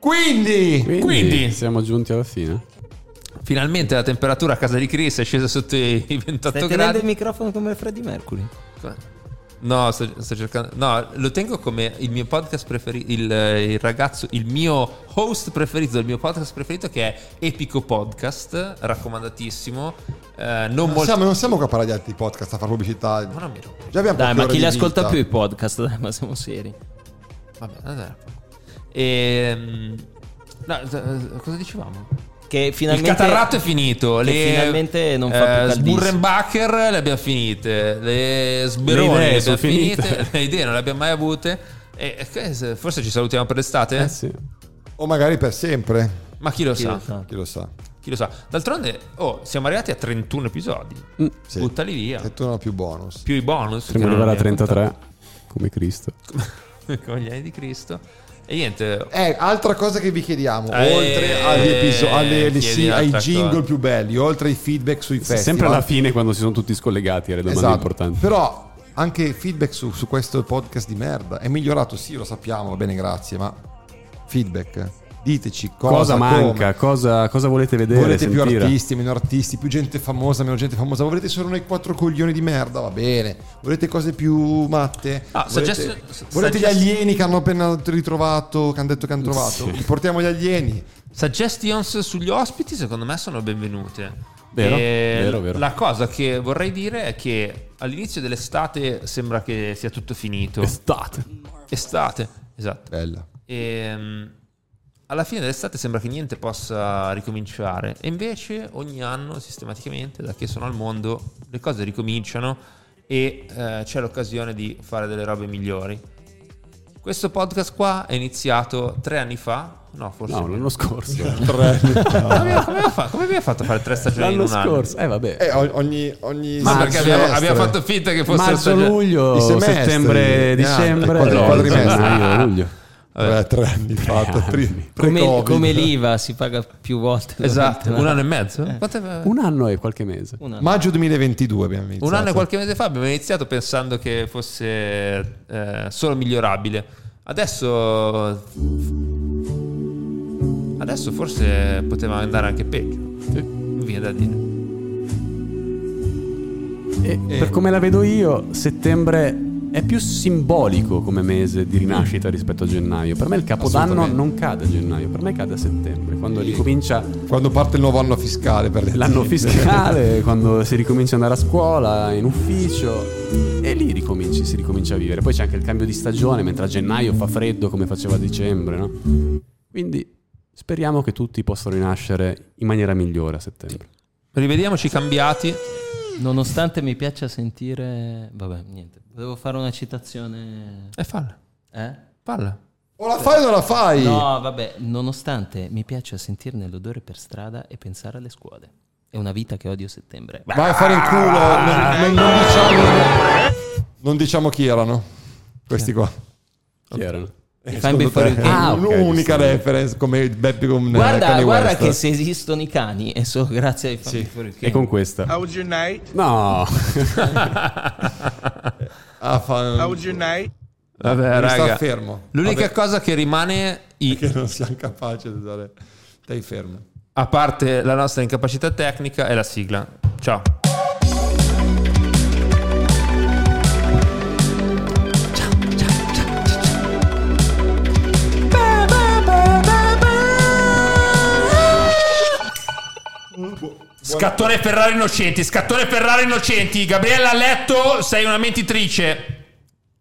Quindi, Quindi, Quindi- siamo giunti alla fine. Finalmente la temperatura a casa di Chris è scesa sotto i 28 Stai gradi. il microfono come Freddie Mercury. No, sto, sto cercando. No, lo tengo come il mio podcast preferito. Il, il ragazzo, il mio host preferito del mio podcast preferito, che è Epico Podcast. Raccomandatissimo. Eh, non non, molto. siamo, non siamo qua a parlare di altri podcast, a fare pubblicità. Ma non mi rompo. Già abbiamo Dai, ma chi li di ascolta vita. più i podcast? Dai, ma siamo seri. Vabbè, vabbè. Ehm, no, eh, cosa dicevamo? Che finalmente il catarratto è finito. che le, finalmente non fa più eh, caldissimo. Sburrenbacher le abbiamo finite. Le Sberoni Le idee le abbiamo finite. finite. Le idee non le abbiamo mai avute. E, e forse ci salutiamo per l'estate? Eh sì. O magari per sempre. Ma chi lo Chi sa? lo sa? Chi lo sa. Chi lo sa? D'altronde, oh, siamo arrivati a 31 episodi. Sì. Buttali via. E tu non più bonus. Più i bonus. Che non arrivare a abbiamo 33, come Cristo. contato. Con gli anni di Cristo. E niente. Eh, altra cosa che vi chiediamo, Eh, oltre agli episodi, alle- alle- sì, ai jingle cosa. più belli, oltre ai feedback sui festival. Sempre alla fine, quando si sono tutti scollegati, alle domande Esatto. importanti. Però anche feedback su, su questo podcast di merda. È migliorato, sì, lo sappiamo, va bene, grazie, ma feedback. Diteci cosa, Cosa, manca? Cosa, cosa volete vedere? Volete più sentire? artisti, meno artisti, più gente famosa, meno gente famosa. Volete solo noi quattro coglioni di merda? Va bene. Volete cose più matte? Ah, volete suggest- volete gli suggest- alieni che hanno appena ritrovato, che hanno detto che hanno trovato? Gli portiamo gli alieni. Suggestions sugli ospiti, secondo me, sono benvenute. Vero, vero, vero. La cosa che vorrei dire è che all'inizio dell'estate sembra che sia tutto finito. Estate. Estate, esatto. Bella. E mm, alla fine dell'estate sembra che niente possa ricominciare. E invece ogni anno, sistematicamente, da che sono al mondo, le cose ricominciano e eh, c'è l'occasione di fare delle robe migliori. Questo podcast qua è iniziato tre anni fa. No, forse. No, l'anno scorso. Tre anni fa. Come abbiamo, come abbiamo fa- come abbiamo fatto a fare tre stagioni L'anno in un anno? scorso. Eh, vabbè. Eh, ogni, ogni Ma perché abbiamo, abbiamo fatto finta che fosse Marzo, luglio, I semestri, settembre, neanche, dicembre, quadri- eh, quadrimestre. gennaio, luglio. Tre, tre anni fa, pre- Come, pre-Covid. come l'IVA si paga più volte. Esatto, un anno e mezzo? Eh. Un anno e qualche mese. Maggio 2022 abbiamo iniziato. Un anno e qualche mese fa abbiamo iniziato pensando che fosse eh, solo migliorabile. Adesso. Adesso forse poteva andare anche peggio. Mi viene da dire. E per come la vedo io, settembre è più simbolico come mese di rinascita rispetto a gennaio. Per me il capodanno non cade a gennaio, per me cade a settembre, quando ricomincia Quando parte il nuovo anno fiscale per le l'anno fiscale, quando si ricomincia ad andare a scuola, in ufficio e lì ricominci, si ricomincia a vivere. Poi c'è anche il cambio di stagione, mentre a gennaio fa freddo come faceva a dicembre, no? Quindi speriamo che tutti possano rinascere in maniera migliore a settembre. Rivediamoci cambiati. Nonostante mi piaccia sentire... Vabbè, niente. Volevo fare una citazione... E falla. Eh? Falla. O la fai o non la fai? No, vabbè, nonostante mi piaccia sentirne l'odore per strada e pensare alle scuole. È una vita che odio settembre. Vai a fare in culo. Non, non- non diciamo, non diciamo chi erano. Questi qua. Chi erano? Eh, Fine before you secondo te? came. Ah, ok, Un'unica giusto. reference come Beppe con eh, Guarda, Kanye guarda West. che se esistono i cani è solo grazie ai fan Sì. before you E came. con questa. How was your night? No! Ah. How was your night? Vabbè, Devi raga. star fermo. L'unica Vabbè. cosa che rimane, i- Che non siamo capaci di usare. Stai fermo. a parte la nostra incapacità tecnica, è la sigla. Ciao. Scattone Ferrari innocenti, scattone Ferrari innocenti. Gabriella a letto, sei una mentitrice.